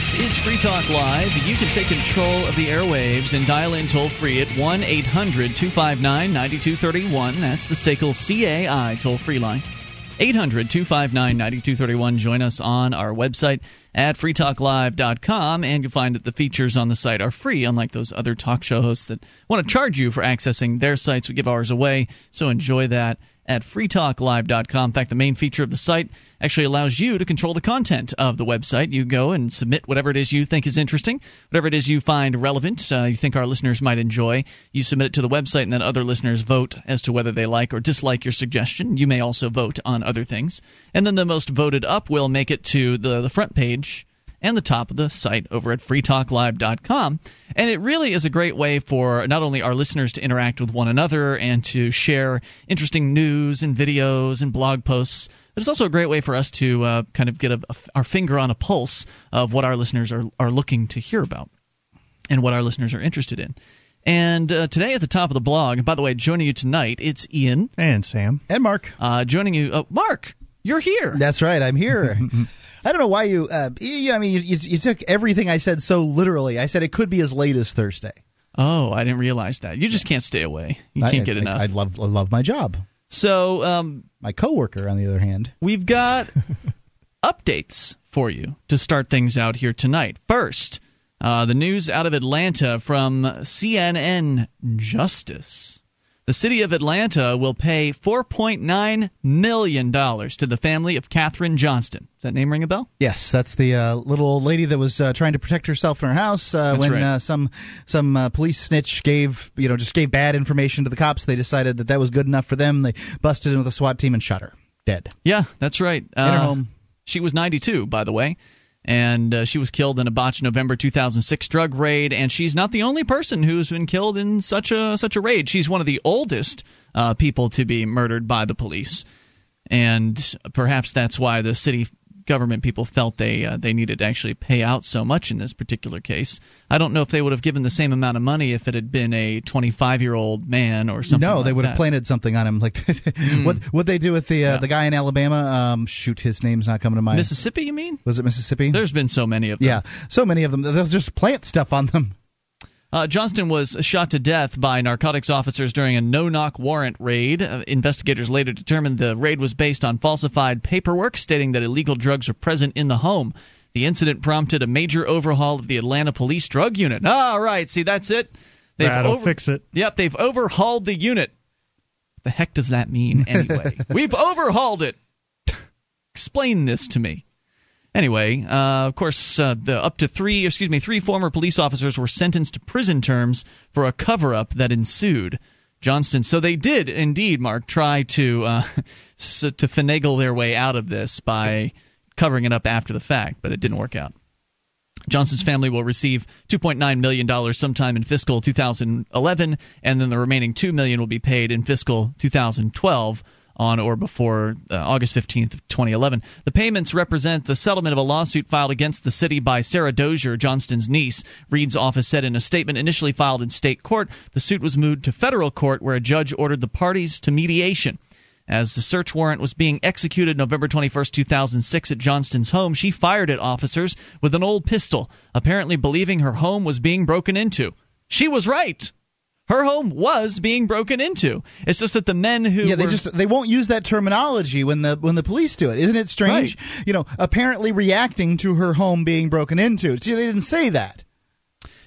This is Free Talk Live. You can take control of the airwaves and dial in toll free at 1 800 259 9231. That's the SACL CAI toll free line. 800 259 9231. Join us on our website at freetalklive.com, and you'll find that the features on the site are free, unlike those other talk show hosts that want to charge you for accessing their sites. We give ours away, so enjoy that at freetalklive.com. In fact, the main feature of the site actually allows you to control the content of the website. You go and submit whatever it is you think is interesting, whatever it is you find relevant, uh, you think our listeners might enjoy. You submit it to the website, and then other listeners vote as to whether they like or dislike your suggestion. You may also vote on other things. And then the most voted up will make it to the, the front page and the top of the site over at freetalklive.com. And it really is a great way for not only our listeners to interact with one another and to share interesting news and videos and blog posts, but it's also a great way for us to uh, kind of get a, a, our finger on a pulse of what our listeners are, are looking to hear about and what our listeners are interested in. And uh, today at the top of the blog, and by the way, joining you tonight, it's Ian. And Sam. And Mark. Uh, joining you, uh, Mark, you're here. That's right, I'm here. I don't know why you. Uh, you know, I mean, you, you, took everything I said so literally. I said it could be as late as Thursday. Oh, I didn't realize that. You just can't stay away. You can't I, get I, enough. I, love, I love my job. So, um, my coworker, on the other hand, we've got updates for you to start things out here tonight. First, uh, the news out of Atlanta from CNN Justice. The city of Atlanta will pay $4.9 million to the family of Kathryn Johnston. Does that name ring a bell? Yes, that's the uh, little old lady that was uh, trying to protect herself in her house uh, when right. uh, some some uh, police snitch gave you know just gave bad information to the cops. They decided that that was good enough for them. They busted in with a SWAT team and shot her dead. Yeah, that's right. In her home. She was 92, by the way and uh, she was killed in a botched November 2006 drug raid. And she's not the only person who's been killed in such a such a raid. She's one of the oldest uh, people to be murdered by the police, and perhaps that's why the city government people felt they uh, they needed to actually pay out so much in this particular case. I don't know if they would have given the same amount of money if it had been a 25 year old man or something. No, like they would that. have planted something on him. Like mm. what what they do with the uh, yeah. the guy in Alabama? Um, shoot, his name's not coming to mind. Mississippi, you mean? Was it Mississippi? There's been so many of them. Yeah, so many of them. They'll just plant stuff on them. Uh, Johnston was shot to death by narcotics officers during a no knock warrant raid. Uh, investigators later determined the raid was based on falsified paperwork stating that illegal drugs were present in the home. The incident prompted a major overhaul of the Atlanta Police Drug Unit. All right, see, that's it. They've That'll over- fix it. Yep, they've overhauled the unit. What the heck does that mean, anyway? We've overhauled it. Explain this to me. Anyway, uh, of course, uh, the up to three, excuse me, three former police officers were sentenced to prison terms for a cover-up that ensued. Johnston. So they did indeed, Mark, try to uh, to finagle their way out of this by covering it up after the fact, but it didn't work out. Johnston's family will receive 2.9 million dollars sometime in fiscal 2011, and then the remaining 2 million will be paid in fiscal 2012 on or before uh, August 15th, 2011. The payments represent the settlement of a lawsuit filed against the city by Sarah Dozier, Johnston's niece. Reed's office said in a statement initially filed in state court, the suit was moved to federal court where a judge ordered the parties to mediation. As the search warrant was being executed November 21, 2006 at Johnston's home, she fired at officers with an old pistol, apparently believing her home was being broken into. She was right her home was being broken into. It's just that the men who yeah they were, just they won't use that terminology when the when the police do it. Isn't it strange? Right. You know, apparently reacting to her home being broken into. See, they didn't say that.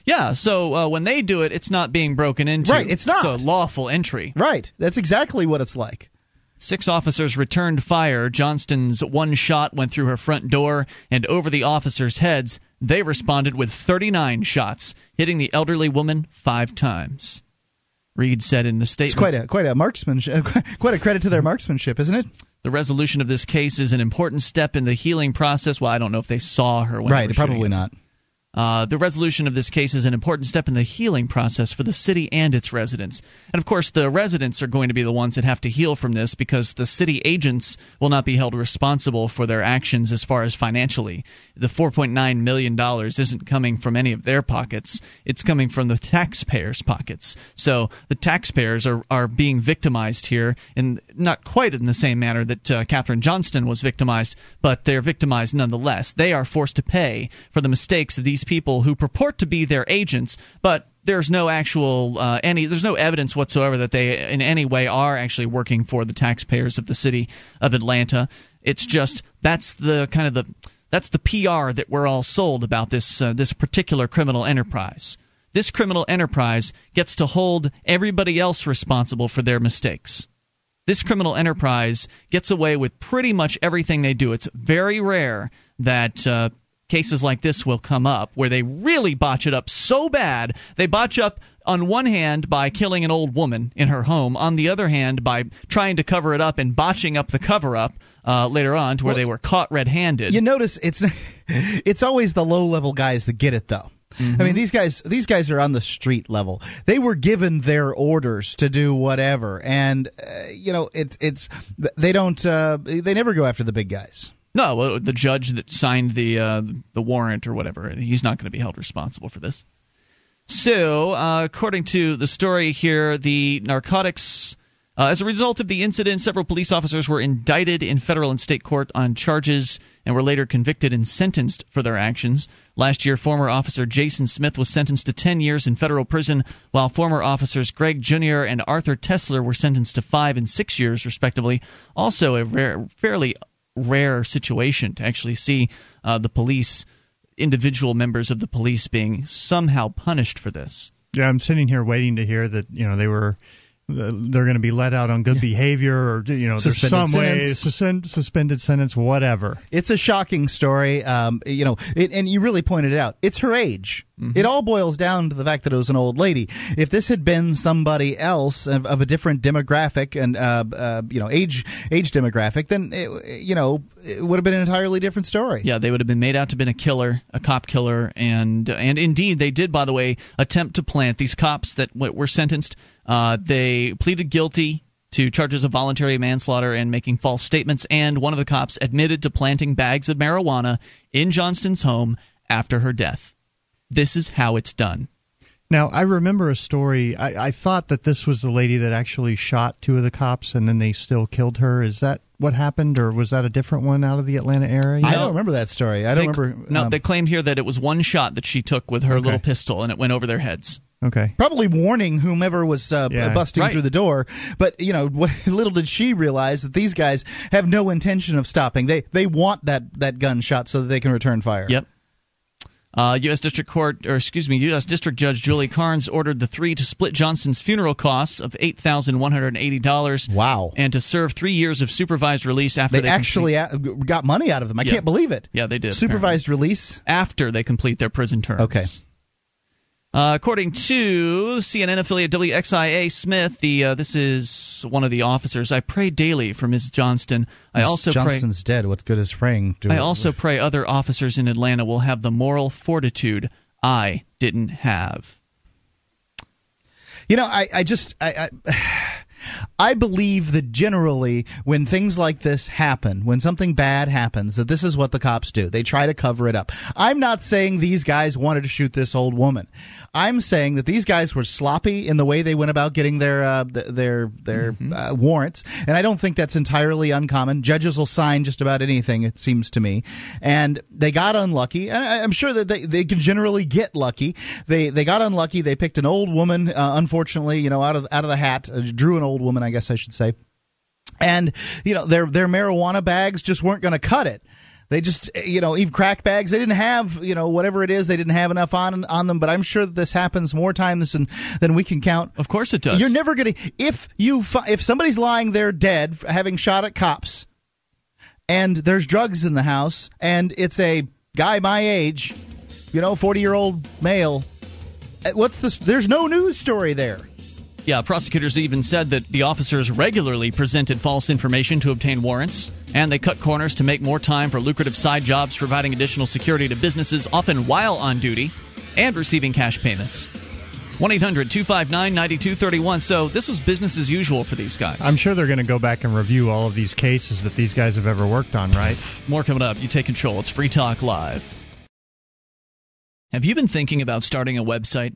Yeah, so uh, when they do it, it's not being broken into. Right, it's not. It's a lawful entry. Right, that's exactly what it's like. Six officers returned fire. Johnston's one shot went through her front door and over the officers' heads. They responded with 39 shots, hitting the elderly woman five times. Reed said in the statement. It's quite a quite a marksmanship, quite a credit to their marksmanship, isn't it? The resolution of this case is an important step in the healing process. Well, I don't know if they saw her. When right, probably not. Uh, the resolution of this case is an important step in the healing process for the city and its residents. And of course, the residents are going to be the ones that have to heal from this because the city agents will not be held responsible for their actions as far as financially. The $4.9 million isn't coming from any of their pockets, it's coming from the taxpayers' pockets. So the taxpayers are, are being victimized here, and not quite in the same manner that uh, Johnston was victimized, but they're victimized nonetheless. They are forced to pay for the mistakes of these these people who purport to be their agents, but there's no actual uh, any there's no evidence whatsoever that they in any way are actually working for the taxpayers of the city of Atlanta. It's just that's the kind of the that's the PR that we're all sold about this uh, this particular criminal enterprise. This criminal enterprise gets to hold everybody else responsible for their mistakes. This criminal enterprise gets away with pretty much everything they do. It's very rare that uh, cases like this will come up where they really botch it up so bad. They botch up on one hand by killing an old woman in her home, on the other hand by trying to cover it up and botching up the cover up. Uh, later on, to where well, they were caught red-handed. You notice it's it's always the low-level guys that get it, though. Mm-hmm. I mean, these guys these guys are on the street level. They were given their orders to do whatever, and uh, you know, it, it's they don't uh, they never go after the big guys. No, the judge that signed the uh, the warrant or whatever, he's not going to be held responsible for this. So, uh, according to the story here, the narcotics. Uh, as a result of the incident, several police officers were indicted in federal and state court on charges and were later convicted and sentenced for their actions. Last year, former officer Jason Smith was sentenced to 10 years in federal prison, while former officers Gregg Junnier and Arthur Tesler were sentenced to 5 and 6 years, respectively. Also, a rare, fairly rare situation to actually see uh, the police, individual members of the police, being somehow punished for this. Yeah, I'm sitting here waiting to hear that you know they were they're going to be let out on good behavior or you know suspended there's some way suspend, suspended sentence whatever. It's a shocking story. Um, you know it, and you really pointed it out. It's her age. Mm-hmm. it all boils down to the fact that it was an old lady. If this had been somebody else of, of a different demographic and uh, uh, you know age age demographic then it, you know it would have been an entirely different story. Yeah, they would have been made out to have been a killer, a cop killer, and and indeed they did, by the way, attempt to plant these cops that were sentenced. Uh, they pleaded guilty to charges of voluntary manslaughter and making false statements, and one of the cops admitted to planting bags of marijuana in Johnston's home after her death. This is how it's done. Now, I remember a story. I, I, thought that this was the lady that actually shot two of the cops and then they still killed her. Is that what happened, or was that a different one out of the Atlanta area? I don't remember that story. I don't they, remember. No, um, they claimed here that it was one shot that she took with her okay. little pistol and it went over their heads. Okay. Probably warning whomever was uh, yeah. busting right. through the door. But you know, what, little did she realize that these guys have no intention of stopping. They they want that that gunshot so that they can return fire. Yep. Uh, U.S. District Court, or excuse me, U.S. District Judge Julie Carnes ordered the three to split Johnson's funeral costs of eight thousand one hundred eighty dollars. Wow! And to serve three years of supervised release after they, they actually complete... got money out of them. I yeah. can't believe it. Yeah, they did. Supervised apparently. release after they complete their prison term. Okay. Uh, according to CNN affiliate WXIA Smith, the uh, this is one of the officers. I pray daily for Ms. Johnston. I Ms. also Johnston's pray, dead. What good is praying? I also pray other officers in Atlanta will have the moral fortitude I didn't have. You know, I, I just I, I I believe that generally, when things like this happen, when something bad happens, that this is what the cops do. They try to cover it up. I'm not saying these guys wanted to shoot this old woman. I'm saying that these guys were sloppy in the way they went about getting their uh, their their mm-hmm. uh, warrants, and I don't think that's entirely uncommon. Judges will sign just about anything, it seems to me, and they got unlucky. And I'm sure that they, they can generally get lucky. They they got unlucky. They picked an old woman, uh, unfortunately, you know, out of out of the hat, uh, drew an old woman, I guess I should say. And you know their their marijuana bags just weren't going to cut it. They just, you know, even crack bags. They didn't have, you know, whatever it is. They didn't have enough on on them. But I'm sure that this happens more times than than we can count. Of course, it does. You're never gonna if you if somebody's lying there dead, having shot at cops, and there's drugs in the house, and it's a guy my age, you know, 40 year old male. Eh, what's this? There's no news story there. Yeah, prosecutors even said that the officers regularly presented false information to obtain warrants, and they cut corners to make more time for lucrative side jobs, providing additional security to businesses, often while on duty, and receiving cash payments. 1 800 259 9231. So this was business as usual for these guys. I'm sure they're going to go back and review all of these cases that these guys have ever worked on, right? More coming up. You take control. It's Free Talk Live. Have you been thinking about starting a website?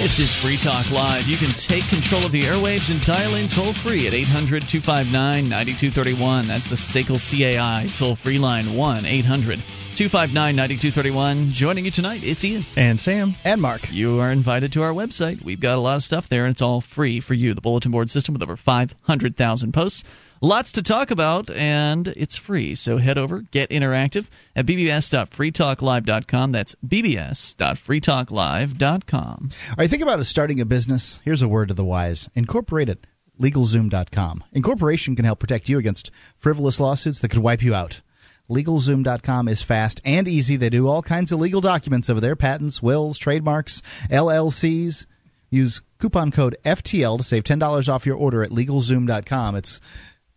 This is Free Talk Live. You can take control of the airwaves and dial in toll free at 800 259 9231. That's the SACL CAI toll free line 1 800 259 9231. Joining you tonight, it's Ian. And Sam. And Mark. You are invited to our website. We've got a lot of stuff there, and it's all free for you. The bulletin board system with over 500,000 posts. Lots to talk about, and it's free. So head over, get interactive at bbs.freetalklive.com. That's bbs.freetalklive.com. All right, think about starting a business. Here's a word to the wise incorporate it. LegalZoom.com. Incorporation can help protect you against frivolous lawsuits that could wipe you out. LegalZoom.com is fast and easy. They do all kinds of legal documents over there patents, wills, trademarks, LLCs. Use coupon code FTL to save $10 off your order at LegalZoom.com. It's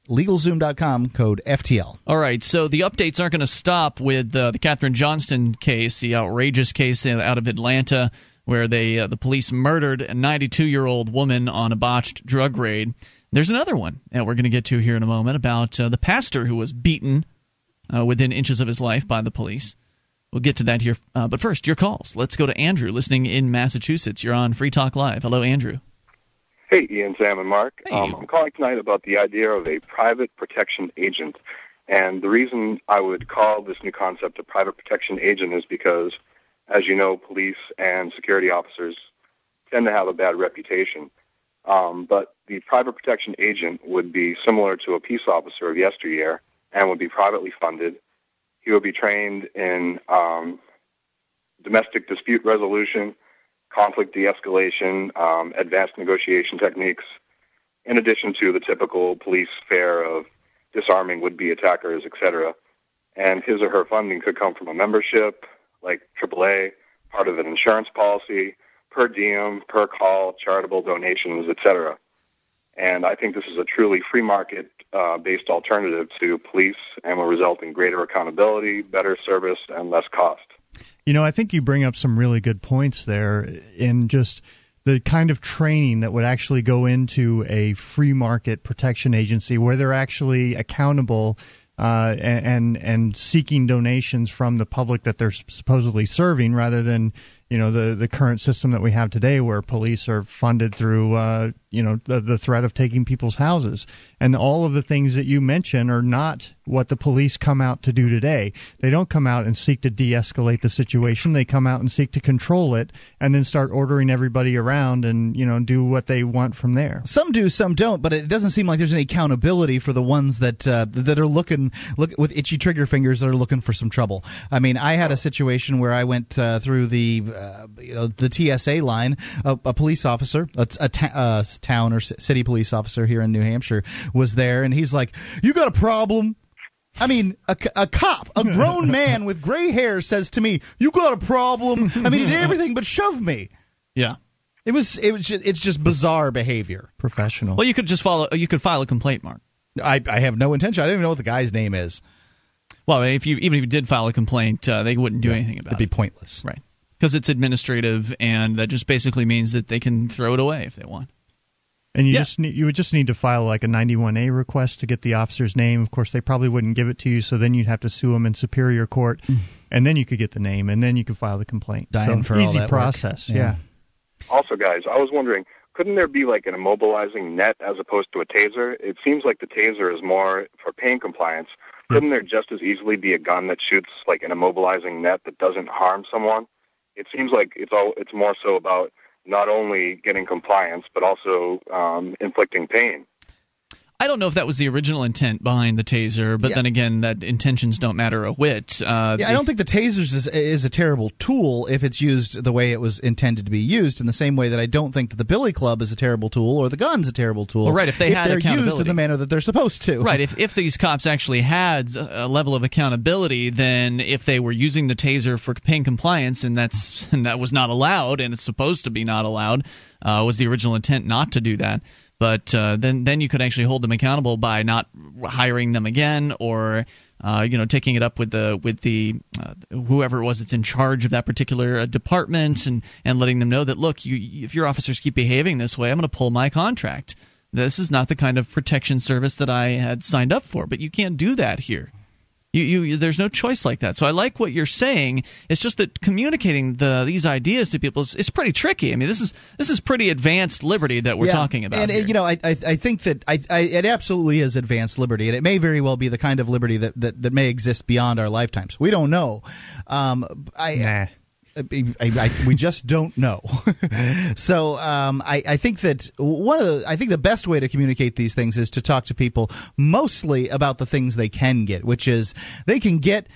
LegalZoom.com, code FTL. All right, so the updates aren't going to stop with uh, the Kathryn Johnston case, the outrageous case out of Atlanta where they uh, the police murdered a 92 year old woman on a botched drug raid. There's another one that we're going to get to here in a moment about uh, the pastor who was beaten uh, within inches of his life by the police. We'll get to that here. Uh, but first, your calls. Let's go to Andrew, listening in Massachusetts. You're on Free Talk Live. Hello, Andrew. Hey, Ian, Sam, and Mark. Hey. Um, I'm calling tonight about the idea of a private protection agent. And the reason I would call this new concept a private protection agent is because, as you know, police and security officers tend to have a bad reputation. Um, but the private protection agent would be similar to a peace officer of yesteryear and would be privately funded. He would be trained in um, domestic dispute resolution, conflict de-escalation, um, advanced negotiation techniques, in addition to the typical police fare of disarming would-be attackers, etc. And his or her funding could come from a membership, like AAA, part of an insurance policy, per diem, per call, charitable donations, etc. And I think this is a truly free market uh, based alternative to police and will result in greater accountability, better service, and less cost. You know, I think you bring up some really good points there in just the kind of training that would actually go into a free market protection agency where they're actually accountable uh, and, and seeking donations from the public that they're supposedly serving, rather than you know the the current system that we have today, where police are funded through uh, you know the, the threat of taking people's houses, and all of the things that you mention are not what the police come out to do today. They don't come out and seek to de-escalate the situation. They come out and seek to control it, and then start ordering everybody around and you know do what they want from there. Some do, some don't, but it doesn't seem like there's any accountability for the ones that uh, that are looking look with itchy trigger fingers that are looking for some trouble. I mean, I had a situation where I went uh, through the uh, you know the TSA line. A, a police officer, a, uh, town or c- city police officer here in New Hampshire, was there, and he's like, "You got a problem." I mean, a, a cop, a grown man with gray hair says to me, "You got a problem." I mean, he did everything but shove me. Yeah. It was it was just, it's just bizarre behavior. Professional. Well, you could just follow. You could file a complaint, Mark. I, I have no intention. I don't even know what the guy's name is. Well, if you even if you did file a complaint, uh, they wouldn't do anything about It'd be it, pointless. right? Because it's administrative, and that just basically means that they can throw it away if they want. And you Yeah. just need, you would just need to file like a 91A request to get the officer's name. Of course, they probably wouldn't give it to you, so then you'd have to sue them in superior court, mm. and then you could get the name, and then you could file the complaint. Dying so, for all easy that process. Yeah. Yeah. Also, guys, I was wondering, couldn't there be like an immobilizing net as opposed to a taser? It seems like the taser is more for pain compliance. Hmm. Couldn't there just as easily be a gun that shoots like an immobilizing net that doesn't harm someone? it seems like it's all it's more so about not only getting compliance but also um, inflicting pain. I don't know if that was the original intent behind the taser, but Yeah. then again, that intentions don't matter a whit. Uh, Yeah, I don't think the tasers is, is a terrible tool if it's used the way it was intended to be used. In the same way that I don't think that the Billy Club is a terrible tool or the gun's a terrible tool. Well, right, if they had they're used in the manner that they're supposed to. Right. If if these cops actually had a level of accountability, then if they were using the taser for pain compliance, and that's and that was not allowed, and it's supposed to be not allowed, uh, was the original intent not to do that. But uh, then then you could actually hold them accountable by not hiring them again, or uh, you know taking it up with the with the uh, whoever it was that's in charge of that particular uh, department, and and letting them know that look, you if your officers keep behaving this way, I'm going to pull my contract this is not the kind of protection service that I had signed up for. But you can't do that here. You, you, there's no choice like that. So I like what you're saying. It's just that communicating the these ideas to people is, is pretty tricky. I mean, this is this is pretty advanced liberty that we're Yeah, talking about. And here. you know, I, I I think that I, I it absolutely is advanced liberty, and it may very well be the kind of liberty that that, that may exist beyond our lifetimes. We don't know. Um, I. Nah. I, I, we just don't know. so um, I, I think that one of the I think the best way to communicate these things is to talk to people mostly about the things they can get, which is they can get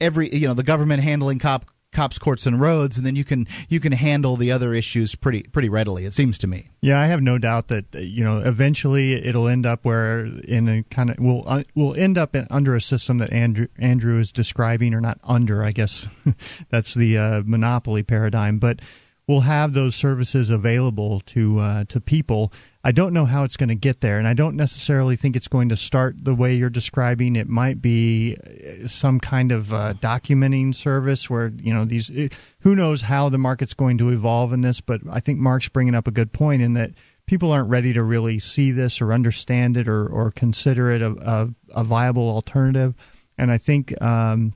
every you know the government handling cop cops courts and roads and then you can you can handle the other issues pretty pretty readily it seems to me Yeah, I have no doubt that you know eventually it'll end up where in a kind of we'll uh, we'll end up in, under a system that Andrew Andrew is describing, or not under. I guess that's the uh, monopoly paradigm, but we'll have those services available to uh, to people. I don't know how it's going to get there, and I don't necessarily think it's going to start the way you're describing. It might be uh, some kind of uh, documenting service where you know these. uh, Who knows how the market's going to evolve in this? But I think Mark's bringing up a good point in that people aren't ready to really see this or understand it or or consider it a a, a viable alternative. And I think um,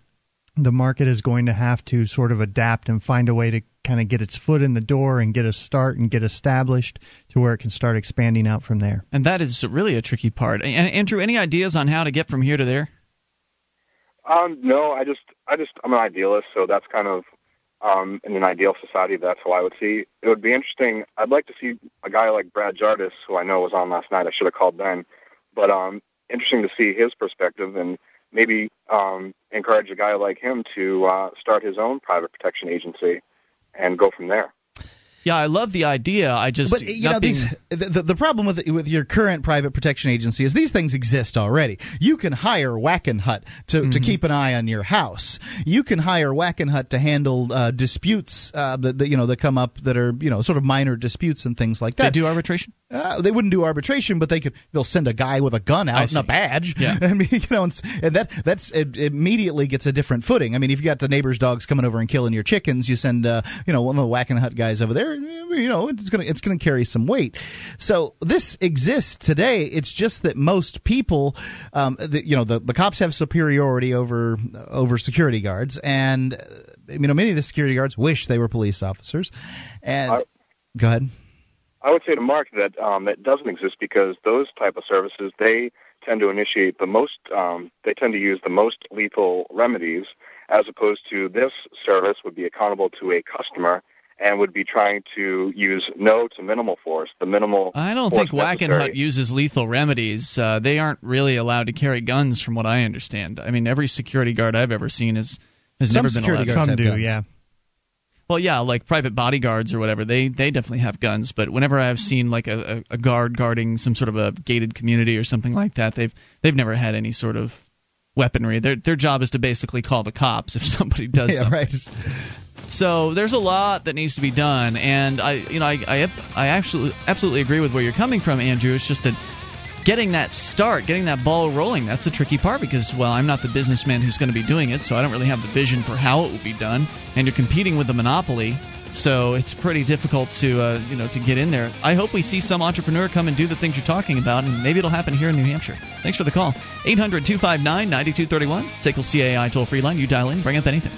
the market is going to have to sort of adapt and find a way to kind of get its foot in the door and get a start and get established to where it can start expanding out from there. and that is really a tricky part. And Andrew, any ideas on how to get from here to there? Um, no, I just, I just, I'm an idealist, so that's kind of, um, in an ideal society, that's how I would see. It would be interesting. I'd like to see a guy like Brad Jardis, who I know was on last night. I should have called Ben, but um, interesting to see his perspective and maybe um, encourage a guy like him to uh, start his own private protection agency and go from there. Yeah, I love the idea. I just but you know these the, the, the problem with with your current private protection agency is these things exist already. You can hire Wackenhut to, Mm-hmm. to keep an eye on your house. You can hire Wackenhut to handle uh, disputes uh, that, that you know that come up that are you know sort of minor disputes and things like they that. do arbitration. Uh, they wouldn't do arbitration, but they could. They'll send a guy with a gun out and a badge. Yeah. I mean, you know, and, and that that's it immediately gets a different footing. I mean, if you got the neighbor's dogs coming over and killing your chickens, you send uh, you know one of the Wackenhut guys over there. You know, it's gonna it's gonna carry some weight. So this exists today. It's just that most people, um, the, you know, the the cops have superiority over over security guards, and uh, you know many of the security guards wish they were police officers. And I- go ahead. I would say to Mark that um, that doesn't exist because those type of services they tend to initiate the most. Um, they tend to use the most lethal remedies, as opposed to this service would be accountable to a customer and would be trying to use no to minimal force, the minimal. I don't force think Wackenhut uses lethal remedies. Uh, they aren't really allowed to carry guns, from what I understand. I mean, every security guard I've ever seen is has Some never been security allowed. guards to- Some have do, guns. yeah. Well, yeah, like private bodyguards or whatever. They they definitely have guns. But whenever I've seen like a, a, a guard guarding some sort of a gated community or something like that, they've they've never had any sort of weaponry. Their their job is to basically call the cops if somebody does Yeah, something. right. So there's a lot that needs to be done, and I, you know, I, I, I absolutely, absolutely agree with where you're coming from, Andrew. It's just that getting that start, getting that ball rolling, that's the tricky part because, well, I'm not the businessman who's going to be doing it, so I don't really have the vision for how it will be done, and you're competing with the monopoly. So it's pretty difficult to uh, you know to get in there. I hope we see some entrepreneur come and do the things you're talking about, and maybe it'll happen here in New Hampshire. Thanks for the call. 800 259 9231, SACL CAI toll free line. You dial in, bring up anything.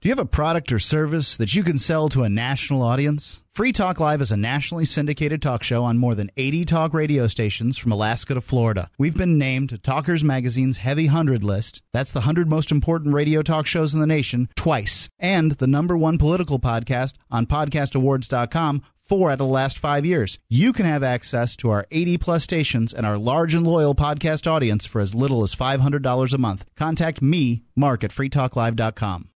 Do you have a product or service that you can sell to a national audience? Free Talk Live is a nationally syndicated talk show on more than 80 talk radio stations from Alaska to Florida. We've been named Talkers Magazine's Heavy 100 list. That's the 100 most important radio talk shows in the nation twice. And the number one political podcast on podcastawards.com four out of the last five years. You can have access to our 80 plus stations and our large and loyal podcast audience for as little as $500 a month. Contact me, Mark, at freetalklive.com.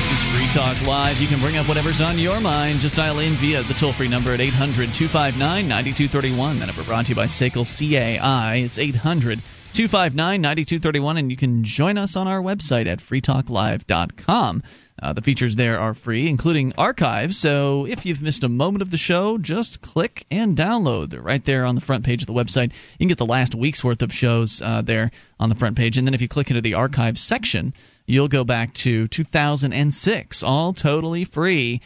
This is Free Talk Live. You can bring up whatever's on your mind. Just dial in via the toll free number at 800 259 9231. That number brought to you by SACL CAI. It's 800 259 9231, and you can join us on our website at freetalklive.com. Uh, the features there are free, including archives. So if you've missed a moment of the show, just click and download. They're right there on the front page of the website. You can get the last week's worth of shows uh, there on the front page. And then if you click into the archives section, you'll go back to 2006, all totally free.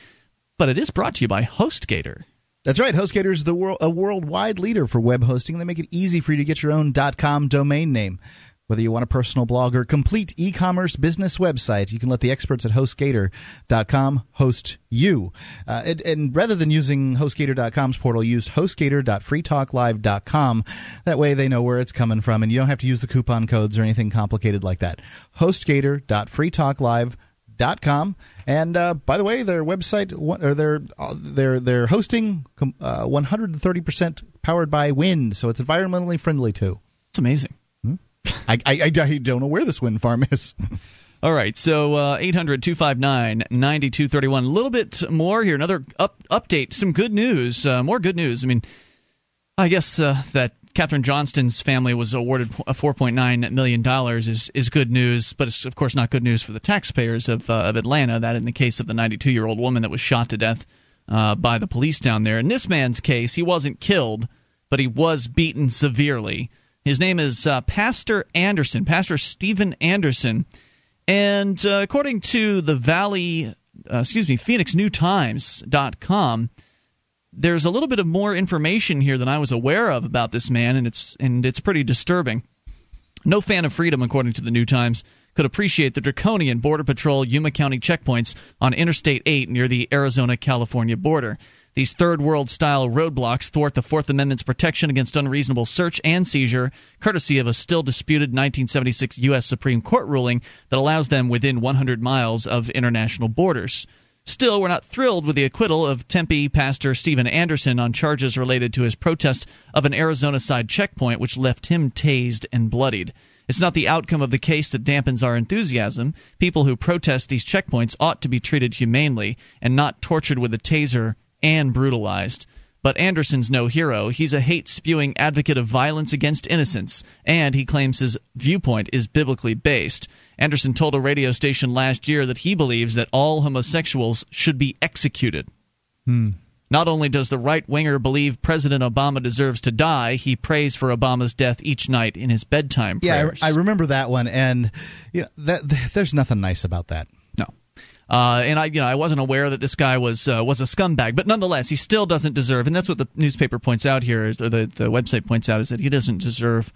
But it is brought to you by HostGator. That's right. HostGator is the world, a worldwide leader for web hosting. They make it easy for you to get your own .com domain name. Whether you want a personal blog or complete e-commerce business website, you can let the experts at HostGator.com host you. Uh, and, and, rather than using HostGator.com's portal, use HostGator.freetalklive.com. That way they know where it's coming from, and you don't have to use the coupon codes or anything complicated like that. HostGator.freetalklive.com and uh, by the way their website or their uh, their their hosting uh, 130% powered by wind so it's environmentally friendly too it's amazing? I, I, I, don't know where this wind farm is all right so uh, 800 259 9231 a little bit more here another up, update some good news uh, more good news i mean i guess uh, that Kathryn Johnston's family was awarded $4.9 million is, is good news, but it's, of course, not good news for the taxpayers of, uh, of Atlanta. That in the case of the 92 year old woman that was shot to death uh, by the police down there. In this man's case, he wasn't killed, but he was beaten severely. His name is uh, Pastor Anderson, Pastor Stephen Anderson. And uh, according to the Valley, uh, excuse me, PhoenixNewTimes.com, there's a little bit of more information here than I was aware of about this man, and it's and it's pretty disturbing. No fan of freedom, according to the New Times, could appreciate the draconian Border Patrol Yuma County checkpoints on Interstate 8 near the Arizona California border. These third world style roadblocks thwart the Fourth Amendment's protection against unreasonable search and seizure, courtesy of a still disputed 1976 U.S. Supreme Court ruling that allows them within 100 miles of international borders. Still, we're not thrilled with the acquittal of Tempe pastor Stephen Anderson on charges related to his protest of an Arizona side checkpoint, which left him tased and bloodied. It's not the outcome of the case that dampens our enthusiasm. People who protest these checkpoints ought to be treated humanely and not tortured with a taser and brutalized. But Anderson's no hero. He's a hate spewing advocate of violence against innocence, and he claims his viewpoint is biblically based. Anderson told a radio station last year that he believes that all homosexuals should be executed. Hmm. Not only does the right winger believe President Obama deserves to die, he prays for Obama's death each night in his bedtime prayers. Yeah, I, I remember that one, and you know, that, there's nothing nice about that. Uh, and I, you know, I wasn't aware that this guy was uh, was a scumbag, but nonetheless, he still doesn't deserve. And that's what the newspaper points out here, or the the website points out, is that he doesn't deserve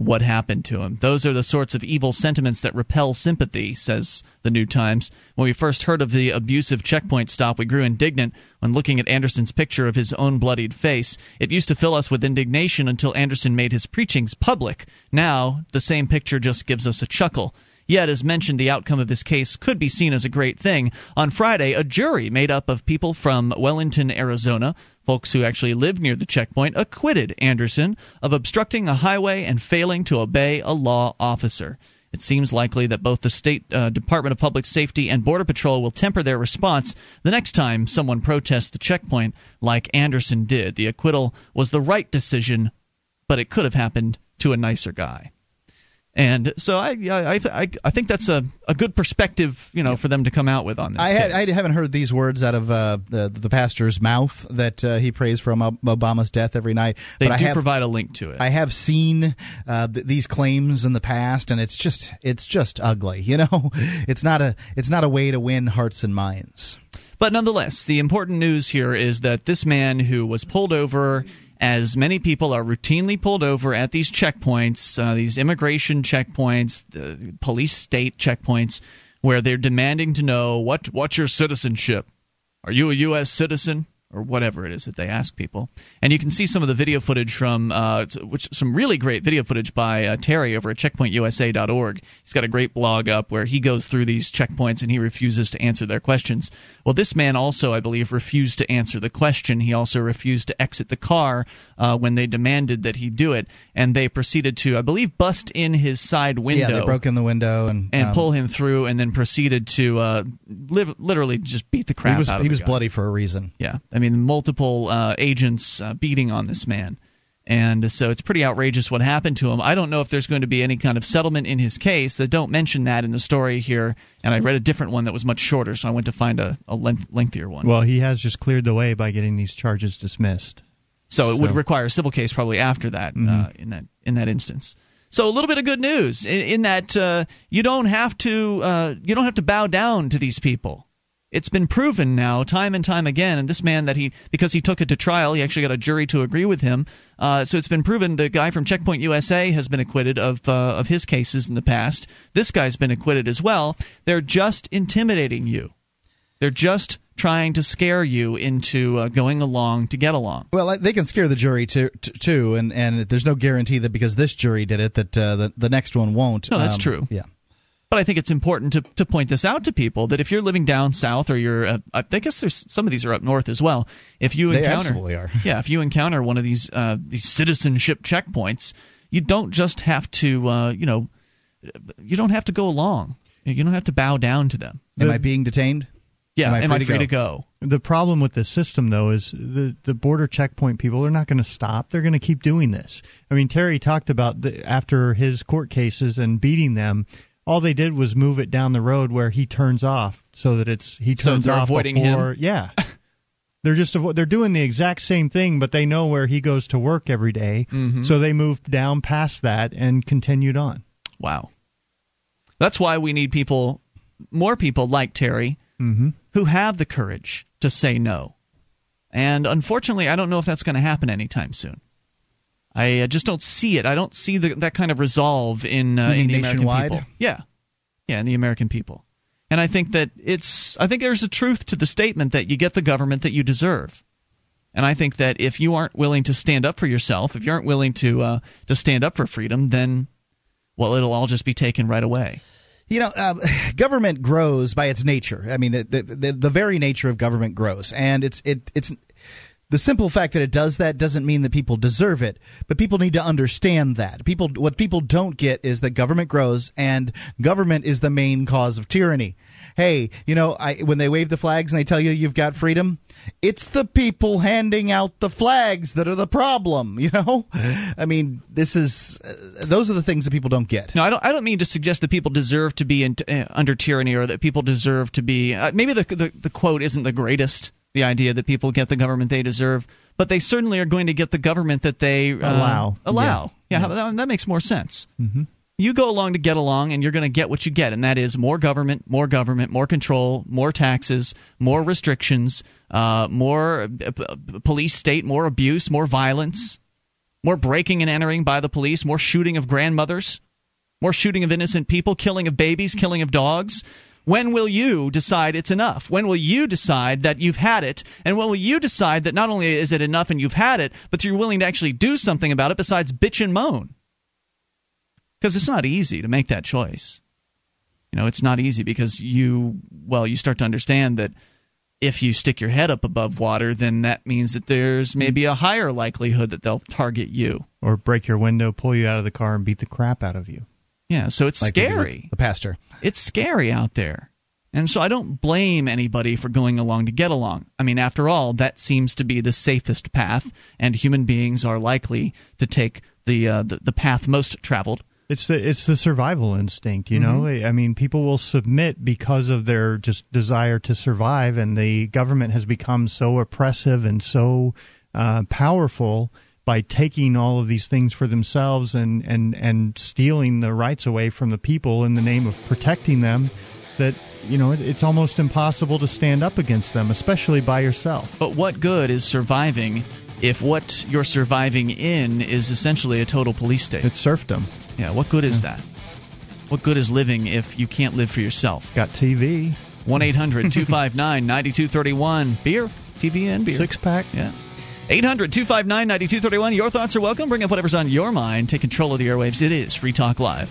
what happened to him. Those are the sorts of evil sentiments that repel sympathy, says the New Times. When we first heard of the abusive checkpoint stop, we grew indignant when looking at Anderson's picture of his own bloodied face. It used to fill us with indignation until Anderson made his preachings public. Now, the same picture just gives us a chuckle. Yet, as mentioned, the outcome of this case could be seen as a great thing. On Friday, a jury made up of people from Wellton, Arizona, folks who actually lived near the checkpoint, acquitted Anderson of obstructing a highway and failing to obey a law officer. It seems likely that both the State uh, Department of Public Safety and Border Patrol will temper their response the next time someone protests the checkpoint like Anderson did. The acquittal was the right decision, but it could have happened to a nicer guy. And so I, I, I, I think that's a, a good perspective, you know, for them to come out with on this. I, had, I haven't heard these words out of uh, the, the pastor's mouth that uh, he prays from Obama's death every night. They but do I have, provide a link to it. I have seen uh, th- these claims in the past, and it's just it's just ugly. You know, it's not a it's not a way to win hearts and minds. But nonetheless, the important news here is that this man who was pulled over as many people are routinely pulled over at these checkpoints, uh, these immigration checkpoints, the police state checkpoints, where they're demanding to know what what's your citizenship? Are you a U.S. citizen? Or whatever it is that they ask people. And you can see some of the video footage from uh, which some really great video footage by uh, Terry over at checkpointusa.org. He's got a great blog up where he goes through these checkpoints and he refuses to answer their questions. Well, this man also, I believe, refused to answer the question. He also refused to exit the car uh, when they demanded that he do it, and they proceeded to, I believe, bust in his side window. Yeah, they broke in the window and and um, pull him through, and then proceeded to uh, live, literally just beat the crap He was out of him. he the was guy. bloody for a reason. Yeah, I mean, multiple uh, agents uh, beating on this man. And so it's pretty outrageous what happened to him. I don't know if there's going to be any kind of settlement in his case. They don't mention that in the story here. And I read a different one that was much shorter, so I went to find a, a length, lengthier one. Well, he has just cleared the way by getting these charges dismissed. So it would require a civil case probably after that uh, in that in that instance. So a little bit of good news in, in that uh, you don't have to uh, you don't have to bow down to these people. It's been proven now, time and time again. And this man that he, because he took it to trial, he actually got a jury to agree with him. Uh, so it's been proven. The guy from Checkpoint USA has been acquitted of uh, of his cases in the past. This guy's been acquitted as well. They're just intimidating you. They're just trying to scare you into uh, going along to get along. Well, they can scare the jury too, too, and and there's no guarantee that because this jury did it that uh, the the next one won't. No, that's Um, true. Yeah. But I think it's important to, to point this out to people that if you're living down south or you're, uh, I guess there's some of these are up north as well. If you They encounter, absolutely are. yeah, if you encounter one of these uh, these citizenship checkpoints, you don't just have to, uh, you know, you don't have to go along. You don't have to bow down to them. Am I being detained? Yeah, Am I free to to go? go? The problem with this system, though, is the the border checkpoint people are not going to stop. They're going to keep doing this. I mean, Terry talked about the, after his court cases and beating them. All they did was move it down the road where he turns off, so that it's he So turns they're off avoiding before. him? Yeah, they're just they're doing the exact same thing, but they know where he goes to work every day, Mm-hmm. so they moved down past that and continued on. Wow. That's why we need people, more people like Terry, who have the courage to say no. And unfortunately, I don't know if that's going to happen anytime soon. I uh, just don't see it. I don't see the, that kind of resolve in, uh, in the American people. Yeah, yeah, in the American people. And I think that it's. I think there's a truth to the statement that you get the government that you deserve. And I think that if you aren't willing to stand up for yourself, if you aren't willing to uh, to stand up for freedom, then well, it'll all just be taken right away. You know, um, government grows by its nature. I mean, the the the very nature of government grows, and it's it it's the simple fact that it does that doesn't mean that people deserve it, but people need to understand that. People, what people don't get is that government grows, and government is the main cause of tyranny. Hey, you know, I, when they wave the flags and they tell you you've got freedom, it's the people handing out the flags that are the problem. You know, I mean, this is uh, those are the things that people don't get. No, I don't. I don't mean to suggest that people deserve to be in, uh, under tyranny or that people deserve to be. Uh, maybe the, the the quote isn't the greatest. The idea that people get the government they deserve, but they certainly are going to get the government that they uh, Allow. Allow. Yeah, That, that makes more sense. Mm-hmm. You go along to get along, and you're going to get what you get, and that is more government, more government, more control, more taxes, more restrictions, uh, more uh, police state, more abuse, more violence, more breaking and entering by the police, more shooting of grandmothers more shooting of innocent people, killing of babies, killing of dogs. When will you decide it's enough? When will you decide that you've had it? And when will you decide that not only is it enough and you've had it, but you're willing to actually do something about it besides bitch and moan? Because it's not easy to make that choice. You know, it's not easy because you, well, you start to understand that if you stick your head up above water, then that means that there's maybe a higher likelihood that they'll target you. Or break your window, pull you out of the car, and beat the crap out of you. Yeah, so it's Like they do with scary. The pastor. it's scary out there. And so I don't blame anybody for going along to get along. I mean, after all, that seems to be the safest path, and human beings are likely to take the uh, the, the path most traveled. It's the it's the survival instinct, you know. I mean, people will submit because of their just desire to survive, and the government has become so oppressive and so uh, powerful by taking all of these things for themselves and and and stealing the rights away from the people in the name of protecting them. that you know it's almost impossible to stand up against them, especially by yourself. But what good is surviving if what you're surviving in is essentially a total police state? It's serfdom. Yeah, what good is that? What good is living if you can't live for yourself? Got TV, 1 800 259 9231. Beer, TV, and beer. six pack. Yeah. 800 259 9231. Your thoughts are welcome. Bring up whatever's on your mind. Take control of the airwaves. It is Free Talk Live.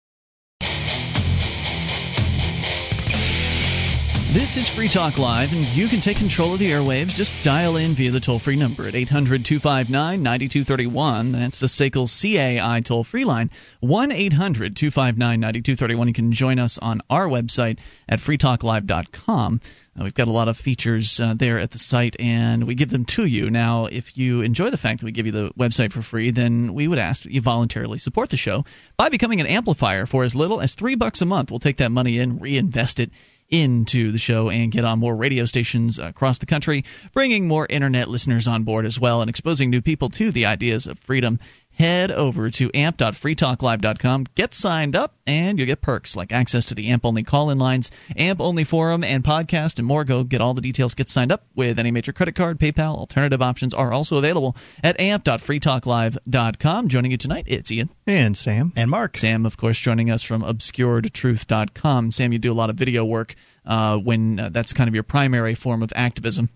This is Free Talk Live, and you can take control of the airwaves. Just dial in via the toll free number at 800 259 9231. That's the SACL CAI toll free line. 1 800 259 9231. You can join us on our website at freetalklive.com. Uh, we've got a lot of features uh, there at the site, and we give them to you. Now, if you enjoy the fact that we give you the website for free, then we would ask that you voluntarily support the show by becoming an amplifier for as little as three bucks a month. We'll take that money in, reinvest it into the show and get on more radio stations across the country, bringing more internet listeners on board as well, and exposing new people to the ideas of freedom head over to amp.freetalklive.com, get signed up, and you'll get perks like access to the AMP only call in lines, AMP only forum, and podcast, and more. Go get all the details, get signed up with any major credit card, PayPal. Alternative options are also available at amp.freetalklive.com. Joining you tonight, it's Ian. And Sam. And Mark. Sam, of course, joining us from obscuredtruth.com. Sam, you do a lot of video work uh, when uh, that's kind of your primary form of activism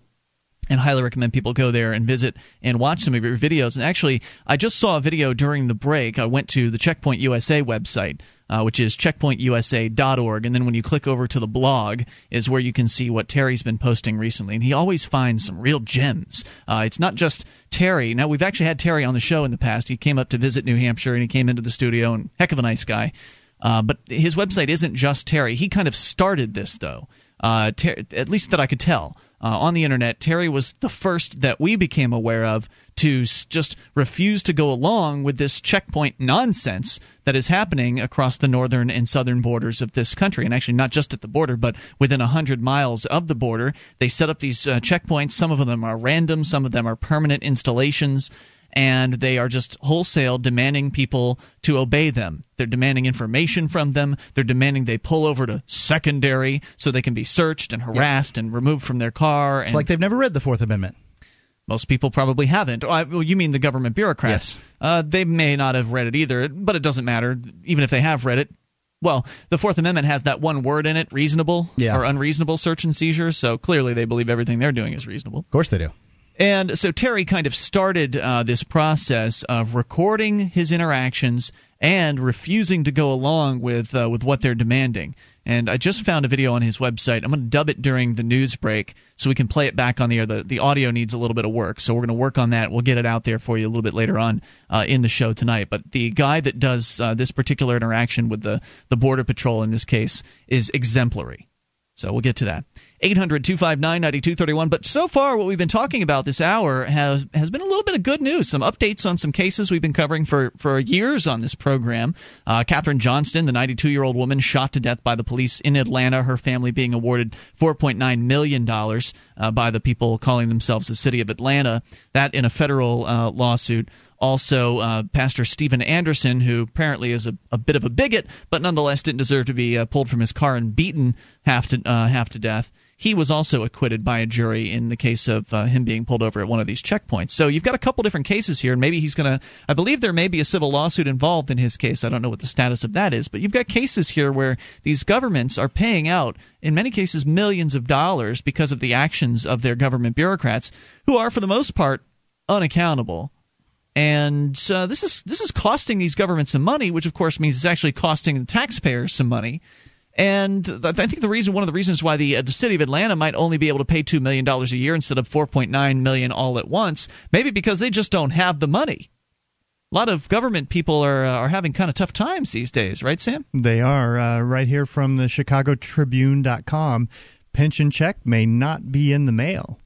and highly recommend people go there and visit and watch some of your videos. And actually, I just saw a video during the break. I went to the Checkpoint USA website, uh, which is checkpointusa.org, and then when you click over to the blog, is where you can see what Terry's been posting recently. And he always finds some real gems. Uh, it's not just Terry. Now we've actually had Terry on the show in the past. He came up to visit New Hampshire, and he came into the studio, and heck of a nice guy. Uh, but his website isn't just Terry. He kind of started this, though. Uh, ter- at least that I could tell uh, on the internet. Terry was the first that we became aware of to s- just refuse to go along with this checkpoint nonsense that is happening across the northern and southern borders of this country. And actually, not just at the border, but within 100 miles of the border. They set up these uh, checkpoints. Some of them are random, some of them are permanent installations and they are just wholesale demanding people to obey them. They're demanding information from them. They're demanding they pull over to secondary so they can be searched and harassed and removed from their car. It's like they've never read the Fourth Amendment. most people probably haven't. Oh, I- well, you mean the government bureaucrats? Yes. Uh, they may not have read it either, but it doesn't matter. Even if they have read it, well, the Fourth Amendment has that one word in it, reasonable Yeah. or unreasonable search and seizure. So clearly they believe everything they're doing is reasonable. Of course they do. And so Terry kind of started uh, this process of recording his interactions and refusing to go along with uh, with what they're demanding. And I just found a video on his website. I'm going to dub it during the news break so we can play it back on the air. The, the audio needs a little bit of work, so we're going to work on that. We'll get it out there for you a little bit later on uh, in the show tonight. But the guy that does uh, this particular interaction with the, the Border Patrol in this case is exemplary. So we'll get to that. 800 259 9231. But so far, what we've been talking about this hour has, has been a little bit of good news. Some updates on some cases we've been covering for, for years on this program. Uh, Kathryn Johnston, the 92 year old woman shot to death by the police in Atlanta, her family being awarded $4.9 million uh, by the people calling themselves the city of Atlanta. That in a federal uh, lawsuit. Also, uh, Pastor Stephen Anderson, who apparently is a, a, bit of a bigot, but nonetheless didn't deserve to be uh, pulled from his car and beaten half to uh, half to death. He was also acquitted by a jury in the case of uh, him being pulled over at one of these checkpoints. So you've got a couple different cases here, and maybe he's going to. I believe there may be a civil lawsuit involved in his case. I don't know what the status of that is, but you've got cases here where these governments are paying out, in many cases, millions of dollars because of the actions of their government bureaucrats, who are, for the most part, unaccountable and uh, this is this is costing these governments some money, which of course means it's actually costing the taxpayers some money. And I think the reason, one of the reasons why the, uh, the city of Atlanta might only be able to pay two million dollars a year instead of four point nine million all at once, maybe because they just don't have the money. A lot of government people are uh, are having kind of tough times these days, right, Sam? They are uh, right here from the ChicagoTribune.com. Pension check may not be in the mail.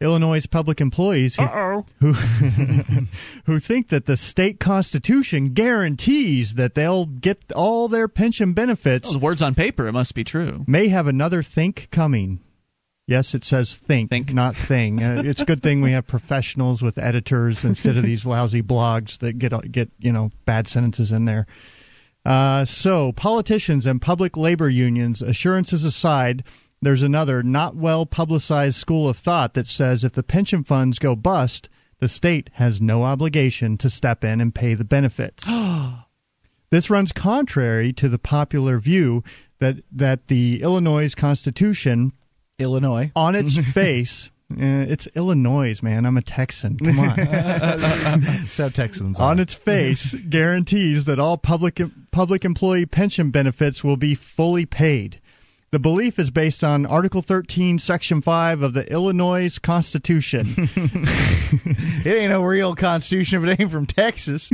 Illinois public employees who, who, who think that the state constitution guarantees that they'll get all their pension benefits. Well, words on paper, it must be true. May have another think coming. Yes, it says think, think. not thing. Uh, it's a good thing we have professionals with editors instead of these lousy blogs that get get you know bad sentences in there. Uh, so, politicians and public labor unions, assurances aside, there's another not well publicized school of thought that says if the pension funds go bust, the state has no obligation to step in and pay the benefits. this runs contrary to the popular view that that the Illinois Constitution Illinois. on its face uh, it's Illinois, man. I'm a Texan. Come on. so Texans on its face guarantees that all public public employee pension benefits will be fully paid. The belief is based on Article 13, Section 5 of the Illinois Constitution. it ain't no real constitution if it ain't from Texas.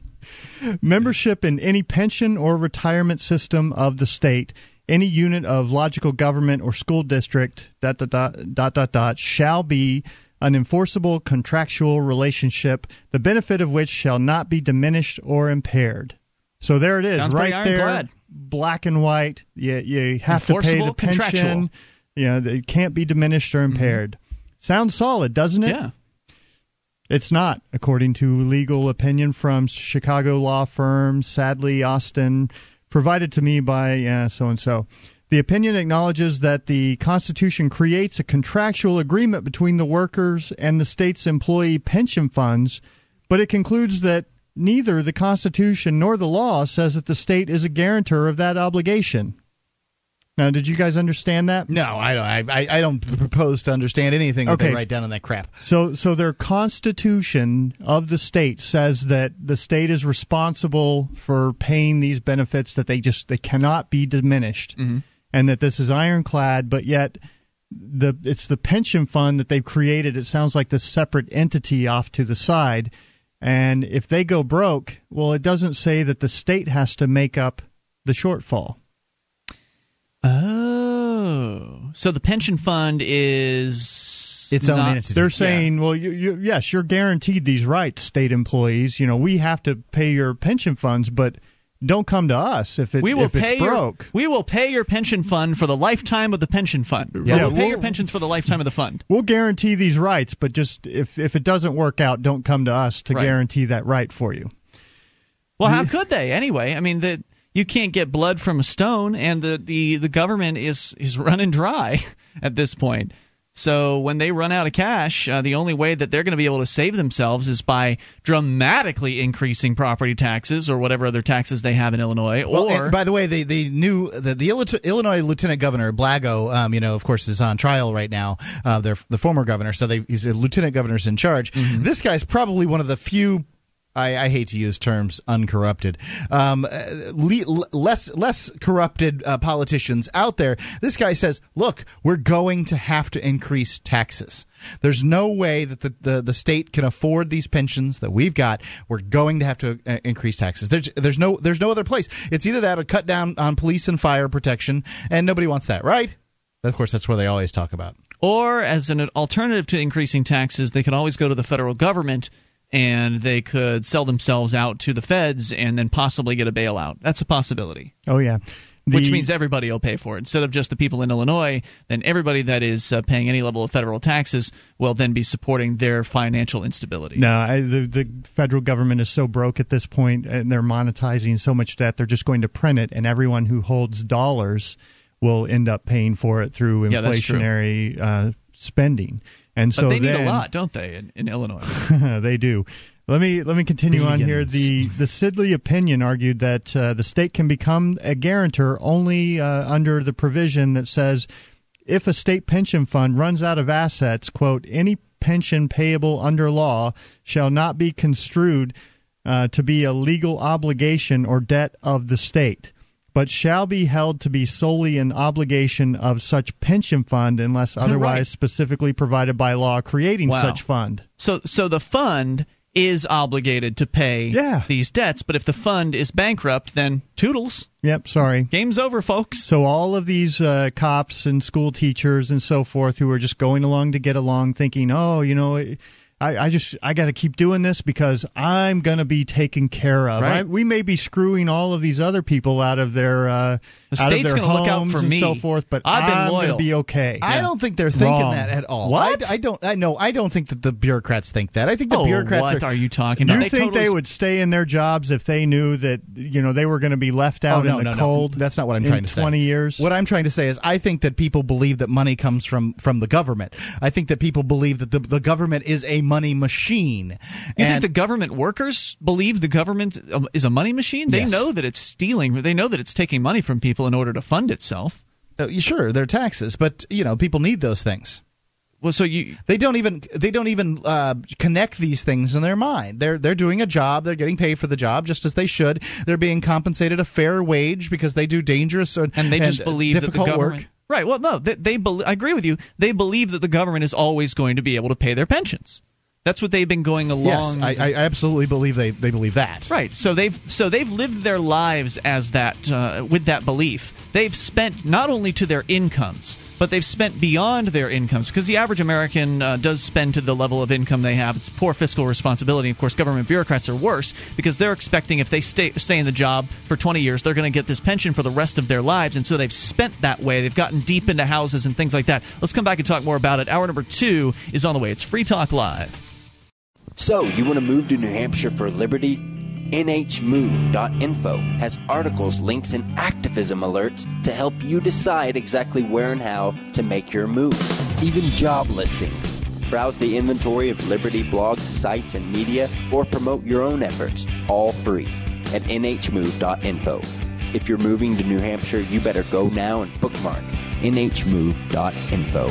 Membership in any pension or retirement system of the state, any unit of logical government or school district, dot, dot, dot, dot, dot, dot, shall be an enforceable contractual relationship, the benefit of which shall not be diminished or impaired. So there it is, Sounds right there, ironclad. black and white. You, you have to pay the pension. You know, it can't be diminished or impaired. Sounds solid, doesn't it? Yeah. It's not, according to legal opinion from Chicago law firm Sidley Austin, provided to me by so and so. The opinion acknowledges that the Constitution creates a contractual agreement between the workers and the state's employee pension funds, but it concludes that neither the Constitution nor the law says that the state is a guarantor of that obligation. Now, did you guys understand that? No, I don't. I, I don't propose to understand anything that they write down in that crap. So, so their constitution of the state says that the state is responsible for paying these benefits that they just they cannot be diminished, mm-hmm. and that this is ironclad. But yet, the it's the pension fund that they've created. It sounds like this separate entity off to the side, and if they go broke, well, it doesn't say that the state has to make up the shortfall. Oh, so the pension fund is Its own not- entity. They're saying, well, you, you, yes, you're guaranteed these rights, state employees. You know, we have to pay your pension funds, but don't come to us if it We will if pay it's your broke. we will pay your pension fund for the lifetime of the pension fund. Yeah. we'll pay We'll- your pensions for the lifetime of the fund. We'll guarantee these rights, but just if if it doesn't work out, don't come to us to Right. guarantee that right for you. Well, how could they anyway? I mean, the you can't get blood from a stone, and the the, the government is is running dry at this point. So when they run out of cash, uh, the only way that they're going to be able to save themselves is by dramatically increasing property taxes or whatever other taxes they have in Illinois. Well, or and by the way, the the new the, the Illinois Lieutenant Governor Blago, um, you know, of course, is on trial right now. Uh, they're the former governor, so they, he's a lieutenant governor's in charge. This guy's probably one of the few. I, I hate to use terms uncorrupted, um, uh, le- less less corrupted uh, politicians out there. This guy says, "Look, we're going to have to increase taxes. There's no way that the, the, the state can afford these pensions that we've got. We're going to have to uh, increase taxes. There's there's no there's no other place. It's either that or cut down on police and fire protection, and nobody wants that, right? Of course, that's what they always talk about. Or as an alternative to increasing taxes, they could always go to the federal government and they could sell themselves out to the feds and then possibly get a bailout. That's a possibility. Oh yeah, Which means everybody will pay for it. Instead of just the people in Illinois, then everybody that is uh, paying any level of federal taxes will then be supporting their financial instability. No, I, the the federal government is so broke at this point, and they're monetizing so much debt. They're just going to print it, and everyone who holds dollars will end up paying for it through Yeah, inflationary uh, spending. And But so they need a lot, don't they, in, in Illinois? they do. Let me let me continue on here. The the Sidley opinion argued that uh, the state can become a guarantor only uh, under the provision that says if a state pension fund runs out of assets, quote, any pension payable under law shall not be construed uh, to be a legal obligation or debt of the state, but shall be held to be solely an obligation of such pension fund unless otherwise Right. specifically provided by law creating Wow. such fund. so, so the fund is obligated to pay Yeah. these debts. But if the fund is bankrupt, then toodles. Yep, sorry. Game's over, folks. So all of these uh, cops and school teachers and so forth who are just going along to get along, thinking, "Oh, you know, I, I just I got to keep doing this because I'm going to be taken care of." Right. I, we may be screwing all of these other people out of their uh, The state's their gonna look out for and me. so forth, but I've been I'm loyal. be okay. I don't think they're thinking Wrong. that at all. What? I, I don't. I know. I don't think that the bureaucrats think that. I think the oh, bureaucrats what are. are, you talking about? Do you about? think totally they would stay in their jobs if they knew that you know they were going to be left Oh, out no, in the no, no. cold? That's not what I'm trying to say. Twenty years. What I'm trying to say is, I think that people believe that money comes from from the government. I think that people believe that the the government is a money machine. You and think the government workers believe the government um, is a money machine? They Yes. know that it's stealing. They know that it's taking money from people in order to fund itself. uh, sure, they're taxes, but you know, people need those things. Well, so you They don't even they don't even uh, connect these things in their mind. They're they're doing a job. They're getting paid for the job just as they should. They're being compensated a fair wage because they do dangerous and, and they just believe that the difficult government. work. Right. Well, no, they, they bel I agree with you. They believe that the government is always going to be able to pay their pensions. That's what they've been going along. Yes, I, I absolutely believe they, they believe that. Right. So they've so they've lived their lives as that uh, with that belief. They've spent not only to their incomes, but they've spent beyond their incomes because the average American uh, does spend to the level of income they have. It's poor fiscal responsibility. Of course, government bureaucrats are worse because they're expecting if they stay stay in the job for 20 years, they're going to get this pension for the rest of their lives, and so they've spent that way. They've gotten deep into houses and things like that. Let's come back and talk more about it. Hour number two is on the way. It's Free Talk Live. So, you want to move to New Hampshire for liberty? NHMove.info has articles, links, and activism alerts to help you decide exactly where and how to make your move. Even job listings. Browse the inventory of Liberty blogs, sites, and media, or promote your own efforts, all free at NHMove.info. If you're moving to New Hampshire, you better go now and bookmark NHMove.info.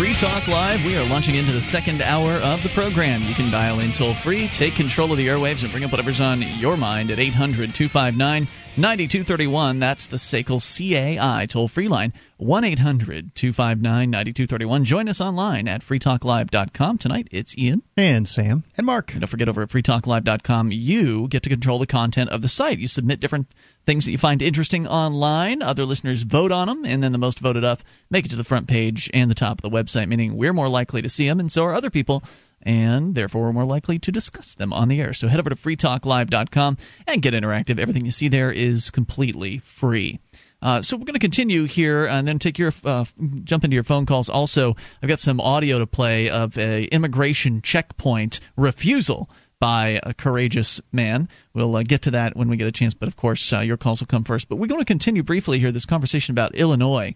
Free Talk Live. We are launching into the second hour of the program. You can dial in toll free, take control of the airwaves, and bring up whatever's on your mind at 800 259 9231. That's the SACL CAI toll free line, 1 800 259 9231. Join us online at freetalklive.com. Tonight, it's Ian. and Sam. And Mark, And don't forget over at freetalklive.com, you get to control the content of the site. You submit different things that you find interesting online. Other listeners vote on them, and then the most voted up make it to the front page and the top of the website, meaning we're more likely to see them, and so are other people. And therefore, we're more likely to discuss them on the air. So head over to freetalklive.com and get interactive. Everything you see there is completely free. Uh, so we're going to continue here and then take your uh, jump into your phone calls. Also, I've got some audio to play of a immigration checkpoint refusal by a courageous man. We'll uh, get to that when we get a chance, but of course, uh, your calls will come first. But we're going to continue briefly here this conversation about Illinois.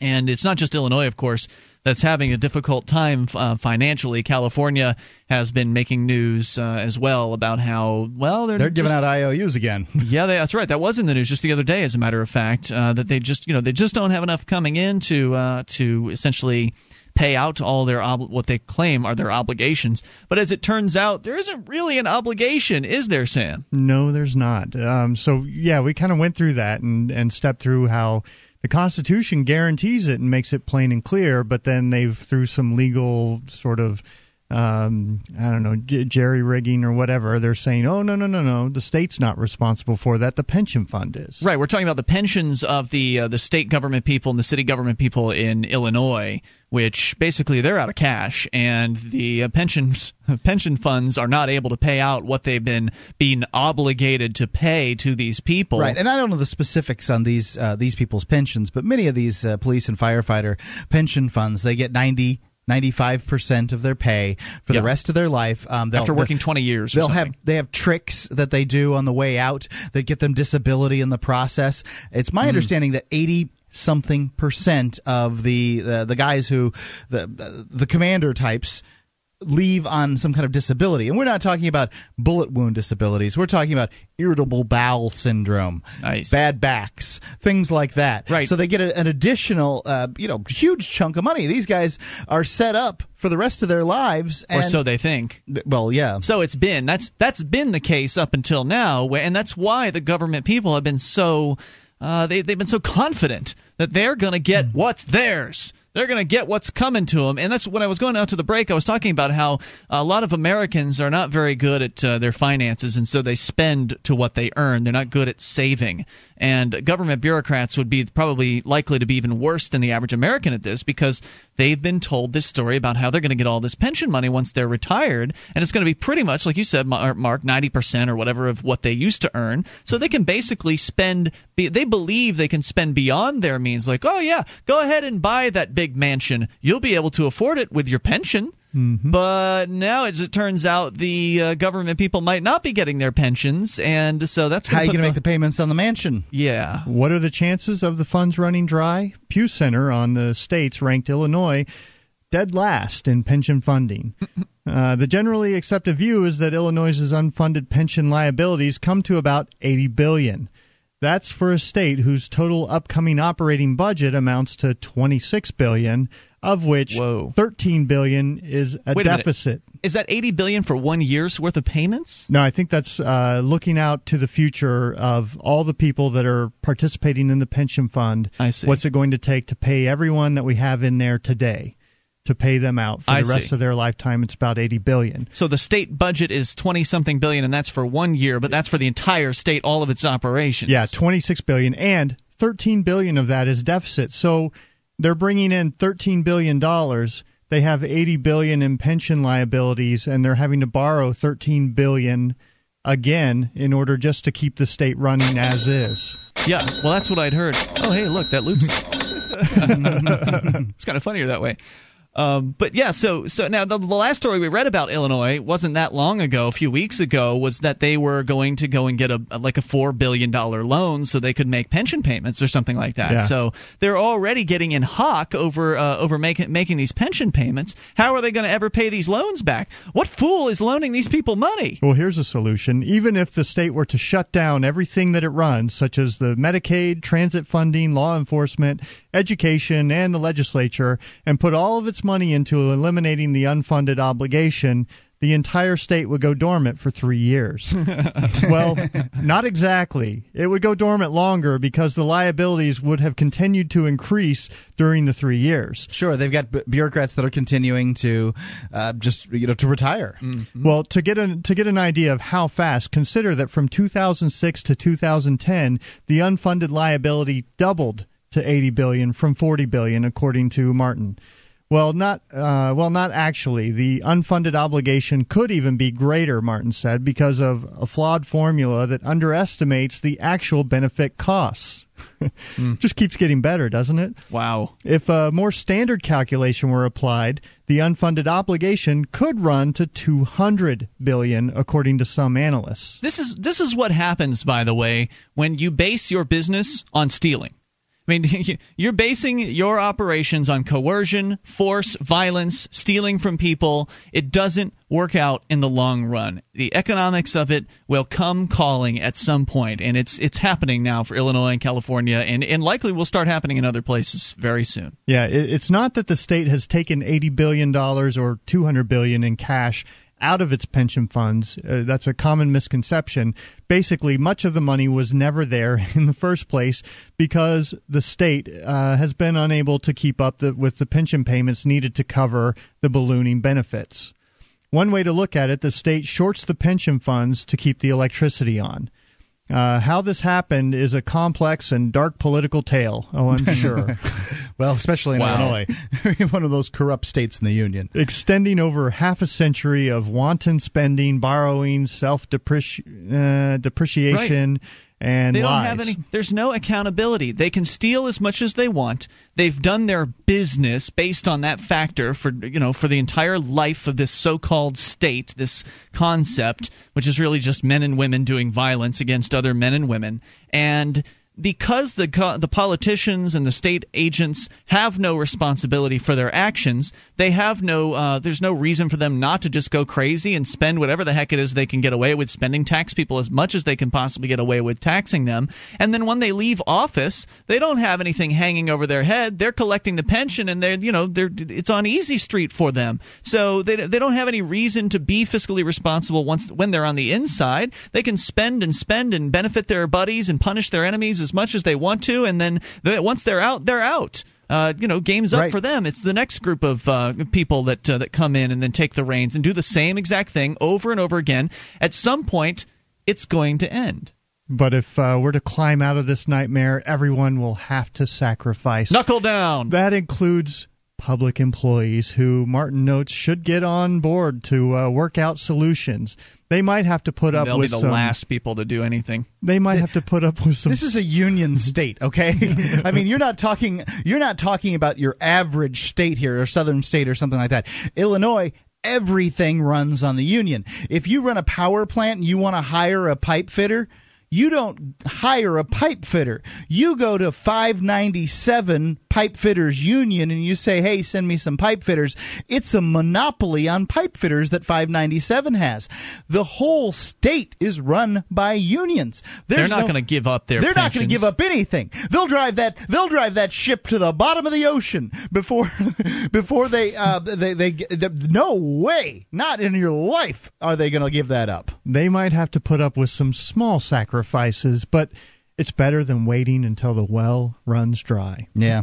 And it's not just Illinois, of course, that's having a difficult time uh, financially. California has been making news uh, as well about how, well, they're, they're giving just- out IOUs again. yeah, they, that's right. That was in the news just the other day, as a matter of fact, uh, that they just you know they just don't have enough coming in to uh, to essentially pay out all their what they claim are their obligations. But as it turns out, there isn't really an obligation, is there, Sam? No, there's not. Um, so yeah, we kind of went through that and and stepped through how the Constitution guarantees it and makes it plain and clear, but then they've through some legal sort of um, I don't know, j- jerry rigging or whatever. They're saying, oh no, no, no, no, the state's not responsible for that. The pension fund is. Right. We're talking about the pensions of the uh, the state government people and the city government people in Illinois, which basically they're out of cash, and the uh, pensions pension funds are not able to pay out what they've been being obligated to pay to these people. Right, and I don't know the specifics on these uh, these people's pensions, but many of these uh, police and firefighter pension funds they get 90 95% of their pay for Yeah. the rest of their life. Um, After working 20 years they'll have they have tricks that they do on the way out that get them disability in the process. It's my understanding that 80 something percent of the the, the guys who the the commander types leave on some kind of disability. And we're not talking about bullet wound disabilities. We're talking about irritable bowel syndrome, Nice. bad backs, things like that. Right. So they get a, an additional, uh, you know, huge chunk of money. These guys are set up for the rest of their lives. or so they think. Well, yeah. So it's been that's that's been the case up until now, and that's why the government people have been so uh, they they've been so confident that they're going to get what's theirs. They're going to get what's coming to them, and that's when I was going out to the break. I was talking about how a lot of Americans are not very good at uh, their finances, and so they spend to what they earn. They're not good at saving, and government bureaucrats would be probably likely to be even worse than the average American at this because they've been told this story about how they're going to get all this pension money once they're retired, and it's going to be pretty much like you said, Mark, ninety percent or whatever of what they used to earn. So they can basically spend. They believe they can spend beyond their means. Like, oh yeah, go ahead and buy that big mansion. You'll be able to afford it with your pension. But now, as it turns out, the uh, government people might not be getting their pensions, and so that's How you going going to make the payments on the mansion? yeah. What are the chances of the funds running dry? Pew Center on the states ranked Illinois dead last in pension funding. Uh, the generally accepted view is that Illinois's unfunded pension liabilities come to about 80 billion. That's for a state whose total upcoming operating budget amounts to 26 billion, of which Whoa. 13 billion is a Wait a minute. deficit. Is that eighty billion for one year's worth of payments? No, I think that's uh, looking out to the future of all the people that are participating in the pension fund. I see. What's it going to take to pay everyone that we have in there today to pay them out for I the rest see. of their lifetime? It's about eighty billion. So the state budget is twenty something billion, and that's for one year, but that's for the entire state, all of its operations. Yeah, twenty six billion, and thirteen billion of that is deficit. So they're bringing in thirteen billion dollars. They have eighty billion in pension liabilities, and they're having to borrow thirteen billion again in order just to keep the state running as is. Yeah, well, that's what I'd heard. Oh, hey, look, that loops. it's kind of funnier that way. Um, but yeah, so so now the, the last story we read about Illinois wasn't that long ago. A few weeks ago was that they were going to go and get a, a- like a four billion dollar loan so they could make pension payments or something like that. Yeah. So they're already getting in hock over uh, over making making these pension payments. How are they going to ever pay these loans back? What fool is loaning these people money? Well, here's a solution. Even if the state were to shut down everything that it runs, such as the Medicaid, transit funding, law enforcement, education, and the legislature, and put all of its money into eliminating the unfunded obligation, the entire state would go dormant for three years. well, not exactly. It would go dormant longer because the liabilities would have continued to increase during the three years. Sure, they've got bu- bureaucrats that are continuing to uh, just you know to retire. Well, to get an to get an idea of how fast, consider that from 2006 to 2010, the unfunded liability doubled to 80 billion from 40 billion, according to Martin. Well, not uh, well, not actually. The unfunded obligation could even be greater, Martin said, because of a flawed formula that underestimates the actual benefit costs. Just keeps getting better, doesn't it? Wow. If a more standard calculation were applied, the unfunded obligation could run to 200 billion according to some analysts. This is this is what happens, by the way, when you base your business on stealing. I mean, you're basing your operations on coercion, force, violence, stealing from people. It doesn't work out in the long run. The economics of it will come calling at some point, and it's it's happening now for Illinois and California, and, and likely will start happening in other places very soon. Yeah, it's not that the state has taken 80 billion dollars or 200 billion in cash out of its pension funds. Uh, that's a common misconception. Basically, much of the money was never there in the first place because the state uh, has been unable to keep up the, with the pension payments needed to cover the ballooning benefits. One way to look at it, the state shorts the pension funds to keep the electricity on. Uh, how this happened is a complex and dark political tale. Oh, I'm sure. Well, especially in Illinois, one of those corrupt states in the union. extending over half a century of wanton spending, borrowing, self uh, depreciation, and They don't have any. There's no accountability. They can steal as much as they want. They've done their business based on that factor for you know for the entire life of this so-called state, this concept, which is really just men and women doing violence against other men and women, and because the the politicians and the state agents have no responsibility for their actions, they have no uh, there's no reason for them not to just go crazy and spend whatever the heck it is they can get away with spending, tax people as much as they can possibly get away with taxing them, and then when they leave office, they don't have anything hanging over their head. They're collecting the pension, and they're you know they're it's on easy street for them, so they they don't have any reason to be fiscally responsible once when they're on the inside. They can spend and spend and benefit their buddies and punish their enemies as much as they want to, and then once they're out, they're out. Uh, you know, game's up right. for them. It's the next group of uh, people that uh, that come in and then take the reins and do the same exact thing over and over again. At some point, it's going to end. But if uh, we're to climb out of this nightmare, everyone will have to sacrifice. Knuckle down. That includes public employees who Martin notes should get on board to uh, work out solutions. They might have to put up They'll with be the some, last people to do anything. They might have to put up with some. This is a union state, okay? I mean, you're not talking you're not talking about your average state here or southern state or something like that. Illinois everything runs on the union. If you run a power plant and you want to hire a pipe fitter, you don't hire a pipe fitter. You go to 597 Pipe Fitters Union and you say, hey, send me some pipe fitters. It's a monopoly on pipe fitters that 597 has. The whole state is run by unions. There's they're not no, going to give up their They're pensions. not going to give up anything. They'll drive that they'll drive that ship to the bottom of the ocean before before they uh they they, they no way. Not in your life are they going to give that up. They might have to put up with some small sacrifices, but it's better than waiting until the well runs dry. Yeah.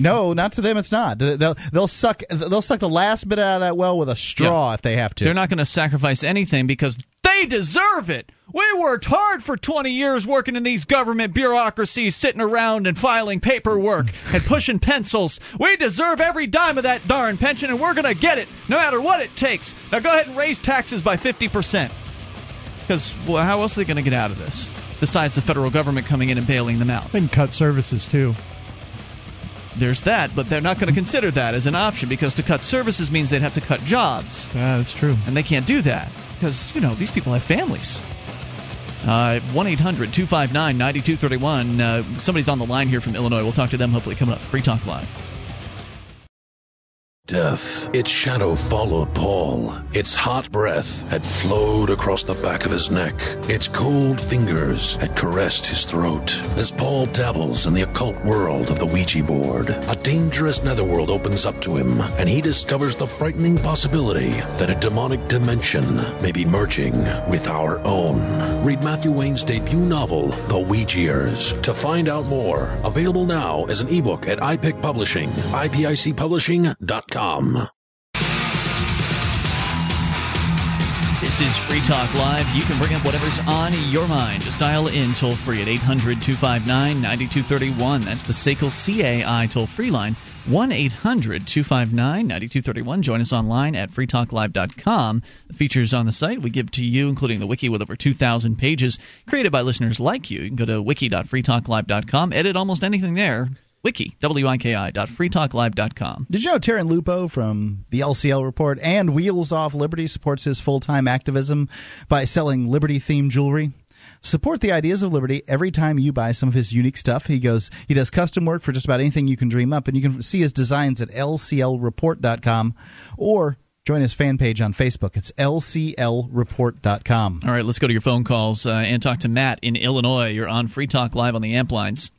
no, not to them. It's not. They'll they'll suck they'll suck the last bit out of that well with a straw Yeah. if they have to. They're not going to sacrifice anything because they deserve it. We worked hard for 20 years working in these government bureaucracies, sitting around and filing paperwork and pushing pencils. We deserve every dime of that darn pension, and we're going to get it no matter what it takes. Now go ahead and raise taxes by 50%. Because well, how else are they going to get out of this? Besides the federal government coming in and bailing them out. And cut services too. There's that, but they're not going to consider that as an option because to cut services means they'd have to cut jobs. Yeah, that's true. and they can't do that because you know these people have families. Uh, One eight hundred two five nine ninety two thirty one. Somebody's on the line here from Illinois. We'll talk to them hopefully coming up. Free Talk Live. Death. Its shadow followed Paul. Its hot breath had flowed across the back of his neck. Its cold fingers had caressed his throat. As Paul dabbles in the occult world of the Ouija board, a dangerous netherworld opens up to him, and he discovers the frightening possibility that a demonic dimension may be merging with our own. Read Matthew Wayne's debut novel, The Ouijiers, to find out more. Available now as an ebook at iPic Publishing, ipicpublishing.com. This is Free Talk Live. You can bring up whatever's on your mind. Just dial in toll free at 800 259 9231. That's the SACL CAI toll free line. 1 800 259 9231. Join us online at freetalklive.com. The features on the site we give to you, including the wiki with over 2,000 pages created by listeners like you. You can go to wiki.freetalklive.com, edit almost anything there. Wiki, W-I-K-I dot freetalklive.com. Did you know Taryn Lupo from the LCL Report and Wheels Off Liberty supports his full time activism by selling Liberty themed jewelry? Support the ideas of Liberty every time you buy some of his unique stuff. He goes, he does custom work for just about anything you can dream up, and you can see his designs at lclreport.com or join his fan page on Facebook. It's lclreport.com. All right, let's go to your phone calls uh, and talk to Matt in Illinois. You're on Free Talk Live on the amp lines.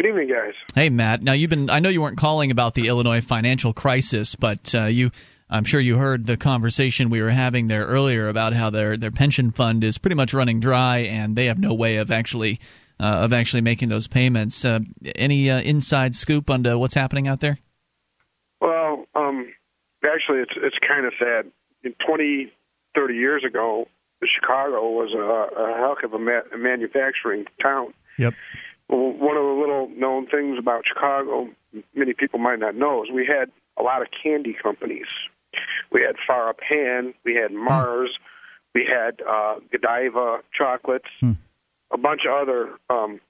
Good evening, guys. Hey, Matt. Now you've been. I know you weren't calling about the Illinois financial crisis, but uh, you. I'm sure you heard the conversation we were having there earlier about how their their pension fund is pretty much running dry, and they have no way of actually uh, of actually making those payments. Uh, any uh, inside scoop on what's happening out there? Well, um, actually, it's it's kind of sad. In 20, 30 years ago, Chicago was a, a heck of a, ma- a manufacturing town. Yep. Well, one of the little known things about Chicago, many people might not know, is we had a lot of candy companies. We had Ferrara Pan, we had Mars, we had uh, Godiva chocolates, a bunch of other um,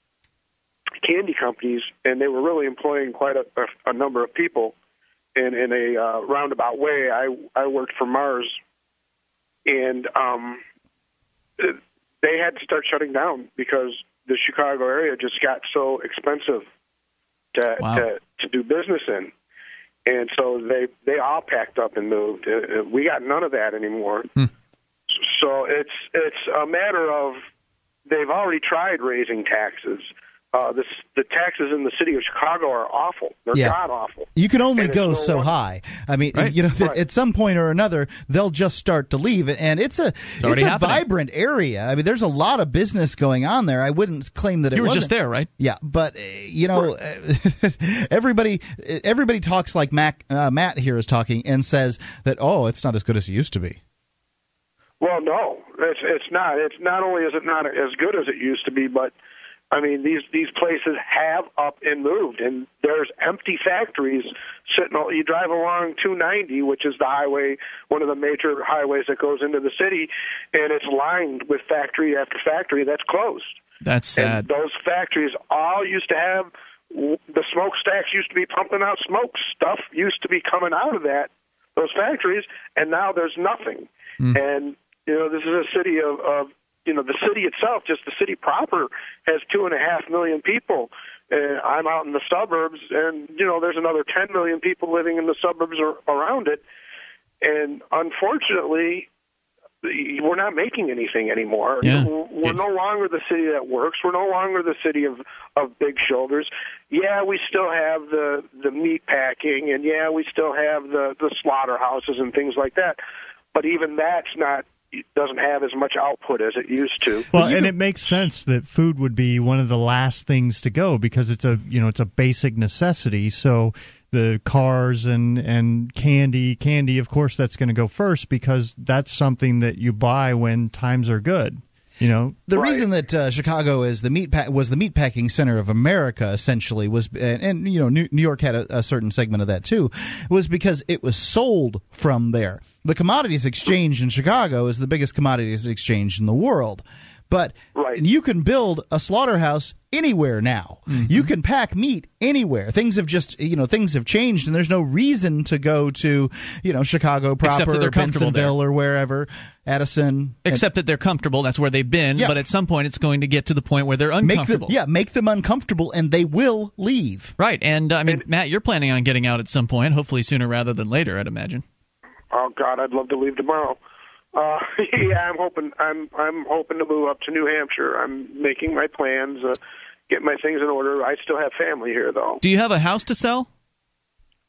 candy companies, and they were really employing quite a, a, a number of people. In in a uh, roundabout way, I I worked for Mars, and um, they had to start shutting down because the Chicago area just got so expensive to Wow. to, to do business in, and so they they all packed up and moved. Uh, uh, We got none of that anymore. Hmm. So it's it's a matter of they've already tried raising taxes. Uh, the the taxes in the city of Chicago are awful. They're Yeah. god awful. You can only And go no so wonder- high. I mean, Right. you know, Right. at some point or another, they'll just start to leave, and it's a it's, already a happening. vibrant area. I mean, there's a lot of business going on there. I wouldn't claim that it You were wasn't. just there, right? Yeah, but uh, you know, everybody everybody talks like Mac, uh, Matt here is talking and says that oh, it's not as good as it used to be. Well, no, it's it's not. It's not only is it not as good as it used to be, but I mean these these places have up and moved, and there's empty factories sitting. all You drive along 290, which is the highway, one of the major highways that goes into the city, and it's lined with factory after factory that's closed. That's sad. And those factories all used to have the smokestacks used to be pumping out smoke. Stuff used to be coming out of that those factories, and now there's nothing. Hmm. And you know, this is a city of, of you know the city itself, just the city proper, has two and a half million people. Uh, I'm out in the suburbs, and you know, there's another 10 million people living in the suburbs or, around it. And unfortunately, we're not making anything anymore. Yeah. We're no longer the city that works. We're no longer the city of of big shoulders. Yeah, we still have the the meat packing, and yeah, we still have the the slaughterhouses and things like that. But even that's not doesn't have as much output as it used to. Well, and it makes sense that food would be one of the last things to go because it's a you know it's a basic necessity. So the cars and and candy, candy, of course, that's going to go first because that's something that you buy when times are good. You know, The Right. reason that uh, Chicago is the meat pa- was the meatpacking center of America essentially was, and, and you know New, New York had a, a certain segment of that too, was because it was sold from there. The commodities exchange in Chicago is the biggest commodities exchange in the world, but Right. you can build a slaughterhouse anywhere now. Mm-hmm. You can pack meat anywhere. Things have just you know things have changed, and there's no reason to go to you know Chicago proper Except that they're or comfortable there. Bensenville or wherever, Addison. Except that they're comfortable. That's where they've been. Yeah. But at some point, it's going to get to the point where they're make them uncomfortable. yeah make them uncomfortable and they will leave Right. And I mean, Matt, you're planning on getting out at some point, hopefully sooner rather than later, I'd imagine. Oh God, I'd love to leave tomorrow. Uh, yeah, I'm hoping. I'm I'm hoping to move up to New Hampshire. I'm making my plans, uh, get my things in order. I still have family here, though. Do you have a house to sell?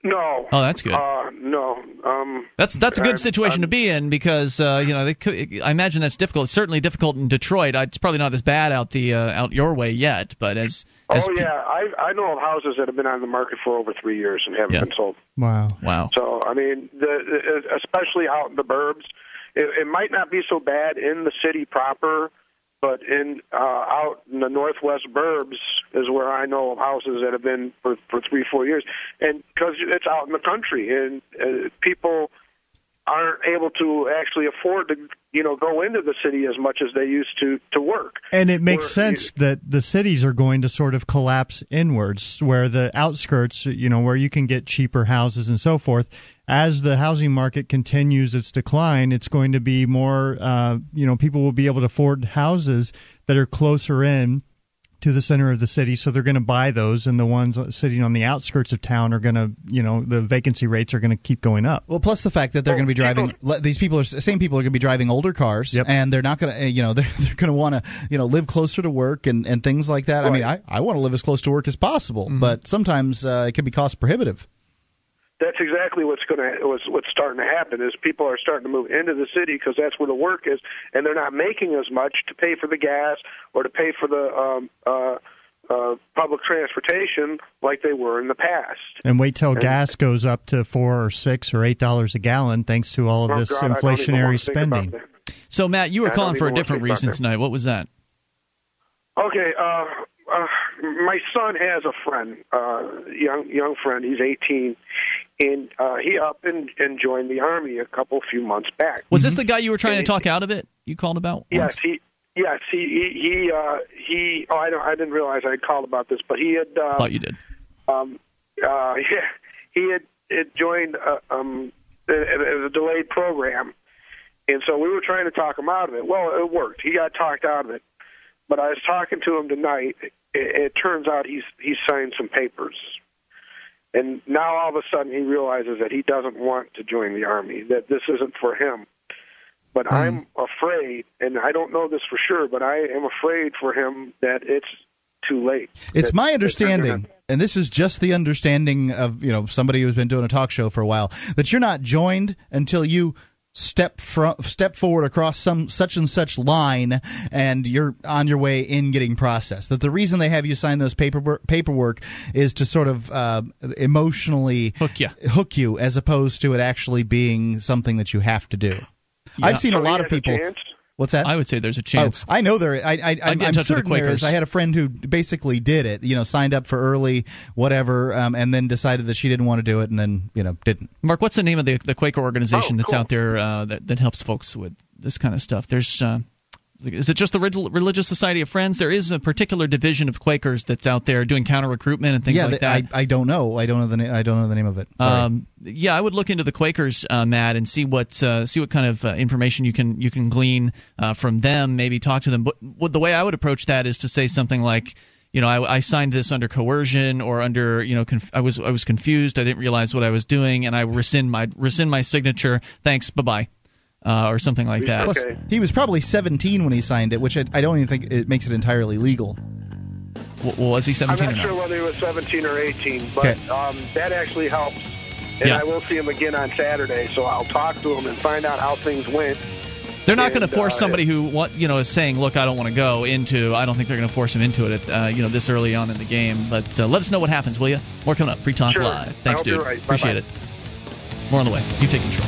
No. Oh, that's good. Uh, no. Um, That's that's a good I'm- situation to I'm- be in because uh, you know they could, I imagine that's difficult. It's certainly difficult in Detroit. Uh, It's probably not as bad out the uh, out your way yet, but as, as Oh pe- yeah, I I know of houses that have been on the market for over three years and haven't Yeah. been sold. wow. wow, So I mean, the, the especially out in the burbs, it, it might not be so bad in the city proper, but in uh, out in the northwest burbs is where I know of houses that have been for for three four years, and because it's out in the country and uh, people aren't able to actually afford to you know go into the city as much as they used to to work. And it makes Or- sense that the cities are going to sort of collapse inwards, where the outskirts, you know, where you can get cheaper houses and so forth. As the housing market continues its decline, it's going to be more, uh, you know, people will be able to afford houses that are closer in to the center of the city, so they're going to buy those, and the ones sitting on the outskirts of town are going to, you know, the vacancy rates are going to keep going up. well plus the fact that they're Well, going to be driving people- these people are same people are going to be driving older cars Yep. and they're not going to you know they're, they're going to want to you know live closer to work and, and things like that i mean i, I want to live as close to work as possible but sometimes uh, it can be cost prohibitive that's exactly what's going to what's what's starting to happen is people are starting to move into the city because that's where the work is, and they're not making as much to pay for the gas or to pay for the um, uh, uh, public transportation like they were in the past. And wait till gas goes up to four or six or eight dollars a gallon, thanks to all of Oh, this God, I don't even inflationary wanna think about spending. so Matt, you were I calling for a even wanna different reason tonight. What was that? Okay, uh, uh, my son has a friend, uh, young young friend. He's 18, and uh, he up and, and joined the army a couple few months back. Was this the guy you were trying to And- talk out of it? You called about? Yes, once? he. Yes, he he he. Uh, he oh, I don't. I didn't realize I had called about this, but he had. Uh, thought you did. um, uh, yeah, he had, had joined uh, um, a, a a delayed program, and so we were trying to talk him out of it. Well, it worked. He got talked out of it, but I was talking to him tonight. It, it turns out he's he's signed some papers, and now all of a sudden he realizes that he doesn't want to join the army. That this isn't for him. But Hmm. I'm afraid, and I don't know this for sure, but I am afraid for him that it's too late. It's That- my understanding, and this is just the understanding of you know somebody who's been doing a talk show for a while, that you're not joined until you step fro- step forward across some such and such line, and you're on your way in getting processed. That the reason they have you sign those paperwork paperwork is to sort of uh, emotionally Hook ya. hook you, as opposed to it actually being something that you have to do. I've seen So a lot of has a people. Chance? What's that? I would say there's a chance. Oh, I know there. I, I, I'm, I'm touch the certain there is. I had a friend who basically did it. You know, signed up for early, whatever, um, and then decided that she didn't want to do it, and then you know didn't. Mark, what's the name of the the Quaker organization Oh, that's cool. out there uh, that that helps folks with this kind of stuff? There's. Uh, is it just the Religious Society of Friends? There is a particular division of Quakers that's out there doing counter recruitment and things yeah, like that. I, I don't know. I don't know the na- I don't know the name of it. Um, yeah, I would look into the Quakers, uh, Matt, and see what uh, see what kind of uh, information you can you can glean uh, from them. Maybe talk to them. But what, the way I would approach that is to say something like, you know, I, I signed this under coercion or under you know conf- I was I was confused. I didn't realize what I was doing, and I rescind my rescind my signature. Thanks. Bye bye. Uh, or something like that. Plus, he was probably 17 when he signed it, which I, I don't even think it makes it entirely legal. W- was he 17? I'm 17 not or not? sure whether he was 17 or 18, but Okay. um, that actually helps. And Yeah. I will see him again on Saturday, so I'll talk to him and find out how things went. They're not going to force uh, somebody who what you know is saying, "Look, I don't want to go into." I don't think they're going to force him into it, at, uh, you know, this early on in the game. But uh, let us know what happens, will you? More coming up. Free Talk Sure. Live. I Thanks, hope dude. you're right. Appreciate Bye-bye. it. More on the way. You take control.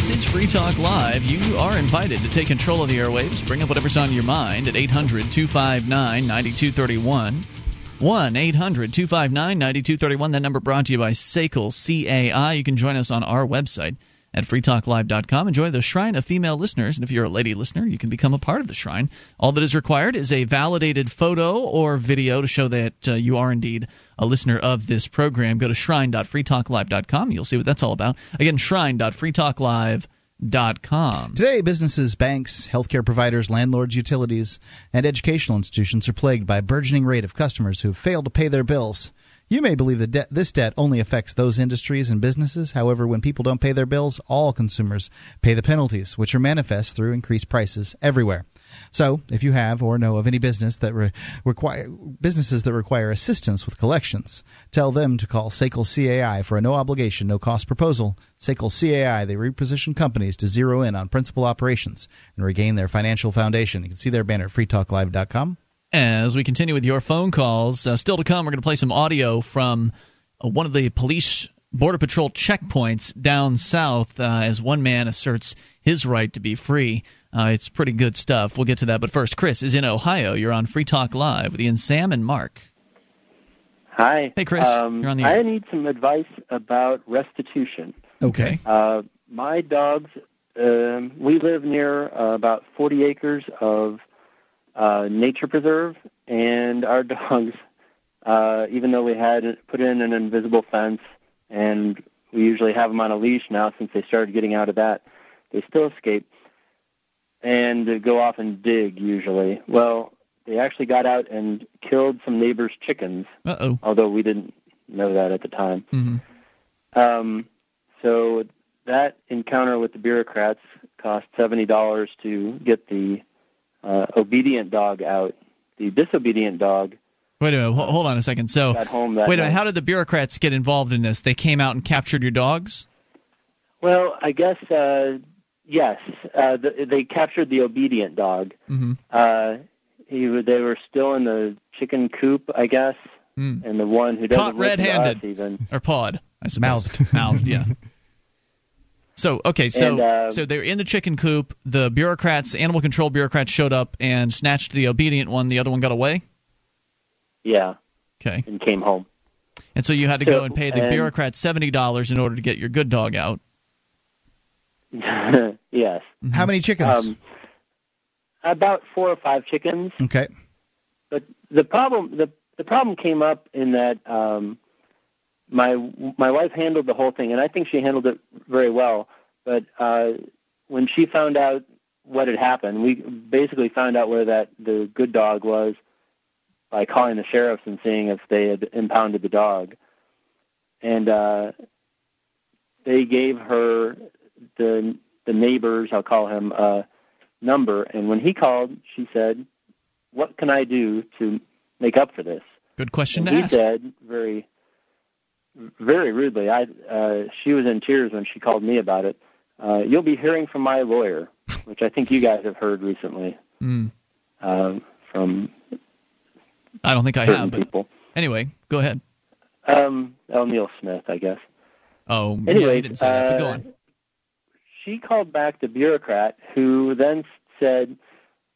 This is Free Talk Live. You are invited to take control of the airwaves. Bring up whatever's on your mind at 800 259 9231. 1 800 259 9231. That number brought to you by SACL CAI. You can join us on our website at freetalklive.com join the shrine of female listeners. And if you're a lady listener, you can become a part of the shrine. All that is required is a validated photo or video to show that uh, you are indeed a listener of this program. Go to shrine.freetalklive.com. You'll see what that's all about. Again, shrine.freetalklive.com. Today, businesses, banks, healthcare providers, landlords, utilities, and educational institutions are plagued by a burgeoning rate of customers who have failed to pay their bills. You may believe that de- this debt only affects those industries and businesses. However, when people don't pay their bills, all consumers pay the penalties, which are manifest through increased prices everywhere. So, if you have or know of any business that re- require businesses that require assistance with collections, tell them to call SACL CAI for a no obligation, no cost proposal. SACL CAI they reposition companies to zero in on principal operations and regain their financial foundation. You can see their banner at freetalklive.com. As we continue with your phone calls, uh, still to come, we're going to play some audio from uh, one of the police border patrol checkpoints down south uh, as one man asserts his right to be free. Uh, it's pretty good stuff. We'll get to that. But first, Chris is in Ohio. You're on Free Talk Live with Ian Sam and Mark. Hi. Hey, Chris. Um, You're on the I need some advice about restitution. Okay. Uh, my dogs, um, we live near uh, about 40 acres of uh, nature preserve, and our dogs, uh, even though we had put in an invisible fence, and we usually have them on a leash now since they started getting out of that, they still escape and go off and dig usually. Well, they actually got out and killed some neighbors' chickens Uh oh. although we didn't know that at the time. hmm Um, so that encounter with the bureaucrats cost seventy dollars to get the uh, obedient dog out. The disobedient dog Wait a minute. Ho- hold on a second. So, got home that wait a minute. night. How did the bureaucrats get involved in this? They came out and captured your dogs? Well, I guess uh, yes. Uh, the, they captured the obedient dog. Mm-hmm. Uh, he, they were still in the chicken coop, I guess, Mm. and the one who doesn't Caught red-handed. even. Or pawed, I suppose. Mouthed. Mouthed, yeah. So okay, so And, uh, so they're in the chicken coop. The bureaucrats, animal control bureaucrats, showed up and snatched the obedient one. The other one got away. Yeah, Okay, and came home. and so you had to So- go and pay the and- bureaucrats seventy dollars in order to get your good dog out. yes. How many chickens? Um, about four or five chickens. okay. But the problem the the problem came up in that um, my my wife handled the whole thing, and I think she handled it very well. But uh, when she found out what had happened, we basically found out where that the good dog was by calling the sheriffs and seeing if they had impounded the dog, and uh, they gave her the the neighbors I'll call him uh, number, and when he called, she said what can I do to make up for this? Good question And to he ask. said very, very rudely. I uh, she was in tears when she called me about it. Uh, you'll be hearing from my lawyer, which I think you guys have heard recently Mm, um, from I don't think I have, people. anyway, go ahead. Um, oh, Neil Smith, I guess. Oh, yeah, Anyway, say that. Go uh, on. she called back the bureaucrat, who then said,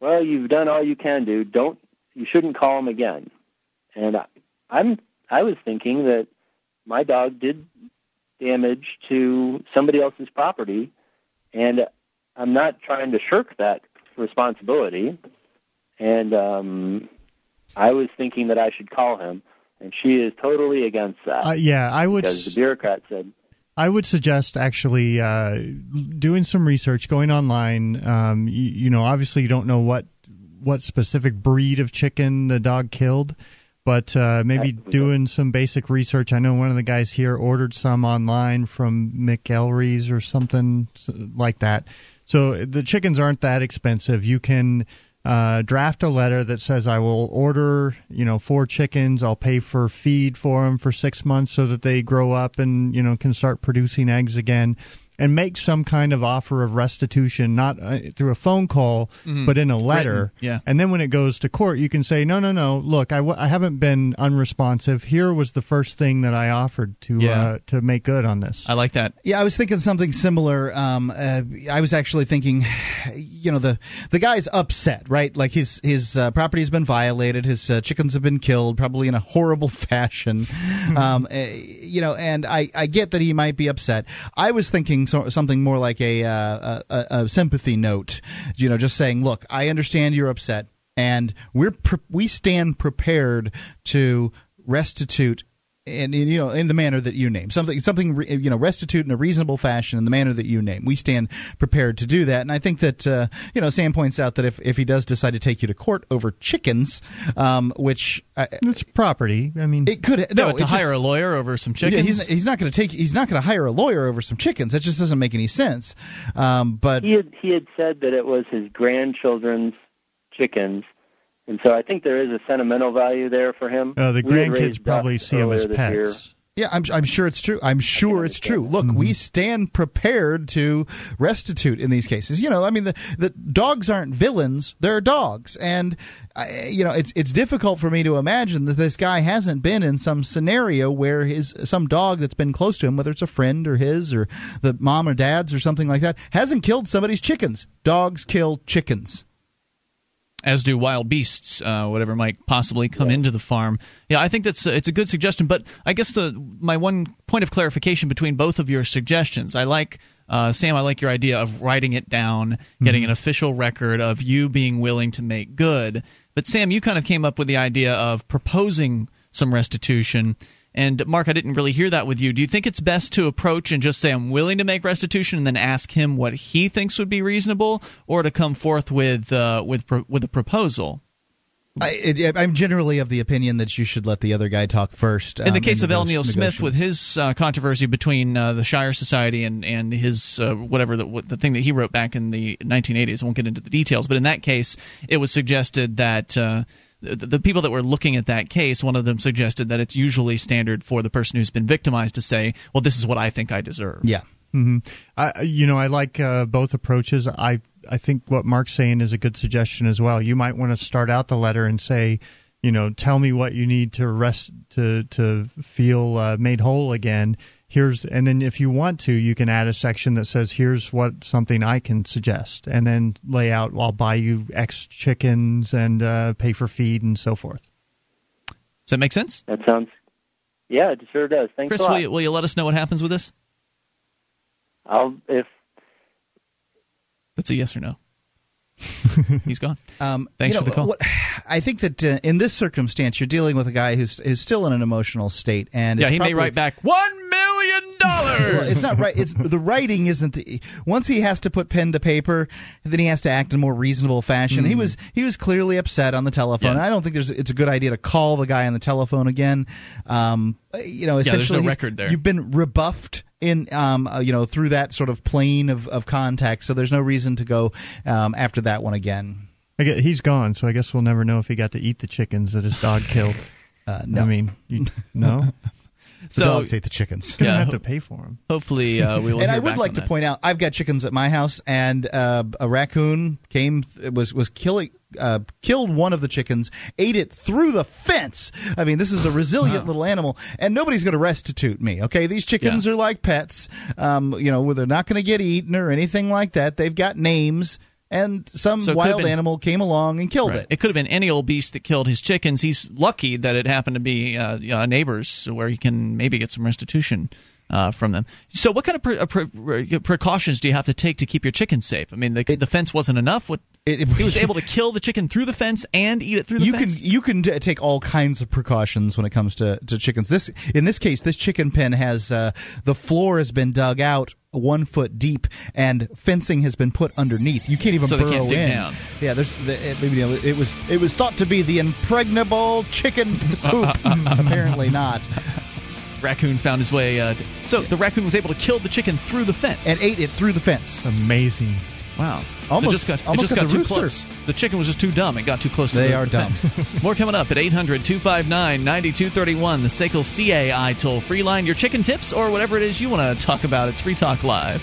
"Well, you've done all you can do. Don't you shouldn't call him again." And I, I'm I was thinking that my dog did damage to somebody else's property, and I'm not trying to shirk that responsibility. And um, I was thinking that I should call him, and she is totally against that Uh, yeah, I would. because the bureaucrat said. I would suggest actually uh, doing some research, going online. Um, you, you know, obviously you don't know what what specific breed of chicken the dog killed, but uh, maybe doing some basic research. I know one of the guys here ordered some online from McMurray's or something like that. So the chickens aren't that expensive. You can uh, draft a letter that says I will order, you know, four chickens. I'll pay for feed for them for six months so that they grow up and you know can start producing eggs again, and make some kind of offer of restitution, not uh, through a phone call, but in a letter. Written, yeah. And then when it goes to court, you can say, no, no, no. Look, I, w- I haven't been unresponsive. Here was the first thing that I offered to Yeah. uh, to make good on this. I like that. Yeah, I was thinking something similar. Um, uh, I was actually thinking, you know, the the guy's upset, right? Like his his uh, property has been violated, his uh, chickens have been killed, probably in a horrible fashion. um, uh, you know, and I, I get that he might be upset. I was thinking so, something more like a, uh, a a sympathy note, you know, just saying, look, I understand you're upset, and we're pre- we stand prepared to restitute and you know in the manner that you name. Something something re- you know restitute in a reasonable fashion in the manner that you name. We stand prepared to do that. And i think that uh, you know sam points out that if, if he does decide to take you to court over chickens um, which I, It's property. I mean, it could No, no to it just- hire a lawyer over some yeah, chickens. he's, he's not going to take he's not going to hire a lawyer over some chickens. That just doesn't make any sense. Um, but he had he had said that it was his grandchildren's chickens, and so I think there is a sentimental value there for him. uh, the We grandkids probably see him as earlier this year. pets. Yeah, I'm, I'm sure it's true. I'm sure it's true. Look, we stand prepared to restitute in these cases. You know, I mean, the, the dogs aren't villains; they're dogs, and I, you know, it's it's difficult for me to imagine that this guy hasn't been in some scenario where his some dog that's been close to him, whether it's a friend or his or the mom or dad's or something like that, hasn't killed somebody's chickens. Dogs kill chickens. As do wild beasts, uh, whatever might possibly come into the farm. Yeah, I think that's it's a good suggestion. But I guess the my one point of clarification between both of your suggestions, I like. Uh, Sam, I like your idea of writing it down, getting an official record of you being willing to make good. But Sam, you kind of came up with the idea of proposing some restitution. And Mark, I didn't really hear that with you. Do you think it's best to approach and just say I'm willing to make restitution, and then ask him what he thinks would be reasonable, or to come forth with uh, with pro- with a proposal? I, I'm generally of the opinion that you should let the other guy talk first. In the um, case of L. negoti- Neil Smith, with his uh, controversy between uh, the Shire Society and and his uh, whatever the the thing that he wrote back in the 1980s, I won't get into the details, but in that case, it was suggested that. The, the people that were looking at that case, one of them suggested that it's usually standard for the person who's been victimized to say, "Well, this is what I think I deserve." yeah. hmm I, you know, I like uh, both approaches. I I think what Mark's saying is a good suggestion as well. You might want to start out the letter and say, you know, tell me what you need to rest to to feel uh, made whole again. Here's and then if you want to you can add a section that says here's what something i can suggest and then lay out i'll buy you x chickens and uh, pay for feed and so forth does that make sense That sounds. Yeah, it sure does. Thanks chris a lot. will you, will you let us know what happens with this I'll if that's a yes or no he's gone Um, Thanks you know, for the call. What, I think that uh, in this circumstance, you're dealing with a guy who's is still in an emotional state, and yeah he may probably- write back one million dollars Well, it's not right. It's the writing isn't. The, once he has to put pen to paper, then he has to act in a more reasonable fashion. He was he was clearly upset on the telephone. Hmm. Yeah. I don't think there's. It's a good idea to call the guy on the telephone again. Um, you know, essentially, there's no record there. You've been rebuffed in um, uh, you know through that sort of plane of, of contact. So there's no reason to go um, after that one again. He's gone so i guess we'll never know if he got to eat the chickens that his dog killed Uh, no, i mean you, no the so dogs ate the chickens. gonna Yeah. have to pay for them hopefully uh, we will and hear I would back like to that. point out, I've got chickens at my house, and uh, a raccoon came was was killing. Uh, killed one of the chickens, ate it through the fence. I mean, this is a resilient little animal, and nobody's going to restitute me. Okay, these chickens Yeah. are like pets. Um, you know, where they're not going to get eaten or anything like that. They've got names, and some So wild been- animal came along and killed Right. it. It could have been any old beast that killed his chickens. He's lucky that it happened to be uh, uh, neighbors where he can maybe get some restitution uh, from them. So, what kind of pre- uh, pre- precautions do you have to take to keep your chickens safe? I mean, the, the fence wasn't enough. What It- it- he was able to kill the chicken through the fence and eat it through the you fence. can you can d- take all kinds of precautions when it comes to, to chickens. This in this case, this chicken pen has uh, the floor has been dug out one foot deep and fencing has been put underneath. You can't even So they burrow can't dig in. down. Yeah, there's the, it, you know, it was it was thought to be the impregnable chicken coop. Apparently not, raccoon found his way. Uh, to- so the raccoon was able to kill the chicken through the fence and ate it through the fence. amazing Wow. Almost- so just got, almost just got got, too rooster. close. The chicken was just too dumb. It got too close to They the are dumb. More coming up at 800 259 9231, the SACL CAI toll free line. Your chicken tips or whatever it is you want to talk about. It's Free Talk Live.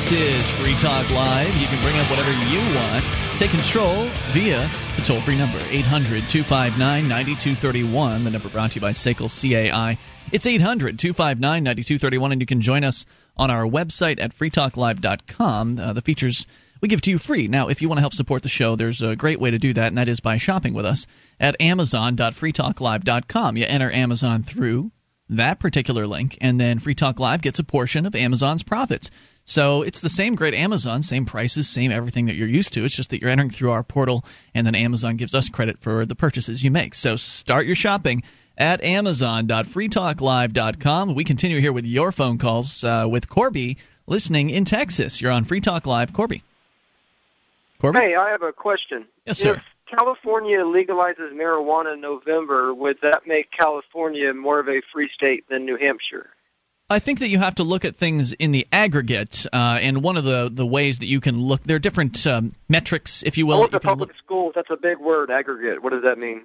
This is Free Talk Live. You can bring up whatever you want. Take control via the toll free number 800 259 9231. The number brought to you by SACL CAI. It's 800 259 9231, and you can join us on our website at freetalklive.com. Uh, the features we give to you free. Now, if you want to help support the show, there's a great way to do that, and that is by shopping with us at amazon.freetalklive.com. You enter Amazon through that particular link, and then Free Talk Live gets a portion of Amazon's profits. So it's the same great Amazon, same prices, same everything that you're used to. It's just that you're entering through our portal, and then Amazon gives us credit for the purchases you make. So start your shopping at amazon.freetalklive.com. We continue here with your phone calls uh, with Corby listening in Texas. You're on Free Talk Live, Corby. Corby? Hey, I have a question. Yes, sir. If California legalizes marijuana in November, would that make California more of a free state than New Hampshire? I think that you have to look at things in the aggregate, uh, and one of the, the ways that you can look, there are different um, metrics, if you will. went that to you can public schools. That's a big word, aggregate. What does that mean?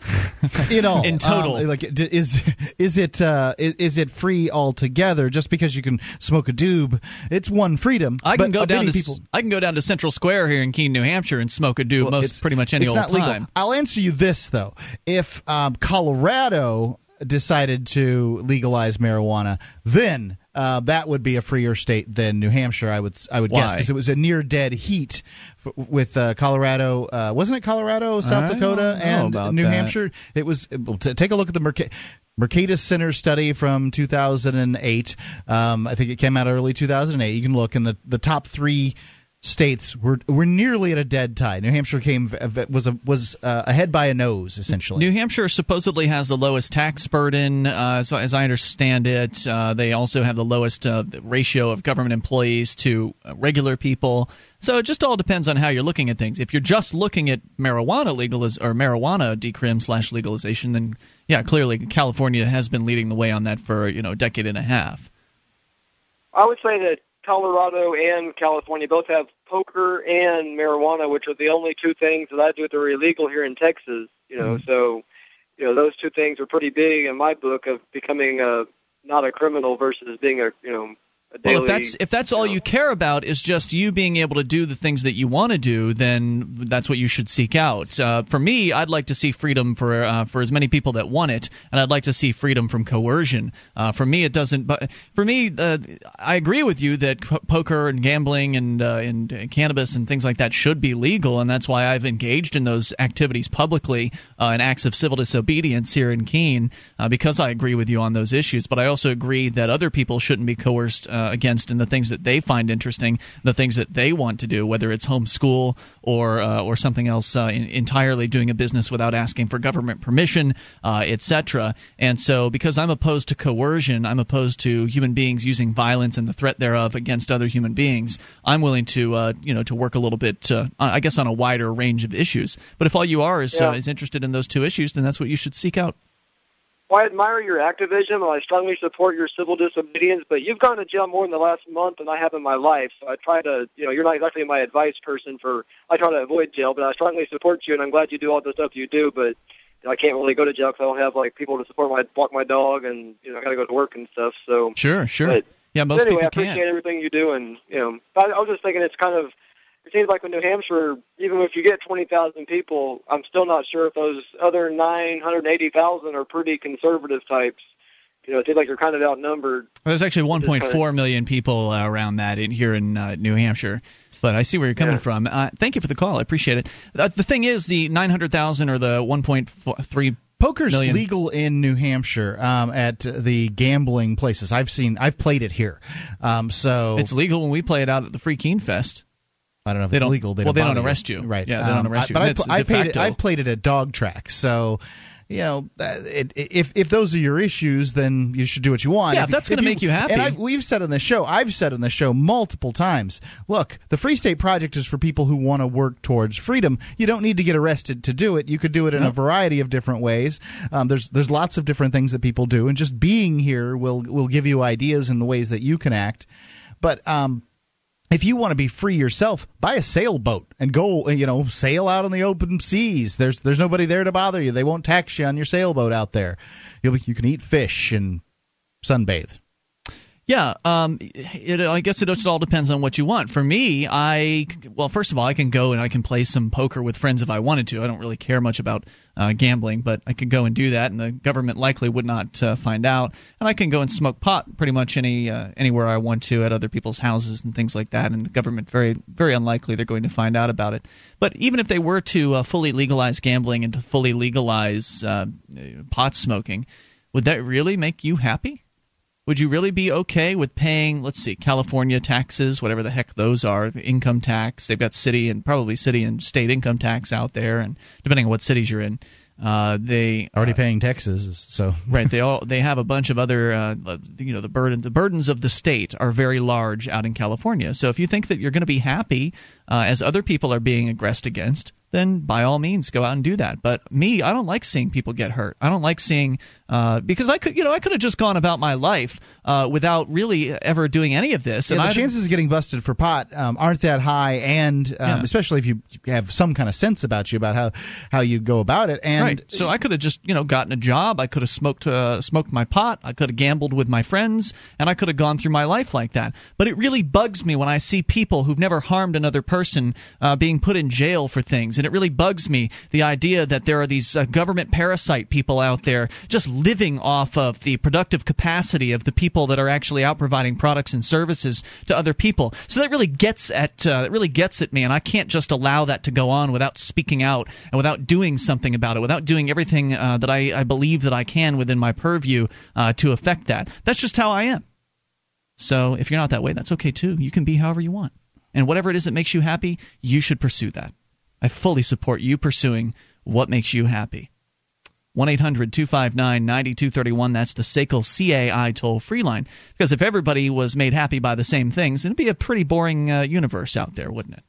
in all In total. um, like is is it uh is, is it free altogether just because you can smoke a doob it's one freedom I can but go down to people I can go down to Central Square here in Keene, New Hampshire, and smoke a doob Well, most it's- pretty much any it's old not legal. time. I'll answer you this though: if um, Colorado decided to legalize marijuana, then uh, that would be a freer state than New Hampshire. I would I would guess because it was a near dead heat f- with uh, Colorado. Uh, wasn't it Colorado, South I Dakota, and New that. Hampshire? It was. well, t- Take a look at the Merca- Mercatus Center study from 2008. Um, I think it came out early 2008. You can look in the the top three states were were nearly at a dead tie. New Hampshire came was a, was uh, ahead by a nose essentially. New Hampshire supposedly has the lowest tax burden, uh, so as I understand it. Uh, they also have the lowest uh, ratio of government employees to uh, regular people. So it just all depends on how you're looking at things. If you're just looking at marijuana legaliz- or marijuana decrim slash legalization, then yeah, clearly California has been leading the way on that for you know a decade and a half. I would say that Colorado and California both have poker and marijuana, which are the only two things that I do that are illegal here in Texas. You know, mm so you know those two things are pretty big in my book of becoming a not a criminal versus being a you know Daily, well, if that's if that's all you, know. you care about is just you being able to do the things that you want to do, then that's what you should seek out. Uh, for me, I'd like to see freedom for uh, for as many people that want it, and I'd like to see freedom from coercion. Uh, for me, it doesn't. But for me, uh, I agree with you that p- poker and gambling and uh, and cannabis and things like that should be legal, and that's why I've engaged in those activities publicly uh, in acts of civil disobedience here in Keene because I agree with you on those issues. But I also agree that other people shouldn't be coerced uh, against and the things that they find interesting, the things that they want to do, whether it's homeschool or uh, or something else uh, in, entirely, doing a business without asking for government permission, uh, etc. And so, because I'm opposed to coercion, I'm opposed to human beings using violence and the threat thereof against other human beings. I'm willing to uh, you know to work a little bit, uh, I guess, on a wider range of issues. But if all you are is yeah. is interested in those two issues, then that's what you should seek out. Well, I admire your activism and I strongly support your civil disobedience, but you've gone to jail more in the last month than I have in my life. So I try to, you know, you're not exactly my advice person for, I try to avoid jail, but I strongly support you and I'm glad you do all the stuff you do, but you know, I can't really go to jail because I don't have like people to support my, walk my dog and, you know, I got to go to work and stuff. So. Sure, sure. But, yeah, most anyway, people I appreciate can't. everything you do and, you know, I, I was just thinking it's kind of, it seems like with New Hampshire, even if you get 20,000 people, I'm still not sure if those other 980,000 are pretty conservative types. You know, it seems like you're kind of outnumbered. Well, there's actually 1.4 million people uh, around that in, here in uh, New Hampshire. But I see where you're coming yeah. from. Uh, thank you for the call. I appreciate it. Uh, the thing is, the 900,000 or the 1.3 Poker's million. legal in New Hampshire um, at the gambling places. I've seen, I've played it here. Um, so it's legal when we play it out at the Free Keene Fest. I don't know if they it's legal. They well, don't they don't arrest you, right? Yeah, they don't um, arrest you. But I, I, played it. I played it at dog tracks, so you know, it, if if those are your issues, then you should do what you want. Yeah, if, that's going to make you happy. And I, we've said on the show, I've said on the show multiple times. Look, the Free State Project is for people who want to work towards freedom. You don't need to get arrested to do it. You could do it in a variety of different ways. Um, there's there's lots of different things that people do, and just being here will will give you ideas in the ways that you can act. But um, if you want to be free yourself, buy a sailboat and go, you know, sail out on the open seas. There's there's nobody there to bother you. They won't tax you on your sailboat out there. You'll be, you can eat fish and sunbathe. Yeah, um, it, I guess it just all depends on what you want. For me, I well, first of all, I can go and I can play some poker with friends if I wanted to. I don't really care much about uh, gambling, but I could go and do that, and the government likely would not uh, find out. And I can go and smoke pot pretty much any uh, anywhere I want to at other people's houses and things like that. And the government very very unlikely they're going to find out about it. But even if they were to uh, fully legalize gambling and to fully legalize uh, pot smoking, would that really make you happy? Would you really be okay with paying, let's see, California taxes, whatever the heck those are, the income tax? They've got city and probably city and state income tax out there, and depending on what cities you're in, uh, they already uh, paying taxes. So right, they all they have a bunch of other, uh, you know, the burden the burdens of the state are very large out in California. So if you think that you're going to be happy uh, as other people are being aggressed against, then by all means go out and do that. But me, I don't like seeing people get hurt. I don't like seeing uh, because I could, you know, I could have just gone about my life uh, without really ever doing any of this. Yeah, and the I'd- chances of getting busted for pot um, aren't that high, and um, Yeah. especially if you have some kind of sense about you about how how you go about it. And right. So I could have just you know gotten a job. I could have smoked uh, smoked my pot. I could have gambled with my friends, and I could have gone through my life like that. But it really bugs me when I see people who've never harmed another person uh, being put in jail for things, and it really bugs me the idea that there are these uh, government parasite people out there just living off of the productive capacity of the people that are actually out providing products and services to other people. So that really gets at uh, that really gets at me, and I can't just allow that to go on without speaking out and without doing something about it, without doing everything uh, that I, I believe that I can within my purview uh, to affect that. That's just how I am. So if you're not that way, that's okay too. You can be however you want. and whatever it is that makes you happy, you should pursue that. I fully support you pursuing what makes you happy. 1 800 259 9231. That's the SACL CAI toll free line. Because if everybody was made happy by the same things, it'd be a pretty boring uh, universe out there, wouldn't it?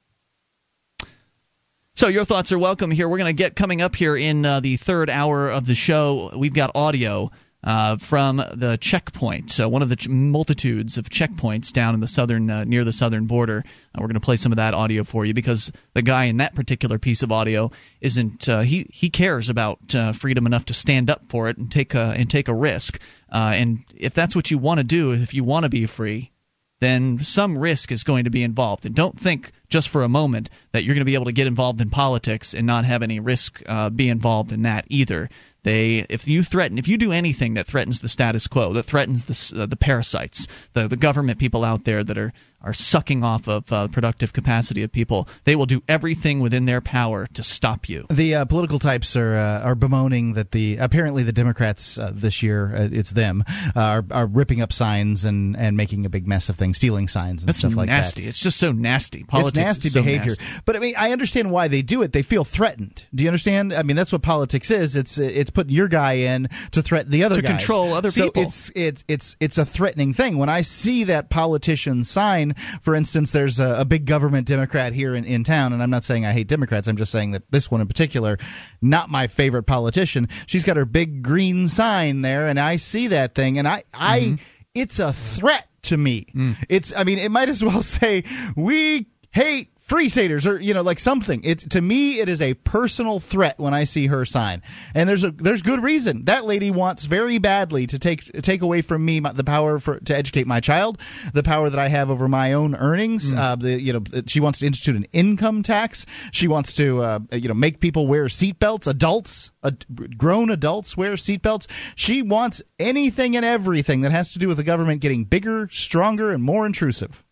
So, your thoughts are welcome here. We're going to get coming up here in uh, the third hour of the show. We've got audio uh, from the checkpoint, so one of the ch- multitudes of checkpoints down in the southern uh, near the southern border. Uh, we're going to play some of that audio for you because the guy in that particular piece of audio isn't uh, he he cares about uh, freedom enough to stand up for it and take a and take a risk. Uh, and if that's what you want to do, if you want to be free, then some risk is going to be involved. And don't think just for a moment that you're going to be able to get involved in politics and not have any risk uh, be involved in that either. They, if you threaten, if you do anything that threatens the status quo, that threatens the uh, the parasites, the the government people out there that are are sucking off of uh, productive capacity of people, they will do everything within their power to stop you. The uh, political types are uh, are bemoaning that the apparently the Democrats uh, this year uh, it's them uh, are are ripping up signs and and making a big mess of things, stealing signs and That's stuff like nasty. that. It's just so nasty. Politics it's nasty so behavior. nasty. But I mean, I understand why they do it. They feel threatened. Do you understand? I mean, that's what politics is. It's it's putting your guy in to threaten the other To guys. control other so people. it's it's it's it's a threatening thing. When I see that politician sign, for instance, there's a, a big government Democrat here in, in town, and I'm not saying I hate Democrats. I'm just saying that this one in particular, not my favorite politician. She's got her big green sign there, and I see that thing, and I I Mm-hmm. it's a threat to me. Mm. It's I mean, it might as well say we hate free staters or you know like something. It to me it is a personal threat when i see her sign. And there's a there's good reason. That lady wants very badly to take take away from me my, the power for to educate my child the power that i have over my own earnings uh, the you know she wants to institute an income tax. She wants to uh, you know make people wear seatbelts adults ad- grown adults wear seatbelts she wants anything and everything that has to do with the government getting bigger stronger and more intrusive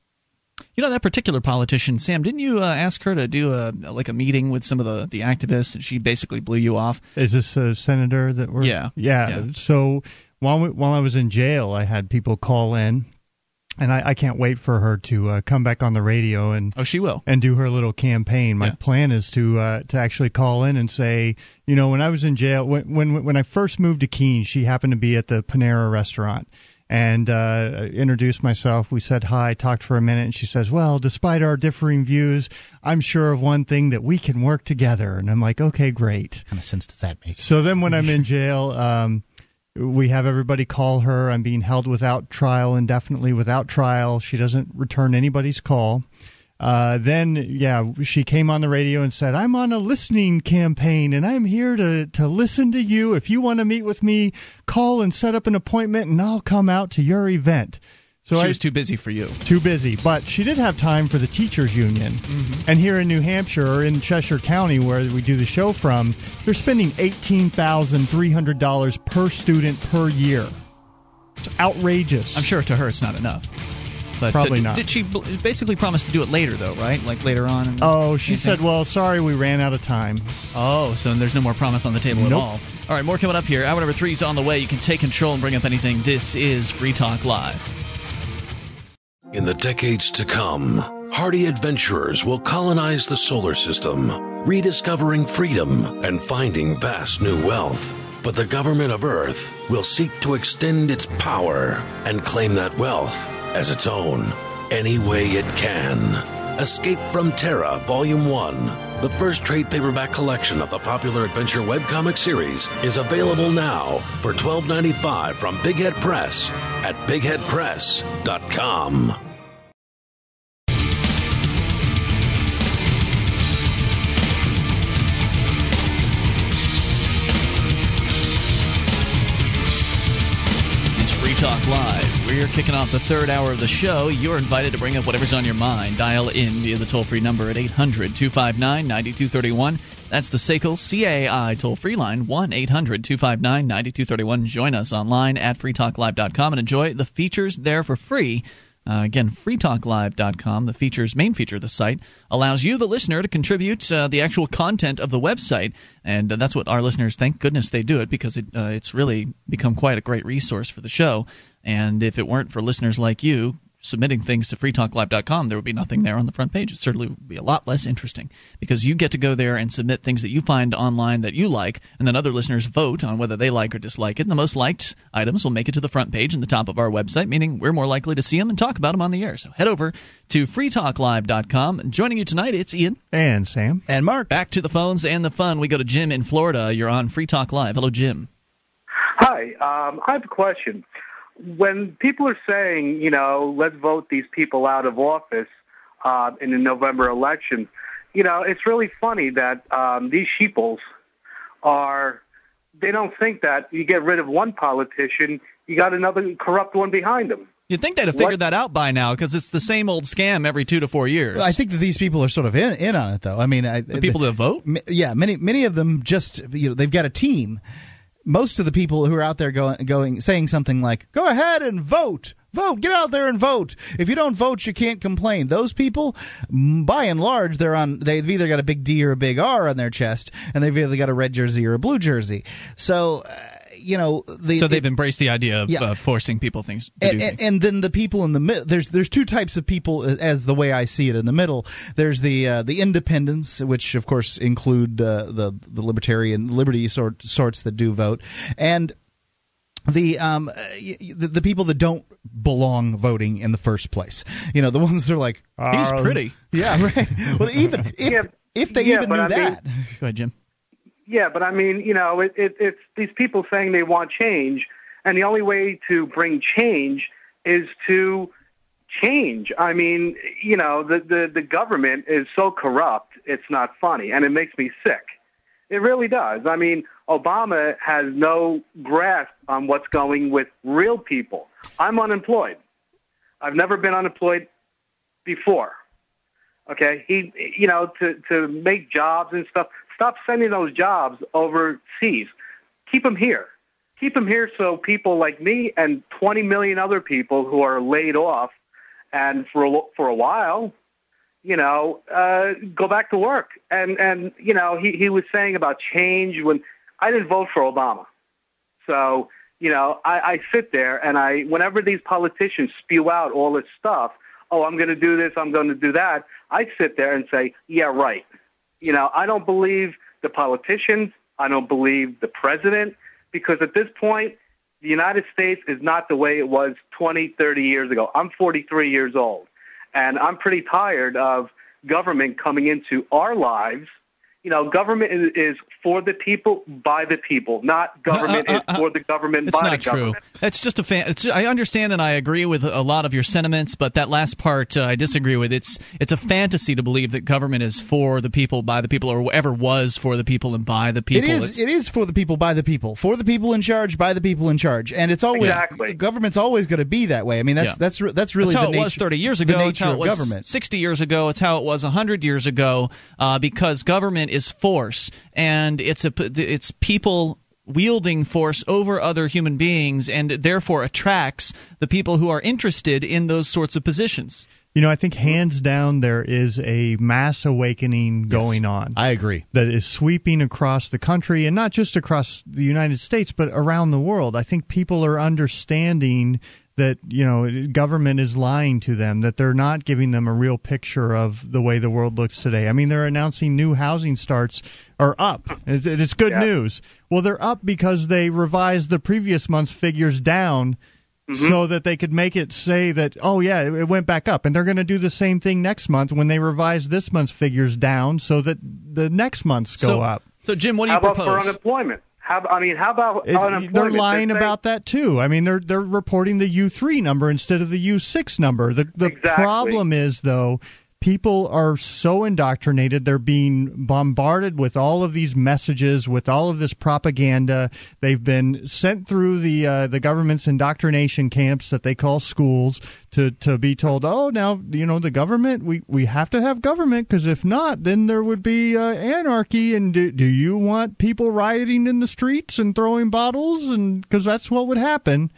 You know that particular politician, Sam. Didn't you uh, ask her to do a like a meeting with some of the the activists, and she basically blew you off? Is this a senator that we're? Yeah. yeah. Yeah. So while we, while I was in jail, I had people call in, and I, I can't wait for her to uh, come back on the radio and Oh, she will. and do her little campaign. My Yeah. plan is to uh, to actually call in and say, you know, when I was in jail, when when when I first moved to Keene, she happened to be at the Panera restaurant. And uh, introduced myself. We said hi, talked for a minute, and she says, "Well, despite our differing views, I'm sure of one thing that we can work together." And I'm like, "Okay, great." kind of sense does that make So then when I'm in jail, um, we have everybody call her. I'm being held without trial, indefinitely without trial. She doesn't return anybody's call. Uh, then, yeah, she came on the radio and said, I'm on a listening campaign and I'm here to, to listen to you. If you want to meet with me, call and set up an appointment and I'll come out to your event. So she I was too busy for you. too busy, but she did have time for the teachers union. And here in New Hampshire, or in Cheshire County, where we do the show from, they're spending eighteen thousand three hundred dollars per student per year. It's outrageous. I'm sure to her it's not enough. But Probably did, not. Did she basically promise to do it later though? Right, like later on. and- Oh, she Anything? said, "Well, sorry, we ran out of time." Oh, so there's no more promise on the table at all. All right, more coming up here. Hour number three is on the way. You can take control and bring up anything. This is Free Talk Live. In the decades to come, hardy adventurers will colonize the solar system, rediscovering freedom and finding vast new wealth. But the government of Earth will seek to extend its power and claim that wealth as its own any way it can. Escape from Terra Volume 1, the first trade paperback collection of the popular adventure webcomic series, is available now for $12.95 from Big Head Press at bigheadpress.com. Talk Live. We're kicking off the third hour of the show. You're invited to bring up whatever's on your mind. Dial in via the toll free number at 800 259 9231. That's the SACL CAI toll free line, 1 800 259 9231. Join us online at freetalklive.com and enjoy the features there for free. Uh, again, freetalklive.com, the features main feature of the site, allows you, the listener, to contribute uh, the actual content of the website, and uh, that's what our listeners. Thank goodness they do it because it, uh, it's really become quite a great resource for the show. And if it weren't for listeners like you submitting things to freetalklive.com, there would be nothing there on the front page. It certainly would be a lot less interesting because you get to go there and submit things that you find online that you like, and then other listeners vote on whether they like or dislike it. And the most liked items will make it to the front page and the top of our website, meaning we're more likely to see them and talk about them on the air. So head over to freetalklive.com. Joining you tonight, it's Ian. And Sam. And Mark. Back to the phones and the fun. We go to Jim in Florida. You're on Free Talk Live. Hello, Jim. Hi. Um, I have a question. When people are saying, you know, let's vote these people out of office uh, in the November election, you know, it's really funny that um, these sheeples are, they don't think that you get rid of one politician, you got another corrupt one behind them. You'd think they'd have figured that out by now because it's the same old scam every two to four years. I think that these people are sort of in, in on it, though. I mean, I, the people that vote. Yeah, many many of them just you know they've got a team. Most of the people who are out there going going saying something like "Go ahead and vote." Vote, get out there and vote. If you don't vote, you can't complain. Those people, by and large, they're on. They've either got a big D or a big R on their chest, and they've either got a red jersey or a blue jersey. So, uh, you know, the, so they've it, embraced the idea of yeah. uh, forcing people things. And, things. and, then the people in the middle. There's there's two types of people as the way I see it. In the middle, there's the uh, the independents, which of course include uh, the the libertarian liberty sort sorts that do vote, and the um the, the, people that don't belong voting in the first place you know the ones that are like he's pretty yeah right well even if, yeah, if they yeah, even knew I that mean, go ahead jim yeah but i mean you know it, it, it's these people saying they want change and the only way to bring change is to change i mean you know the the, the government is so corrupt it's not funny and it makes me sick it really does i mean Obama has no grasp on what's going with real people. I'm unemployed. I've never been unemployed before. Okay, he, you know, to to make jobs and stuff. Stop sending those jobs overseas. Keep them here. Keep them here so people like me and 20 million other people who are laid off and for a, for a while, you know, uh, go back to work. And and you know, he he was saying about change when I didn't vote for Obama. So, you know, I, I sit there and I, whenever these politicians spew out all this stuff, oh, I'm going to do this, I'm going to do that, I sit there and say, yeah, right. You know, I don't believe the politicians. I don't believe the president because at this point, the United States is not the way it was 20, 30 years ago. I'm 43 years old, and I'm pretty tired of government coming into our lives you know, government is, is, for the people by the people, not government uh, uh, uh, is for the government it's by not the government. True. It's just a fan. It's, I understand and I agree with a lot of your sentiments, but that last part uh, I disagree with. It's it's a fantasy to believe that government is for the people by the people, or ever was for the people and by the people. It is. It's, it is for the people by the people, for the people in charge by the people in charge, and it's always exactly. government's always going to be that way. I mean, that's yeah. that's that's really that's how the it nature, was thirty years ago. The it's nature how of was government. Sixty years ago, it's how it was hundred years ago, uh, because government is force and it's a it's people wielding force over other human beings and therefore attracts the people who are interested in those sorts of positions. You know, I think hands down there is a mass awakening going yes, on. I agree. That is sweeping across the country and not just across the United States, but around the world. I think people are understanding that you know government is lying to them that they're not giving them a real picture of the way the world looks today. I mean they're announcing new housing starts are up. It's, it's good yeah. news. Well they're up because they revised the previous month's figures down mm-hmm. so that they could make it say that oh yeah it went back up. And they're going to do the same thing next month when they revise this month's figures down so that the next months go so, up. so jim what do you How propose about for unemployment how, I mean, how about it? They're lying they about that too. I mean, they're they're reporting the U three number instead of the U six number. The the exactly. problem is though people are so indoctrinated. They're being bombarded with all of these messages with all of this propaganda. They've been sent through the uh, the government's indoctrination camps that they call schools to to be told oh now you know the government we we have to have government because if not then there would be uh, anarchy. And do, do you want people rioting in the streets and throwing bottles? And because that's what would happen.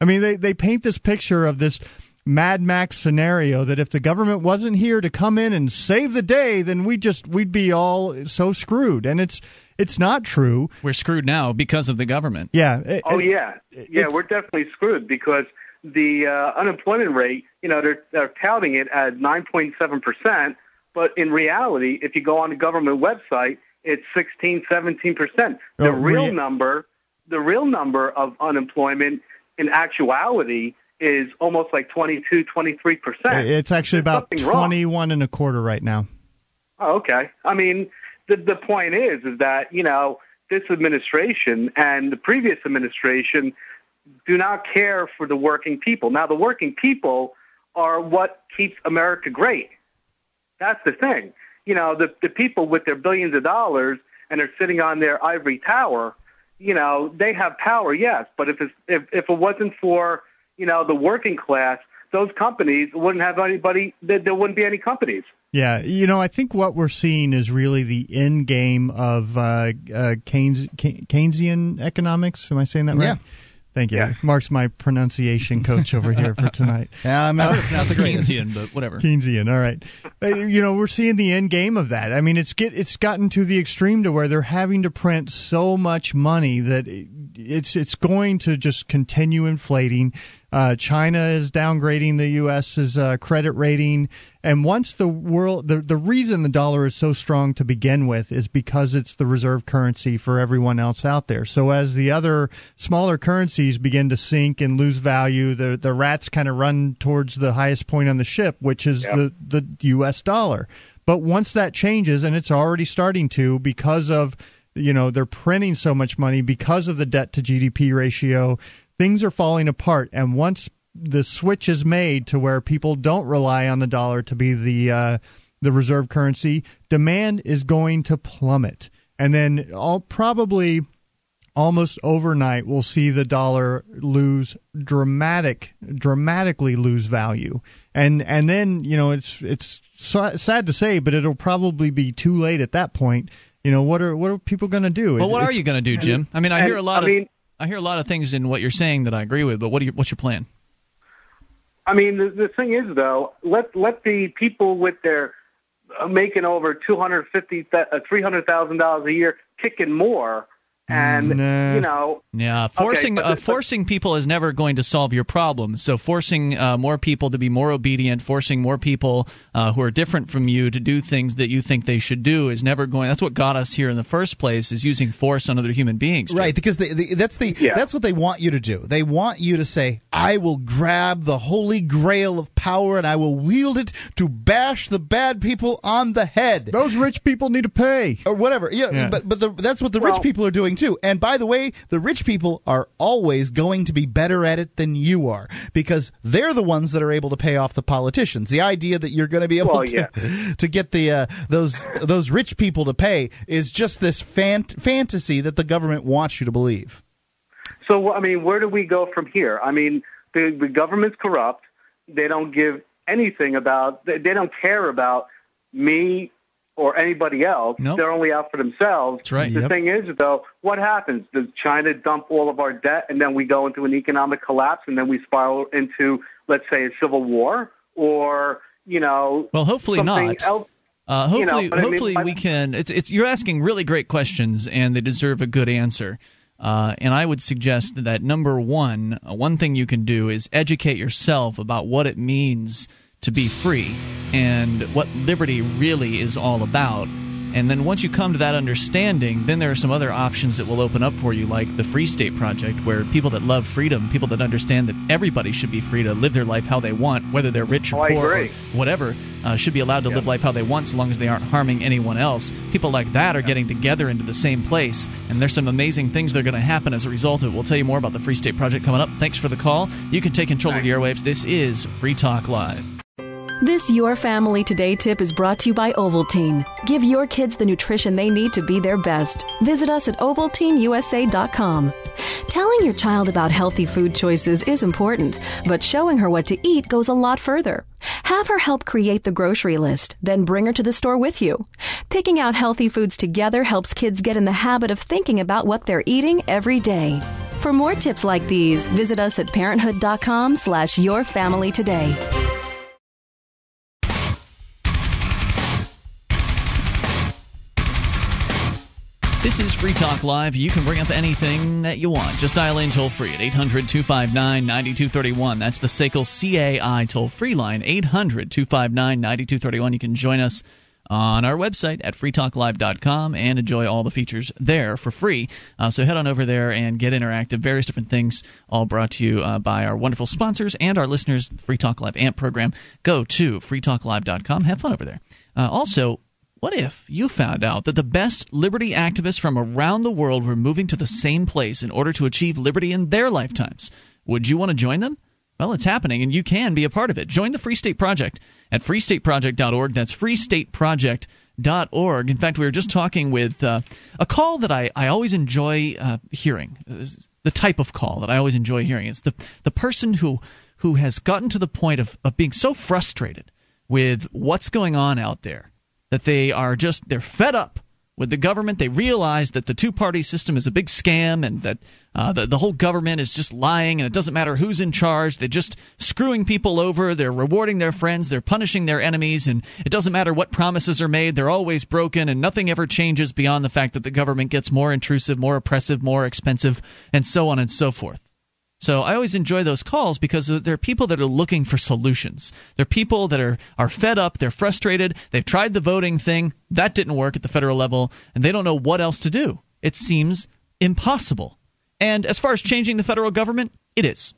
I mean they they paint this picture of this Mad Max scenario that if the government wasn't here to come in and save the day, then we just we'd be all so screwed. And it's it's not true. We're screwed now because of the government. Yeah. It, oh it, yeah, yeah. We're definitely screwed because the uh, unemployment rate, you know, they're, they're touting it at 9.7 percent, but in reality, if you go on the government website, it's 16, 17 percent. The Oh, real rea- number, the real number of unemployment in actuality is almost like 22, 23 percent. It's actually about wrong. 21 and a quarter right now. Oh, okay. I mean, the the point is, is that you know this administration and the previous administration do not care for the working people. Now, the working people are what keeps America great. That's the thing. You know, the the people with their billions of dollars and are sitting on their ivory tower. You know, they have power, yes, but if it's, if if it wasn't for you know the working class, those companies wouldn't have anybody. There, there wouldn't be any companies. Yeah, you know, I think what we're seeing is really the end game of uh, uh, Keynes, Keynesian economics. Am I saying that right? Yeah. Thank you. Mark's my pronunciation coach over here for tonight. Yeah, I'm not, heard it Keynesian, but whatever. Keynesian, all right. Uh, you know, we're seeing the end game of that. I mean, it's get it's gotten to the extreme to where they're having to print so much money that it's it's going to just continue inflating. Uh, China is downgrading the U.S.'s uh, credit rating, and once the world, the the reason the dollar is so strong to begin with is because it's the reserve currency for everyone else out there. So as the other smaller currencies begin to sink and lose value, the the rats kind of run towards the highest point on the ship, which is the the U.S. dollar. But once that changes, and it's already starting to because of you know they're printing so much money because of the debt to GDP ratio, things are falling apart. And once the switch is made to where people don't rely on the dollar to be the uh, the reserve currency, demand is going to plummet, and then all probably almost overnight we'll see the dollar lose dramatic dramatically lose value and and then you know it's it's sa- sad to say but it'll probably be too late at that point you know what are what are people going to do Well, It's- what are you going to do, Jim? I mean, I hear a lot I of mean- I hear a lot of things in what you're saying that I agree with, but what you, what's your plan? I mean, the, the thing is, though, let let the people with their uh, making over two hundred fifty, uh, three hundred thousand dollars a year kicking more, and Nah. you know, Yeah, forcing but uh, the- forcing people is never going to solve your problem. So forcing uh, more people to be more obedient, forcing more people uh, who are different from you to do things that you think they should do is never going. That's what got us here in the first place. Is using force on other human beings. Jim. Right, because they, they, that's the Yeah. that's what they want you to do. They want you to say, "I will grab the holy grail of power and I will wield it to bash the bad people on the head." those rich people need to pay or whatever. Yeah, Yeah. but but the, that's what the Well- rich people are doing too. And by the way, the rich people are always going to be better at it than you are because they're the ones that are able to pay off the politicians. The idea that you're going to be able Well, to yeah. to get the uh, those those rich people to pay is just this fant- fantasy that the government wants you to believe. so I mean, where do we go from here? I mean, the the government's corrupt. They don't give anything about. They, they don't care about me or anybody else. Nope. They're only out for themselves. That's right. The Yep. thing is, though, what happens? Does China dump all of our debt, and then we go into an economic collapse, and then we spiral into, let's say, a civil war, or you know, Well, hopefully not. Else? Uh, You know, hopefully, I mean, hopefully we can. It's, it's you're asking really great questions, and they deserve a good answer. Uh, and I would suggest that number one, uh, one thing you can do is educate yourself about what it means to be free and what liberty really is all about. And then once you come to that understanding, then there are some other options that will open up for you, like the Free State Project, where people that love freedom, people that understand that everybody should be free to live their life how they want, whether they're rich or Oh, poor, or whatever, uh, should be allowed to live life how they want, so long as they aren't harming anyone else. People like that are getting together into the same place, and there's some amazing things that are going to happen as a result of it. We'll tell you more about the Free State Project coming up. Thanks for the call. You can take control of the airwaves. This is Free Talk Live. This Your Family Today tip is brought to you by Ovaltine. Give your kids the nutrition they need to be their best. Visit us at ovaltineusa.com. Telling your child about healthy food choices is important, but showing her what to eat goes a lot further. Have her help create the grocery list, then bring her to the store with you. Picking out healthy foods together helps kids get in the habit of thinking about what they're eating every day. For more tips like these, visit us at parenthood.com slash your family today. This is Free Talk Live. You can bring up anything that you want. Just dial in toll free at 800 259 9231. That's the SACL CAI toll free line, 800 259 9231. You can join us on our website at freetalklive.com and enjoy all the features there for free. Uh, so head on over there and get interactive. Various different things, all brought to you uh, by our wonderful sponsors and our listeners, the Free Talk Live AMP program. Go to freetalklive.com. Have fun over there. Uh, also, what if you found out that the best liberty activists from around the world were moving to the same place in order to achieve liberty in their lifetimes? Would you want to join them? Well, it's happening, and you can be a part of it. Join the Free State Project at freestateproject.org. That's freestateproject.org. In fact, we were just talking with uh, a call that I, I always enjoy uh, hearing. The type of call that I always enjoy hearing is the, the person who, who has gotten to the point of, of being so frustrated with what's going on out there that they are just they're fed up with the government. They realize that the two party system is a big scam and that uh, the, the whole government is just lying and it doesn't matter who's in charge. They're just screwing people over. They're rewarding their friends. They're punishing their enemies. And it doesn't matter what promises are made. They're always broken and nothing ever changes beyond the fact that the government gets more intrusive, more oppressive, more expensive, and so on and so forth. So I always enjoy those calls because there are people that are looking for solutions. There are people that are, are fed up, they're frustrated, they've tried the voting thing, that didn't work at the federal level, and they don't know what else to do. It seems impossible. And as far as changing the federal government, it is.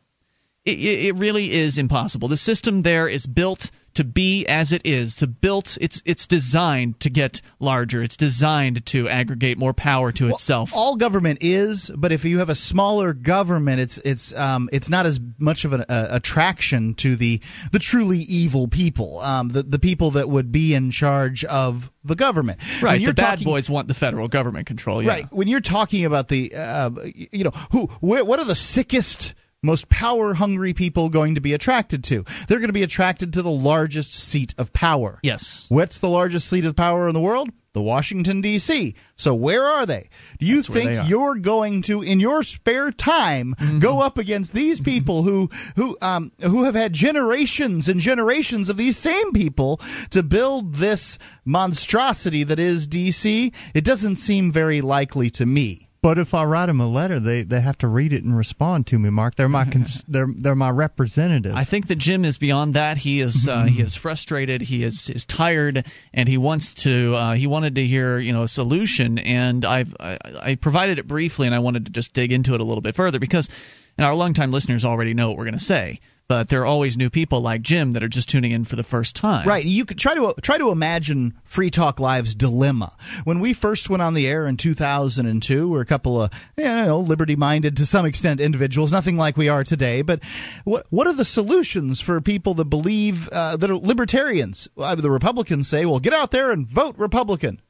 It, it really is impossible. The system there is built to be as it is, to built it's it's designed to get larger. It's designed to aggregate more power to Well, itself. All government is, but if you have a smaller government, it's it's um, it's not as much of an uh, attraction to the the truly evil people, um, the the people that would be in charge of the government. Right, you're the bad talking- boys want the federal government control. Yeah. Right. When you're talking about the, uh, you know, who, wh- what are the sickest, most power hungry people going to be attracted to? They're going to be attracted to the largest seat of power. Yes. What's the largest seat of power in the world? The Washington D.C. So where are they? Do you where think you're going to, in your spare time, Mm-hmm. go up against these people who who um who have had generations and generations of these same people to build this monstrosity that is D.C.? It doesn't seem very likely to me. But if I write them a letter, they, they have to read it and respond to me, Mark. They're my cons- they're they're my representative. I think that Jim is beyond that. He is uh, he is frustrated. He is is tired, and he wants to. Uh, he wanted to hear you know a solution, and I've I, I provided it briefly, and I wanted to just dig into it a little bit further because, and our longtime listeners already know what we're going to say. But there are always new people like Jim that are just tuning in for the first time. Right. You could try to try to imagine Free Talk Live's dilemma. When we first went on the air in 2002, we're a couple of you know liberty-minded to some extent individuals, nothing like we are today. But what what are the solutions for people that believe uh, that are libertarians? The Republicans say, "Well, get out there and vote Republican."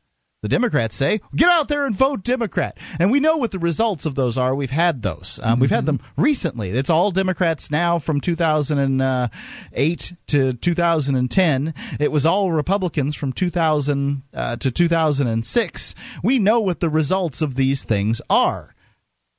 The Democrats say, get out there and vote Democrat. And we know what the results of those are. We've had those. Um, We've had them recently. It's all Democrats now from 2008 to 2010. It was all Republicans from 2000 uh, to 2006. We know what the results of these things are.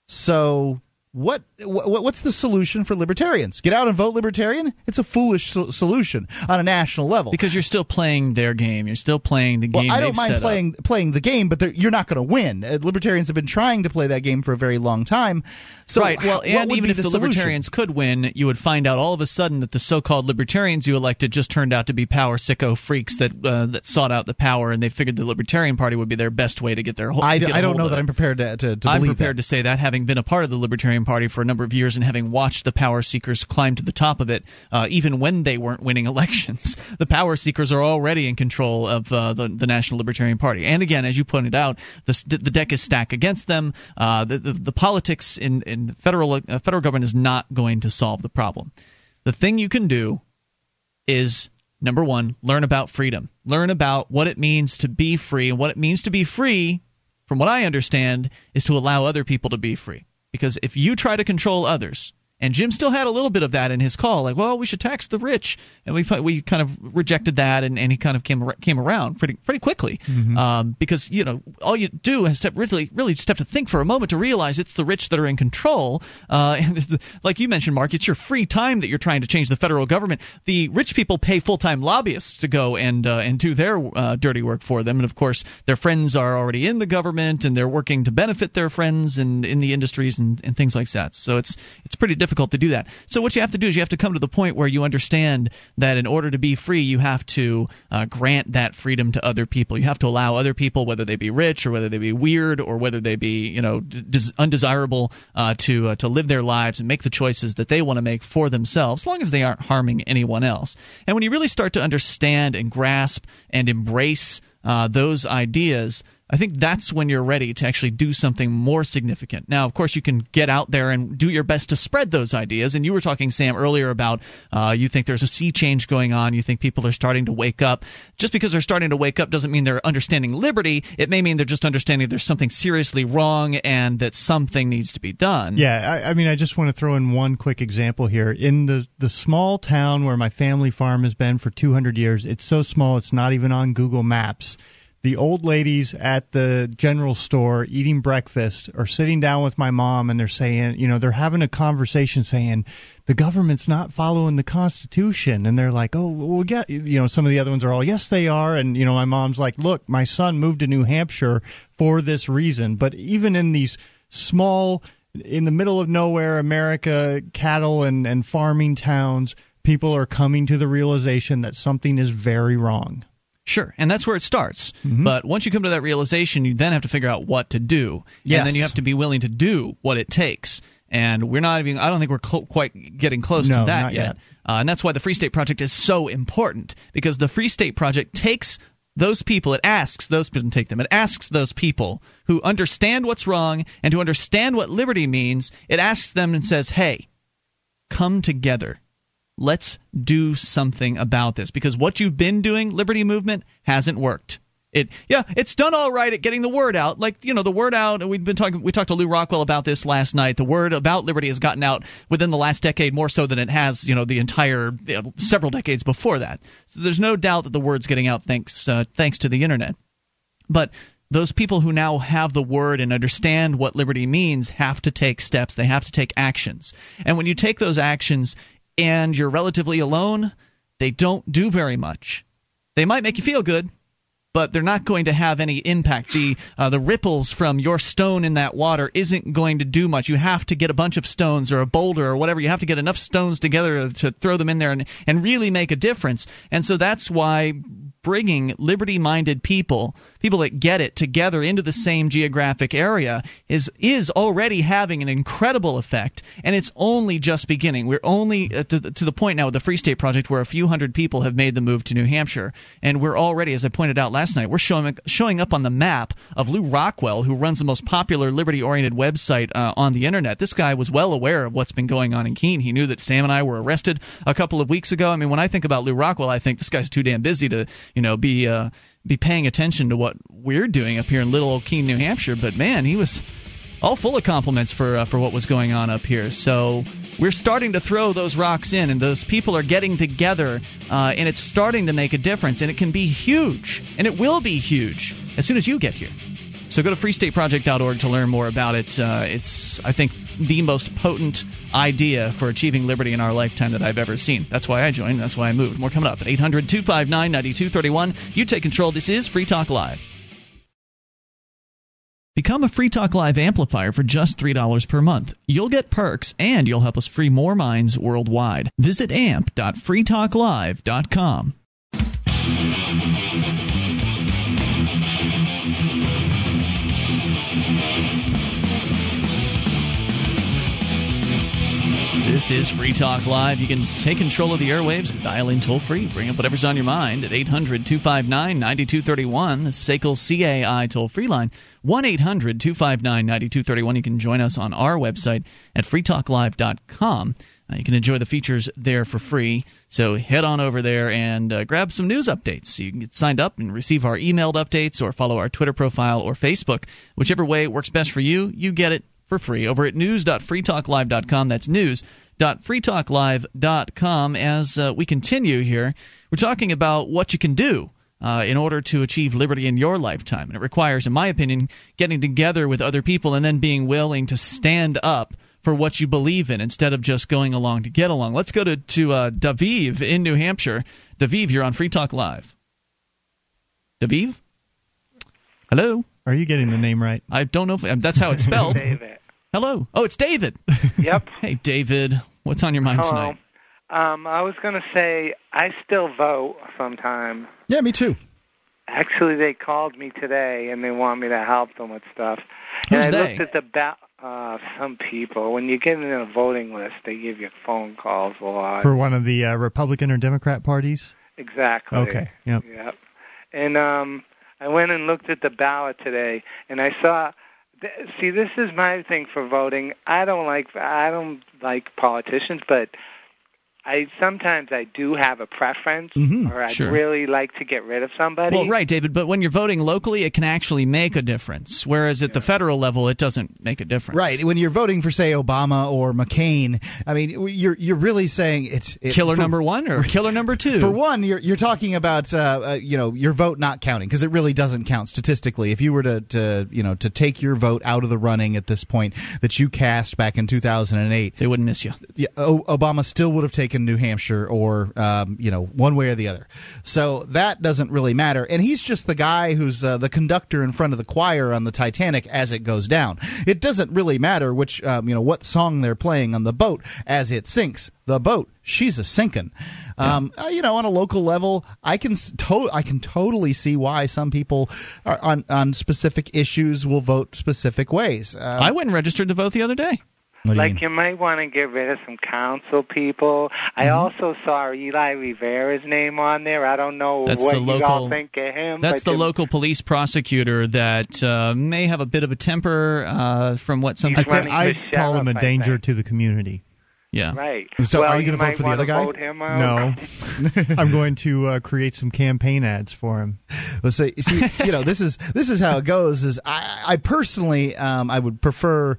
So. What, what what's the solution for libertarians? Get out and vote libertarian? It's a foolish so- solution on a national level. Because you're still playing their game. You're still playing the game. Well, I don't mind set up. playing playing the game, but you're not going to win. Uh, libertarians have been trying to play that game for a very long time. So, right. Well, and even if the, solution? libertarians could win, you would find out all of a sudden that the so-called libertarians you elected just turned out to be power sicko freaks that uh, that sought out the power, and they figured the Libertarian Party would be their best way to get their. Whole, I, a I don't know that it. I'm prepared to to, to I'm prepared that. to say that, having been a part of the Libertarian Party for a number of years and having watched the power seekers climb to the top of it, uh, even when they weren't winning elections, the power seekers are already in control of uh, the, the National Libertarian Party. And again, as you pointed out, the, the deck is stacked against them. Uh, the, the, the politics in, in federal uh, federal government is not going to solve the problem. The thing you can do is number one, learn about freedom. Learn about what it means to be free. And what it means to be free, from what I understand, is to allow other people to be free. Because if you try to control others, And Jim still had a little bit of that in his call, like, well, we should tax the rich, and we we kind of rejected that, and, and he kind of came came around pretty pretty quickly, Mm-hmm. um, because you know all you do is to really really just have to think for a moment to realize it's the rich that are in control, uh, and like you mentioned, Mark, it's your free time that you're trying to change the federal government. The rich people pay full time lobbyists to go and uh, and do their uh, dirty work for them, and of course their friends are already in the government, and they're working to benefit their friends and in the industries and, and things like that. So it's it's pretty difficult to do that. So what you have to do is you have to come to the point where you understand that in order to be free, you have to uh, grant that freedom to other people. You have to allow other people, whether they be rich or whether they be weird or whether they be you know des- undesirable, uh, to uh, to live their lives and make the choices that they want to make for themselves, as long as they aren't harming anyone else. And when you really start to understand and grasp and embrace uh, those ideas. I think that's when you're ready to actually do something more significant. Now, of course, you can get out there and do your best to spread those ideas. And you were talking, Sam, earlier about uh, you think there's a sea change going on. You think people are starting to wake up. Just because they're starting to wake up doesn't mean they're understanding liberty. It may mean they're just understanding there's something seriously wrong and that something needs to be done. Yeah, I, I mean, I just want to throw in one quick example here. In the the small town where my family farm has been for 200 years, it's so small it's not even on Google Maps. The old ladies at the general store eating breakfast are sitting down with my mom and they're saying, you know, they're having a conversation saying the government's not following the Constitution. And they're like, oh, well, we got, you know, some of the other ones are all, yes, they are. And, you know, my mom's like, look, my son moved to New Hampshire for this reason. But even in these small, in the middle of nowhere America, cattle and, and farming towns, people are coming to the realization that something is very wrong. Sure, and that's where it starts. Mm-hmm. But once you come to that realization, you then have to figure out what to do, Yes. and then you have to be willing to do what it takes. And we're not even. I don't think we're cl- quite getting close No, to that not yet. Uh, and that's why the Free State Project is so important because the Free State Project takes those people. It asks those people to take them. It asks those people who understand what's wrong and who understand what liberty means. It asks them and says, "Hey, come together." Let's do something about this because what you've been doing liberty movement hasn't worked. It yeah it's done all right at getting the word out. Like you know the word out we've been talking we talked to Lew Rockwell about this last night. The word about liberty has gotten out within the last decade more so than it has you know the entire you know, several decades before that. So there's no doubt that the word's getting out thanks uh, thanks to the internet. But those people who now have the word and understand what liberty means have to take steps. They have to take actions. And when you take those actions and you're relatively alone, they don't do very much. They might make you feel good, but they're not going to have any impact. The uh, the ripples from your stone in that water isn't going to do much. You have to get a bunch of stones or a boulder or whatever. You have to get enough stones together to throw them in there and, and really make a difference. And so that's why bringing liberty minded people, people that get it together into the same geographic area is is already having an incredible effect and it's only just beginning. We're only uh, to, the, to the point now with the Free State Project where a few hundred people have made the move to New Hampshire and we're already as I pointed out last night, we're showing showing up on the map of Lew Rockwell who runs the most popular liberty oriented website uh, on the internet. This guy was well aware of what's been going on in Keene. He knew that Sam and I were arrested a couple of weeks ago. I mean, when I think about Lew Rockwell, I think this guy's too damn busy to, you know, be uh, be paying attention to what we're doing up here in little old Keene, New Hampshire. But man, he was all full of compliments for uh, for what was going on up here. So we're starting to throw those rocks in, and those people are getting together, uh, and it's starting to make a difference, and it can be huge, and it will be huge as soon as you get here. So go to freestateproject.org to learn more about it. Uh, it's, I think, the most potent idea for achieving liberty in our lifetime that I've ever seen. That's why I joined. That's why I moved. More coming up at 800 259 9231. You take control. This is Free Talk Live. Become a Free Talk Live amplifier for just $3 per month. You'll get perks and you'll help us free more minds worldwide. Visit amp.freetalklive.com. This is Free Talk Live. You can take control of the airwaves and dial in toll free. Bring up whatever's on your mind at 800 259 9231, the SACL CAI toll free line. 1 800 259 9231. You can join us on our website at freetalklive.com. Uh, you can enjoy the features there for free. So head on over there and uh, grab some news updates. You can get signed up and receive our emailed updates or follow our Twitter profile or Facebook. Whichever way works best for you, you get it for free over at news.freetalklive.com. That's news.freetalklive.com. As uh, we continue here, we're talking about what you can do uh, in order to achieve liberty in your lifetime. And it requires, in my opinion, getting together with other people and then being willing to stand up for what you believe in instead of just going along to get along. Let's go to, to uh, Daviv in New Hampshire. Daviv, you're on Free Talk Live. Daviv? Hello? Are you getting the name right? I don't know if um, that's how it's spelled. David. Hello. Oh, it's David. Yep. hey, David. What's on your mind Hello. tonight? Um, I was going to say I still vote sometime. Yeah, me too. Actually, they called me today and they want me to help them with stuff. Who's and I they? looked at the ba- uh, some people. When you get in a voting list, they give you phone calls a lot. For one of the uh, Republican or Democrat parties? Exactly. Okay. Yep. Yep. And um, I went and looked at the ballot today, and I saw. See, this is my thing for voting. I don't like I don't like politicians, but I sometimes I do have a preference, Mhm, or I'd sure. really like to get rid of somebody. Well, right, David, but when you're voting locally, it can actually make a difference. Whereas at the federal level, it doesn't make a difference. Right. When you're voting for, say, Obama or McCain, I mean, you're you're really saying it's it, Killer for- number one or killer number two? For one, you're you're talking about uh, uh, you know your vote not counting because it really doesn't count statistically. If you were to, to you know to take your vote out of the running at this point that you cast back in 2008, they wouldn't miss you. Yeah, o- Obama still would have taken New Hampshire or um, you know one way or the other. So that doesn't really matter. And he's just the guy who's uh, the conductor in front of the choir on the Titanic as it goes down. It doesn't really matter which um, you know what song they're playing on the boat as it sinks. The boat, she's a sinking. Um, uh, you know, on a local level, I can to- I can totally see why some people are on on specific issues will vote specific ways. Um, I went and registered to vote the other day. What you like mean? you might want to get rid of some council people. I Mm-hmm. also saw Eli Rivera's name on there. I don't know That's what the you all think of him. That's but the you- local police prosecutor that uh, may have a bit of a temper uh, from what some I, people. think I call him a danger to the community. Yeah. Right. So well, are you gonna vote might for the wanna other guy? Vote him. No, I'm going to uh, create some campaign ads for him. Let's say, see, you know, this is this is how it goes. Is I, I personally, um, I would prefer.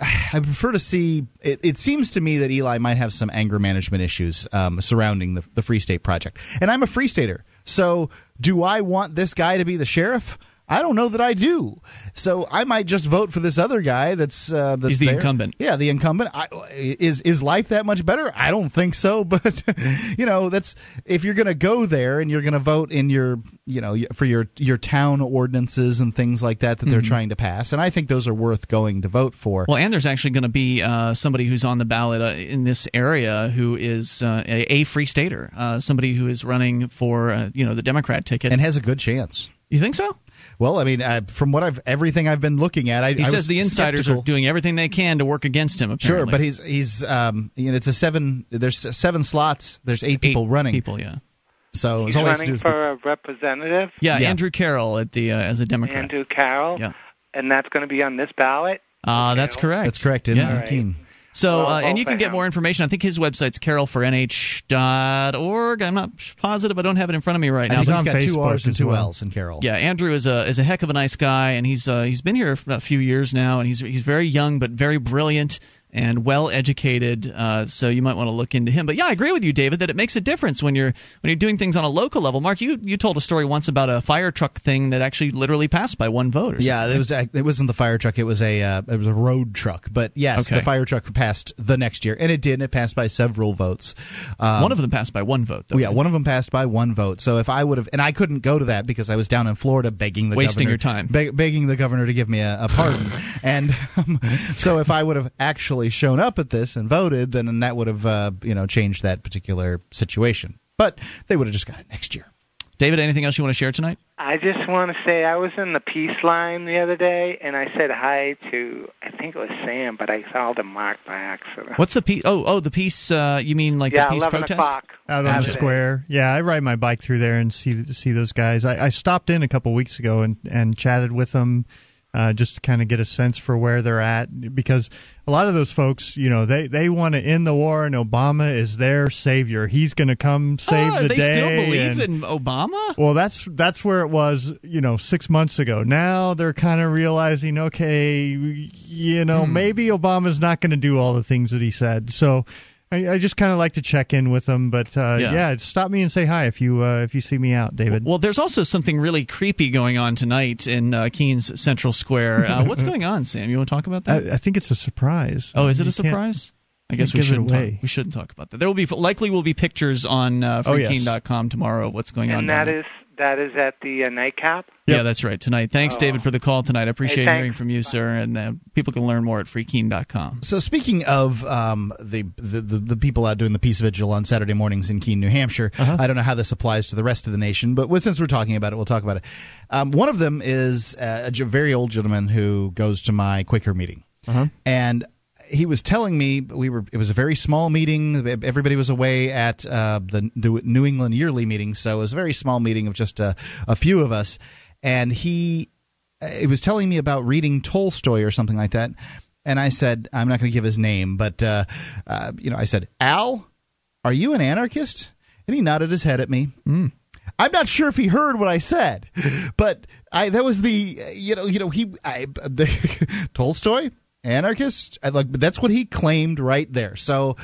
I prefer to see. It, it seems to me that Eli might have some anger management issues um, surrounding the, the Free State Project, and I'm a Free Stater. So, do I want this guy to be the sheriff? I don't know that I do. So I might just vote for this other guy. That's uh, that's He's the there. incumbent. Yeah, the incumbent. I, is is life that much better? I don't think so. But you know, that's if you're going to go there and you're going to vote in your you know for your your town ordinances and things like that that they're Mhm. trying to pass, and I think those are worth going to vote for. Well, and there's actually going to be uh, somebody who's on the ballot uh, in this area who is uh, a, a free stater, uh, somebody who is running for uh, you know the Democrat ticket and has a good chance. You think so? Well, I mean, I, from what I've everything I've been looking at, I, He I says was the insiders skeptical. are doing everything they can to work against him. Apparently. Sure, but he's he's um you know it's a seven. There's seven slots. There's eight, people running. People, yeah. So He's it's all he has to running do is for a representative. yeah, Andrew Carroll at the uh, as a Democrat. Andrew Carroll. Yeah. And that's going to be on this ballot. Uh, that's correct. That's correct. In Yeah. nineteen. So, Well, uh, and you can get more information. I think his website's carrollfornh.org. I'm not positive. I don't have it in front of me right I now. think but- he's got two R's and two L's in Carroll. Yeah, Andrew is a is a heck of a nice guy, and he's uh, he's been here for a few years now, and he's he's very young but very brilliant and well educated. Uh, so you might want to look into him. But yeah, I agree with you, David, that it makes a difference when you're when you're doing things on a local level. Mark, you you told a story once about a fire truck thing that actually literally passed by one vote. Or Yeah, it was. It wasn't the fire truck. It was a. Uh, it was a road truck. But yes, Okay. the fire truck passed the next year, and it did. And it passed by several votes. Um, one of them passed by one vote. Though. Yeah, one of them passed by one vote. So if I would have, and I couldn't go to that because I was down in Florida begging the Wasting governor, your time. beg, begging the governor to give me a, a pardon. and um, so if I would have actually shown up at this and voted, then that would have uh, you know changed that particular situation. But they would have just got it next year. David, anything else you want to share tonight? I just want to say I was in the peace line the other day, and I said hi to I think it was Sam, but I called him Mark by accident. What's the piece? Oh, oh, the peace. Uh, you mean like yeah, the peace eleven protest? o'clock. out on the Saturday. square. Yeah, I ride my bike through there and see see those guys. I, I stopped in a couple weeks ago and and chatted with them. Uh, just to kind of get a sense for where they're at because a lot of those folks, you know, they, they want to end the war and Obama is their savior. He's going to come save oh, the they day. still believe and- in Obama? well, that's that's where it was, you know, six months ago. Now they're kind of realizing, okay, you know, Hmm. maybe Obama's not going to do all the things that he said. So I, I just kind of like to check in with them. But uh, Yeah. yeah. stop me and say hi if you uh, if you see me out, David. Well, there's also something really creepy going on tonight in uh, Keene's Central Square. Uh, what's going on, Sam? You want to talk about that? I, I think it's a surprise. oh, is it You a surprise? I guess we shouldn't talk, we shouldn't talk about that. There will be likely will be pictures on uh, Oh, yes. tomorrow of what's going on. and down that there. is that is at the uh, nightcap. Yeah, that's right. Tonight. Thanks, Oh. David, for the call tonight. I appreciate thanks. hearing from you, sir. And uh, people can learn more at freekeene.com. So speaking of um, the, the, the the people out doing the peace vigil on Saturday mornings in Keene, New Hampshire, I don't know how this applies to the rest of the nation, but well, since we're talking about it, we'll talk about it. Um, one of them is uh, a very old gentleman who goes to my Quaker meeting, and he was telling me we were it was a very small meeting. Everybody was away at uh, the New England yearly meeting, so it was a very small meeting of just a, a few of us, and he it was telling me about reading Tolstoy or something like that. And I said, I'm not going to give his name, but uh, uh, you know, I said, Al, are you an anarchist? And he nodded his head at me. I'm not sure if he heard what I said, but I that was the you know you know he I, the, Tolstoy anarchist I, like that's what he claimed right there. So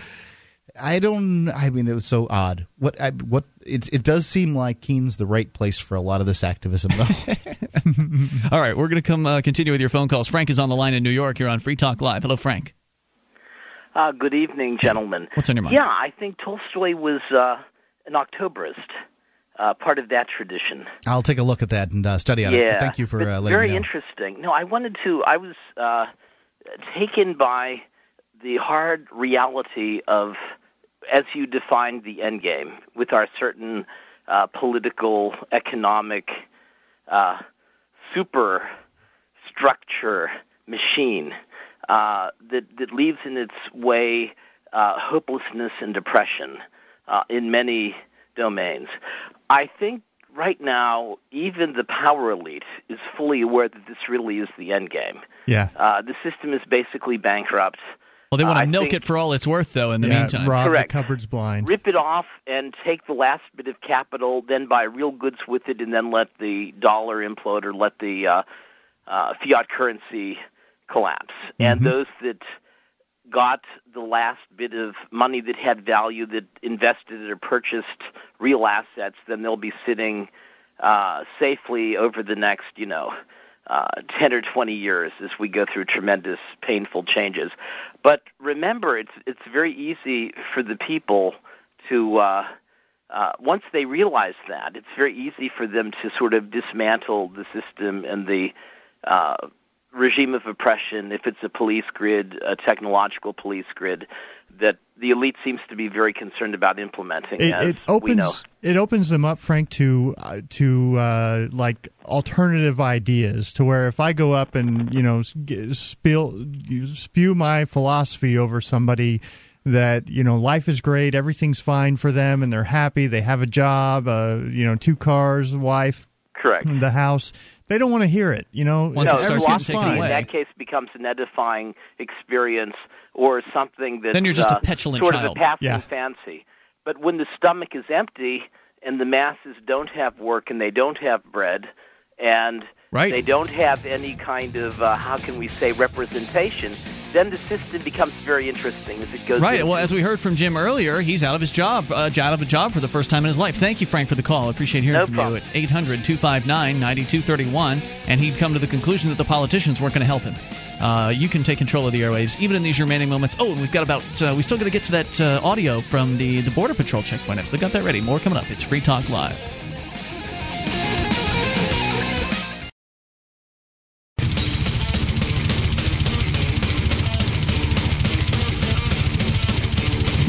I don't. I mean, it was so odd. What? I, what? It it does seem like Keene's the right place for a lot of this activism, though. All right, we're going to come uh, continue with your phone calls. Frank is on the line in New York. You're on Free Talk Live. Hello, Frank. Uh, good evening, gentlemen. What's on your mind? Yeah, I think Tolstoy was uh, an Octoberist, uh, part of that tradition. I'll take a look at that and uh, study on it. yeah, But Thank you for uh, letting very me know. interesting. No, I wanted to. I was uh, taken by the hard reality of, as you defined the end game, with our certain uh, political, economic, uh, super structure machine uh, that that leaves in its way uh, hopelessness and depression uh, in many domains. I think right now, even the power elite is fully aware that this really is the end game. Yeah. Uh, the system is basically bankrupt. Well, they want I to milk think- it for all it's worth, though. In the yeah, meantime, rob Correct. the cupboard's blind. Rip it off and take the last bit of capital, then buy real goods with it, and then let the dollar implode or let the uh, uh, fiat currency collapse. And those that got the last bit of money that had value that invested or purchased real assets, then they'll be sitting uh, safely over the next, you know, uh, 10 or 20 years as we go through tremendous, painful changes. But remember, it's it's very easy for the people to uh, uh, once they realize that, it's very easy for them to sort of dismantle the system and the uh, regime of oppression. If it's a police grid, a technological police grid, that the elite seems to be very concerned about implementing. It, as it we know. opens it opens them up, Frank, to uh, to uh, like alternative ideas. To where if I go up and you know s- g- spill you spew my philosophy over somebody that you know life is great, everything's fine for them, and they're happy, they have a job, uh, you know, two cars, wife, Correct. the house. They don't want to hear it. You know, Once no, it starts getting philosophy taken in that case becomes an edifying experience or something that Then you're just a uh, petulant sort child. of a passing Yeah. fancy. But when the stomach is empty and the masses don't have work and they don't have bread and Right. they don't have any kind of uh, how can we say representation, then the system becomes very interesting as it goes. Right. into- Well, as we heard from Jim earlier, he's out of his job, uh, out of a job for the first time in his life. Thank you, Frank, for the call. I appreciate hearing No from problem. you at 800 259 9231. And he'd come to the conclusion that the politicians weren't going to help him. Uh, you can take control of the airwaves, even in these remaining moments. Oh, and we've got about, uh, we still got to get to that uh, audio from the, the Border Patrol checkpoint next. So got that ready. More coming up. It's Free Talk Live.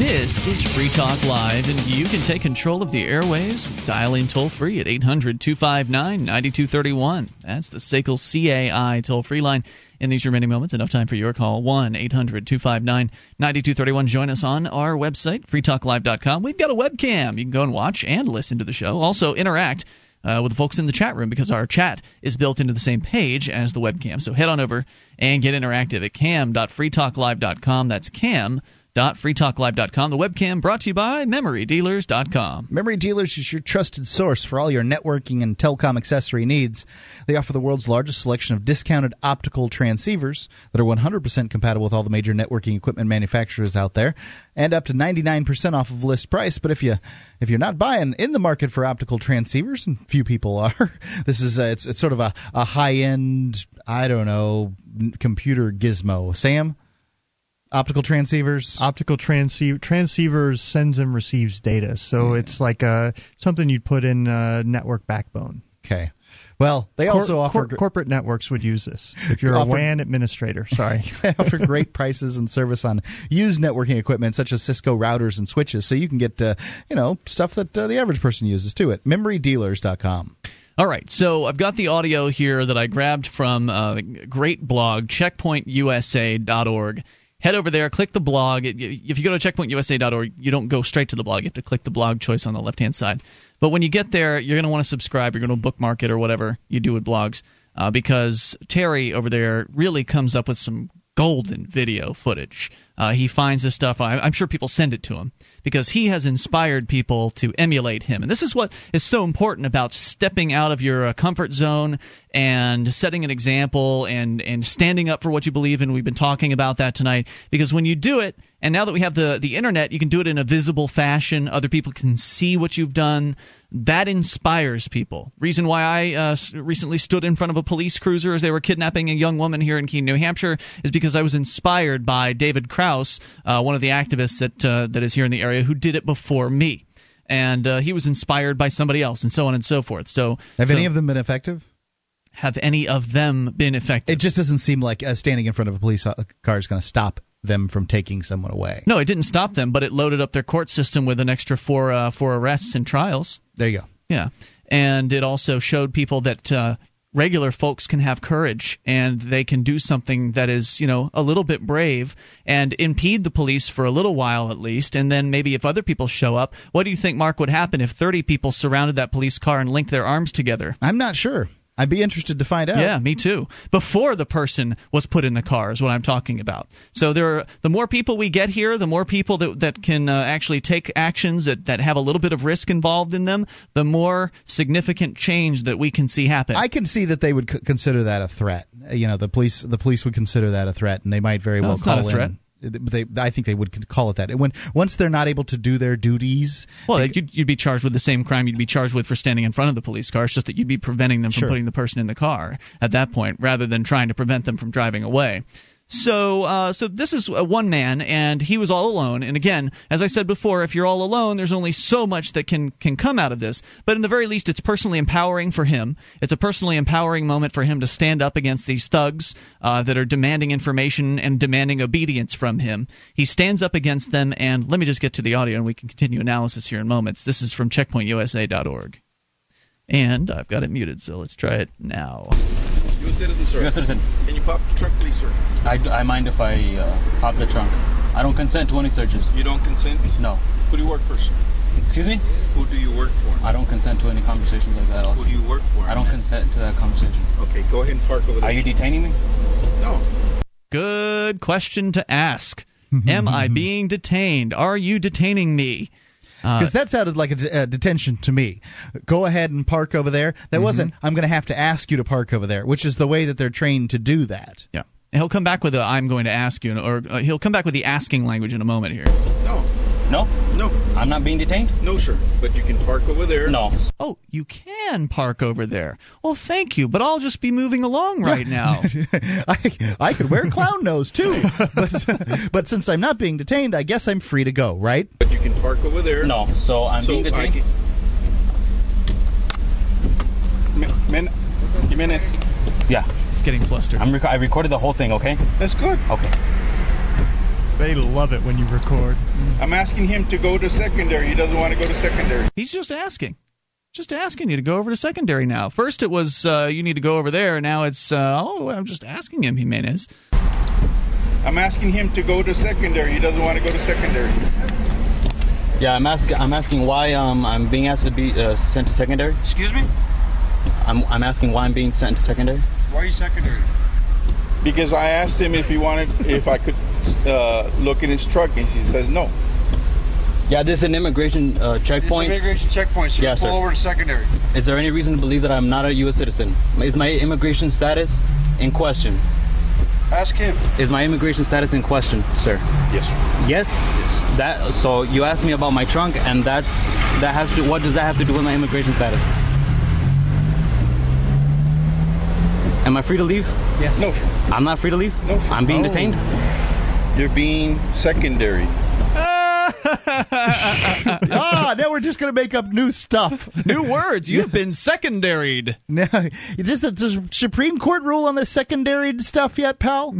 This is Free Talk Live, and you can take control of the airwaves. Dial in toll free at 800 259 9231. That's the SACL CAI toll free line. In these remaining moments, enough time for your call 1 800 259 9231. Join us on our website, freetalklive.com. We've got a webcam. You can go and watch and listen to the show. Also, interact. uh, with the folks in the chat room because our chat is built into the same page as the webcam. So head on over and get interactive at cam.freetalklive.com. That's cam www.freetalklive.com. The webcam brought to you by MemoryDealers.com. Memory Dealers is your trusted source for all your networking and telecom accessory needs. They offer the world's largest selection of discounted optical transceivers that are 100% compatible with all the major networking equipment manufacturers out there, and up to 99% off of list price. But if you if you're not buying in the market for optical transceivers, and few people are, this is a, it's it's sort of a, a high end I don't know computer gizmo. Sam optical transceivers optical transceiver transceivers sends and receives data so yeah. it's like uh, something you'd put in a network backbone okay well, they Cor- also offer cor- corporate networks would use this. If you're offer, a WAN administrator, sorry, they offer great prices and service on used networking equipment such as Cisco routers and switches, so you can get uh, you know stuff that uh, the average person uses too. At memorydealers.com. All right, so I've got the audio here that I grabbed from uh, great blog checkpointusa.org head over there, click the blog. If you go to checkpointusa.org, you don't go straight to the blog. You have to click the blog choice on the left hand side. But when you get there, you're going to want to subscribe. You're going to bookmark it or whatever you do with blogs. Uh, because Terry over there really comes up with some golden video footage. Uh, he finds this stuff. I, I'm sure people send it to him because he has inspired people to emulate him. And this is what is so important about stepping out of your uh, comfort zone and setting an example and and standing up for what you believe in. We've been talking about that tonight because when you do it, and now that we have the the internet, you can do it in a visible fashion. Other people can see what you've done. That inspires people. Reason why I uh, recently stood in front of a police cruiser as they were kidnapping a young woman here in Keene, New Hampshire, is because I was inspired by David Kraus, uh, one of the activists that uh, that is here in the area, who did it before me and uh, he was inspired by somebody else, and so on and so forth. So, have so, any of them been effective? have any of them been effective? It just doesn't seem like uh, standing in front of a police uh, car is going to stop them from taking someone away. No, it didn't stop them, but it loaded up their court system with an extra four uh, four arrests and trials. There you go. Yeah, and it also showed people that uh, regular folks can have courage and they can do something that is, you know, a little bit brave and impede the police for a little while at least. And then maybe if other people show up, what do you think, Mark, would happen if 30 people surrounded that police car and linked their arms together? I'm not sure. I'd be interested to find out. Yeah, me too. Before the person was put in the car is what I'm talking about. So there, are, the more people we get here, the more people that that can uh, actually take actions that that have a little bit of risk involved in them, the more significant change that we can see happen. I can see that they would c- consider that a threat. You know, the police the police would consider that a threat, and they might very no, well call in they, I think they would call it that. When once they're not able to do their duties, well, they, you'd, you'd, be charged with the same crime you'd be charged with for standing in front of the police car. It's just that you'd be preventing them from sure. putting the person in the car at that point, rather than trying to prevent them from driving away. So, uh, so this is one man, and he was all alone. And again, as I said before, if you're all alone, there's only so much that can can come out of this. But in the very least, it's personally empowering for him. It's a personally empowering moment for him to stand up against these thugs uh, that are demanding information and demanding obedience from him. He stands up against them, and let me just get to the audio, and we can continue analysis here in moments. This is from CheckpointUSA.org, and I've got it muted, so let's try it now. U.S. citizen, sir. U.S. citizen. Can you pop the trunk, please, sir? I, I mind if I uh, pop the trunk. I don't consent to any searches. You don't consent? No. Who do you work for, sir? Excuse me? Who do you work for? I don't consent to any conversations like that. Who do you work for? I don't man? consent to that conversation. Okay, go ahead and park over there. Are you detaining me? No. Good question to ask. Am I being detained? Are you detaining me? Because uh, that sounded like a, d- a detention to me. Go ahead and park over there. That Mm-hmm. wasn't. I'm going to have to ask you to park over there, which is the way that they're trained to do that. Yeah. He'll come back with a "I'm going to ask you," or uh, he'll come back with the asking language in a moment here. No. No? No. I'm not being detained? No, sir. But you can park over there. No. Oh, you can park over there. Well, thank you, but I'll just be moving along right now. I, I could wear clown nose too, but, but since I'm not being detained, I guess I'm free to go, right? But you can park over there. No. So I'm So being I detained? can- Men, Jimenez. Yeah. It's getting flustered. I'm rec- I recorded the whole thing, okay? That's good. Okay. They love it when you record. I'm asking him to go to secondary. He doesn't want to go to secondary. He's just asking. Just asking you to go over to secondary now. First it was uh, you need to go over there. Now it's uh, oh I'm just asking him. Jimenez. I'm asking him to go to secondary. He doesn't want to go to secondary. Yeah, I'm asking. I'm asking why um I'm being asked to be uh, sent to secondary. Excuse me? I'm, I'm asking why I'm being sent to secondary. Why are you secondary? Because I asked him if he wanted, if I could uh, look in his truck, and he says no. Yeah, this is an immigration uh, checkpoint. It's immigration checkpoint, so Yes, pull sir. over to secondary. Is there any reason to believe that I'm not a U.S. citizen? Is my immigration status in question? Ask him. Is my immigration status in question, sir? Yes. Yes. Yes. That. So you asked me about my trunk, and that's that has to. What does that have to do with my immigration status? Am I free to leave? Yes. No. I'm not free to leave. No. I'm being No. detained. You're being secondary. ah, now we're just going to make up new stuff. New words. You've been secondaried. Now, is this the Supreme Court rule on the secondary stuff yet, pal?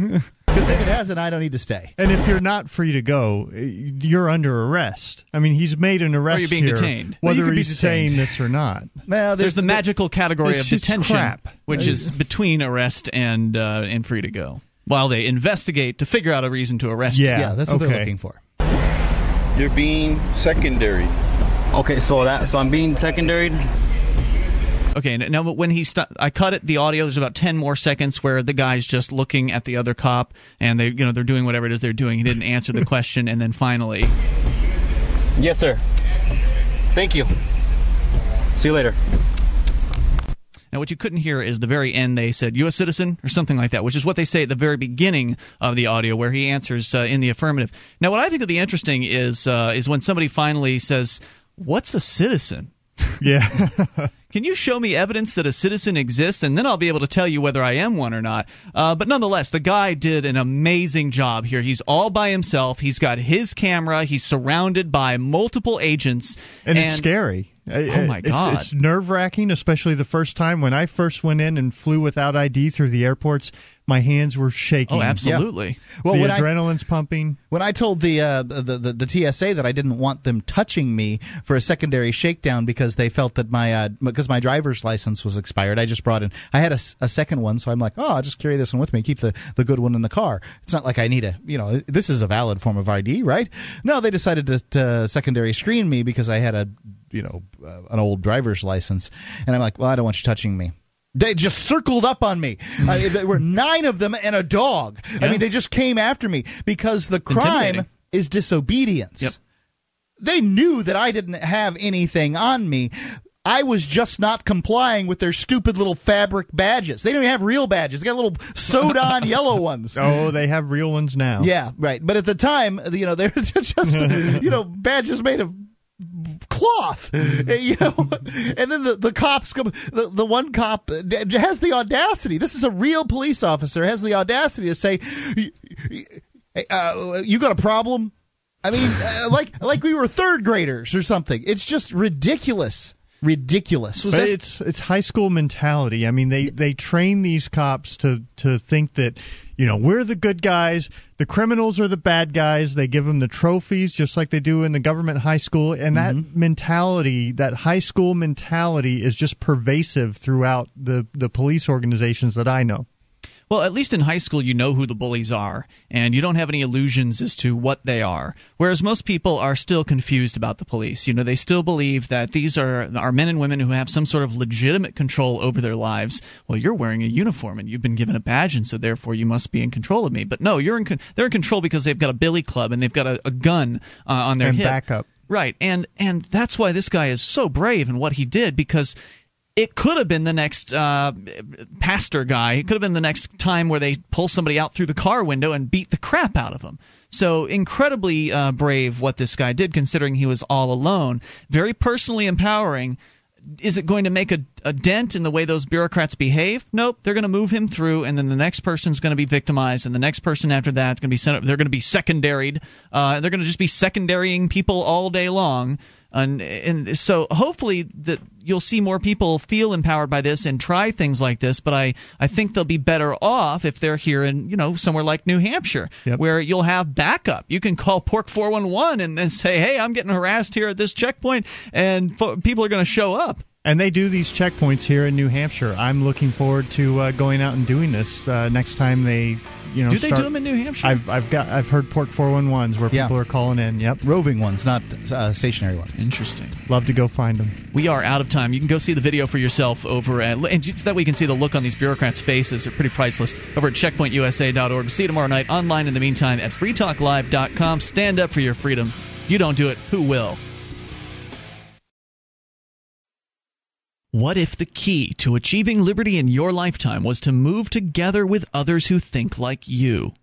Because if it hasn't, I don't need to stay. And if you're not free to go, uh, you're under arrest. I mean, he's made an arrest you're being here, detained. Well, you whether could be he's detained. saying this or not. Well, There's the magical category of detention, crap. which is between arrest and uh, and free to go, while they investigate to figure out a reason to arrest you. Yeah, yeah, that's what they're looking for. You're being secondary. Okay, so that so I'm being secondary. Okay, now when he st- I cut it the audio. There's about ten more seconds where the guy's just looking at the other cop, and they you know they're doing whatever it is they're doing. He didn't answer the question, and then finally, Yes, sir. Thank you. See you later. now what you couldn't hear is the very end. They said "U.S. citizen" or something like that, which is what they say at the very beginning of the audio, where he answers uh, in the affirmative. Now, what I think will be interesting is uh, is when somebody finally says, "What's a citizen?" Yeah. Can you show me evidence that a citizen exists, and then I'll be able to tell you whether I am one or not. Uh, but nonetheless, the guy did an amazing job here. He's all by himself. He's got his camera. He's surrounded by multiple agents, and, it's scary. Oh my It's- God. It's, nerve wracking, especially the first time when I first went in and flew without ID through the airports. My hands were shaking. Oh, absolutely. Well, the when I- adrenaline's pumping. When I told the, uh, the, the the TSA that I didn't want them touching me for a secondary shakedown because they felt that my uh, because my driver's license was expired, I just brought in. I had a second one, so I'm like, oh, I'll just carry this one with me, keep the the good one in the car. It's not like I need a you know this is a valid form of ID, right? No, they decided to, to secondary screen me because I had a you know uh, an old driver's license, and I'm like, well, I don't want you touching me. They just circled up on me. I, uh, there were nine of them and a dog. I mean, they just came after me because the crime Intimidating. is disobedience. Yep. They knew that I didn't have anything on me. I was just not complying with their stupid little fabric badges. They don't even have real badges. They got little sewed on yellow ones. Oh, they have real ones now. Yeah, right. But at the time, you know, they're just you know badges made of cloth, you know. And then the the cops come. The, the one cop has the audacity. This is a real police officer. Has the audacity to say, "Hey, uh, "You got a problem?" I mean, uh, like like we were third graders or something. It's just ridiculous. Ridiculous. But it's it's high school mentality. I mean, they they train these cops to to think that you know we're the good guys, the criminals are the bad guys. They give them the trophies just like they do in the government high school, and that mm-hmm. mentality, that high school mentality, is just pervasive throughout the the police organizations that I know. Well, at least in high school, you know who the bullies are, and you don't have any illusions as to what they are. Whereas most people are still confused about the police. You know, they still believe that these are are men and women who have some sort of legitimate control over their lives. Well, you're wearing a uniform and you've been given a badge, and so therefore you must be in control of me. But no, you're in. Con- they're in control because they've got a billy club and they've got a, a gun uh, on their And hip. backup. Right, and and that's why this guy is so brave in what he did because it could have been the next uh, pastor guy. It could have been the next time where they pull somebody out through the car window and beat the crap out of them. So incredibly uh, brave what this guy did, considering he was all alone. Very personally empowering. Is it going to make a, a dent in the way those bureaucrats behave? Nope. They're going to move him through, and then the next person's going to be victimized, and the next person after that going to be sent. They're going to be secondaried. Uh, they're going to just be secondarying people all day long. And, and so hopefully that you'll see more people feel empowered by this and try things like this. But I, I think they'll be better off if they're here in you know somewhere like New Hampshire, where you'll have backup. You can call Port four one one and then say, "Hey, I'm getting harassed here at this checkpoint," and fo- people are going to show up. And they do these checkpoints here in New Hampshire. I'm looking forward to uh, going out and doing this uh, next time they you know, do they start- do them in New Hampshire? I've I've got I've heard Port 411s where Yeah. people are calling in. Yep, roving ones, not uh, stationary ones. Interesting. Love to go find them. We are out of time. You can go see the video for yourself over at, and just that way you can see the look on these bureaucrats' faces. They're pretty priceless. Over at checkpointusa.org. See you tomorrow night online in the meantime at freetalklive.com. Stand up for your freedom. You don't do it, who will? What if the key to achieving liberty in your lifetime was to move together with others who think like you?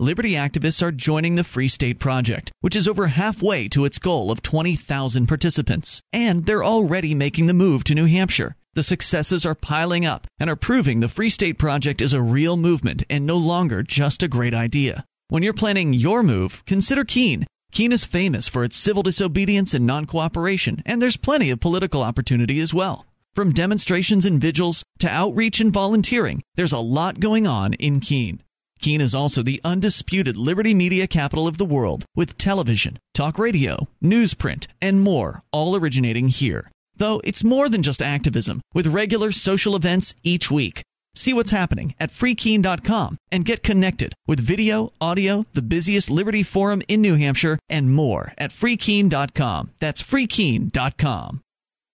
Liberty activists are joining the Free State Project, which is over halfway to its goal of 20,000 participants. And they're already making the move to New Hampshire. The successes are piling up and are proving the Free State Project is a real movement and no longer just a great idea. When you're planning your move, consider Keene. Keene is famous for its civil disobedience and non cooperation, and there's plenty of political opportunity as well. From demonstrations and vigils to outreach and volunteering, there's a lot going on in Keene. Keene is also the undisputed liberty media capital of the world, with television, talk radio, newsprint, and more, all originating here. Though it's more than just activism, with regular social events each week. See what's happening at freekeene.com and get connected with video, audio, the busiest Liberty Forum in New Hampshire, and more at freekeene.com. That's freekeene.com.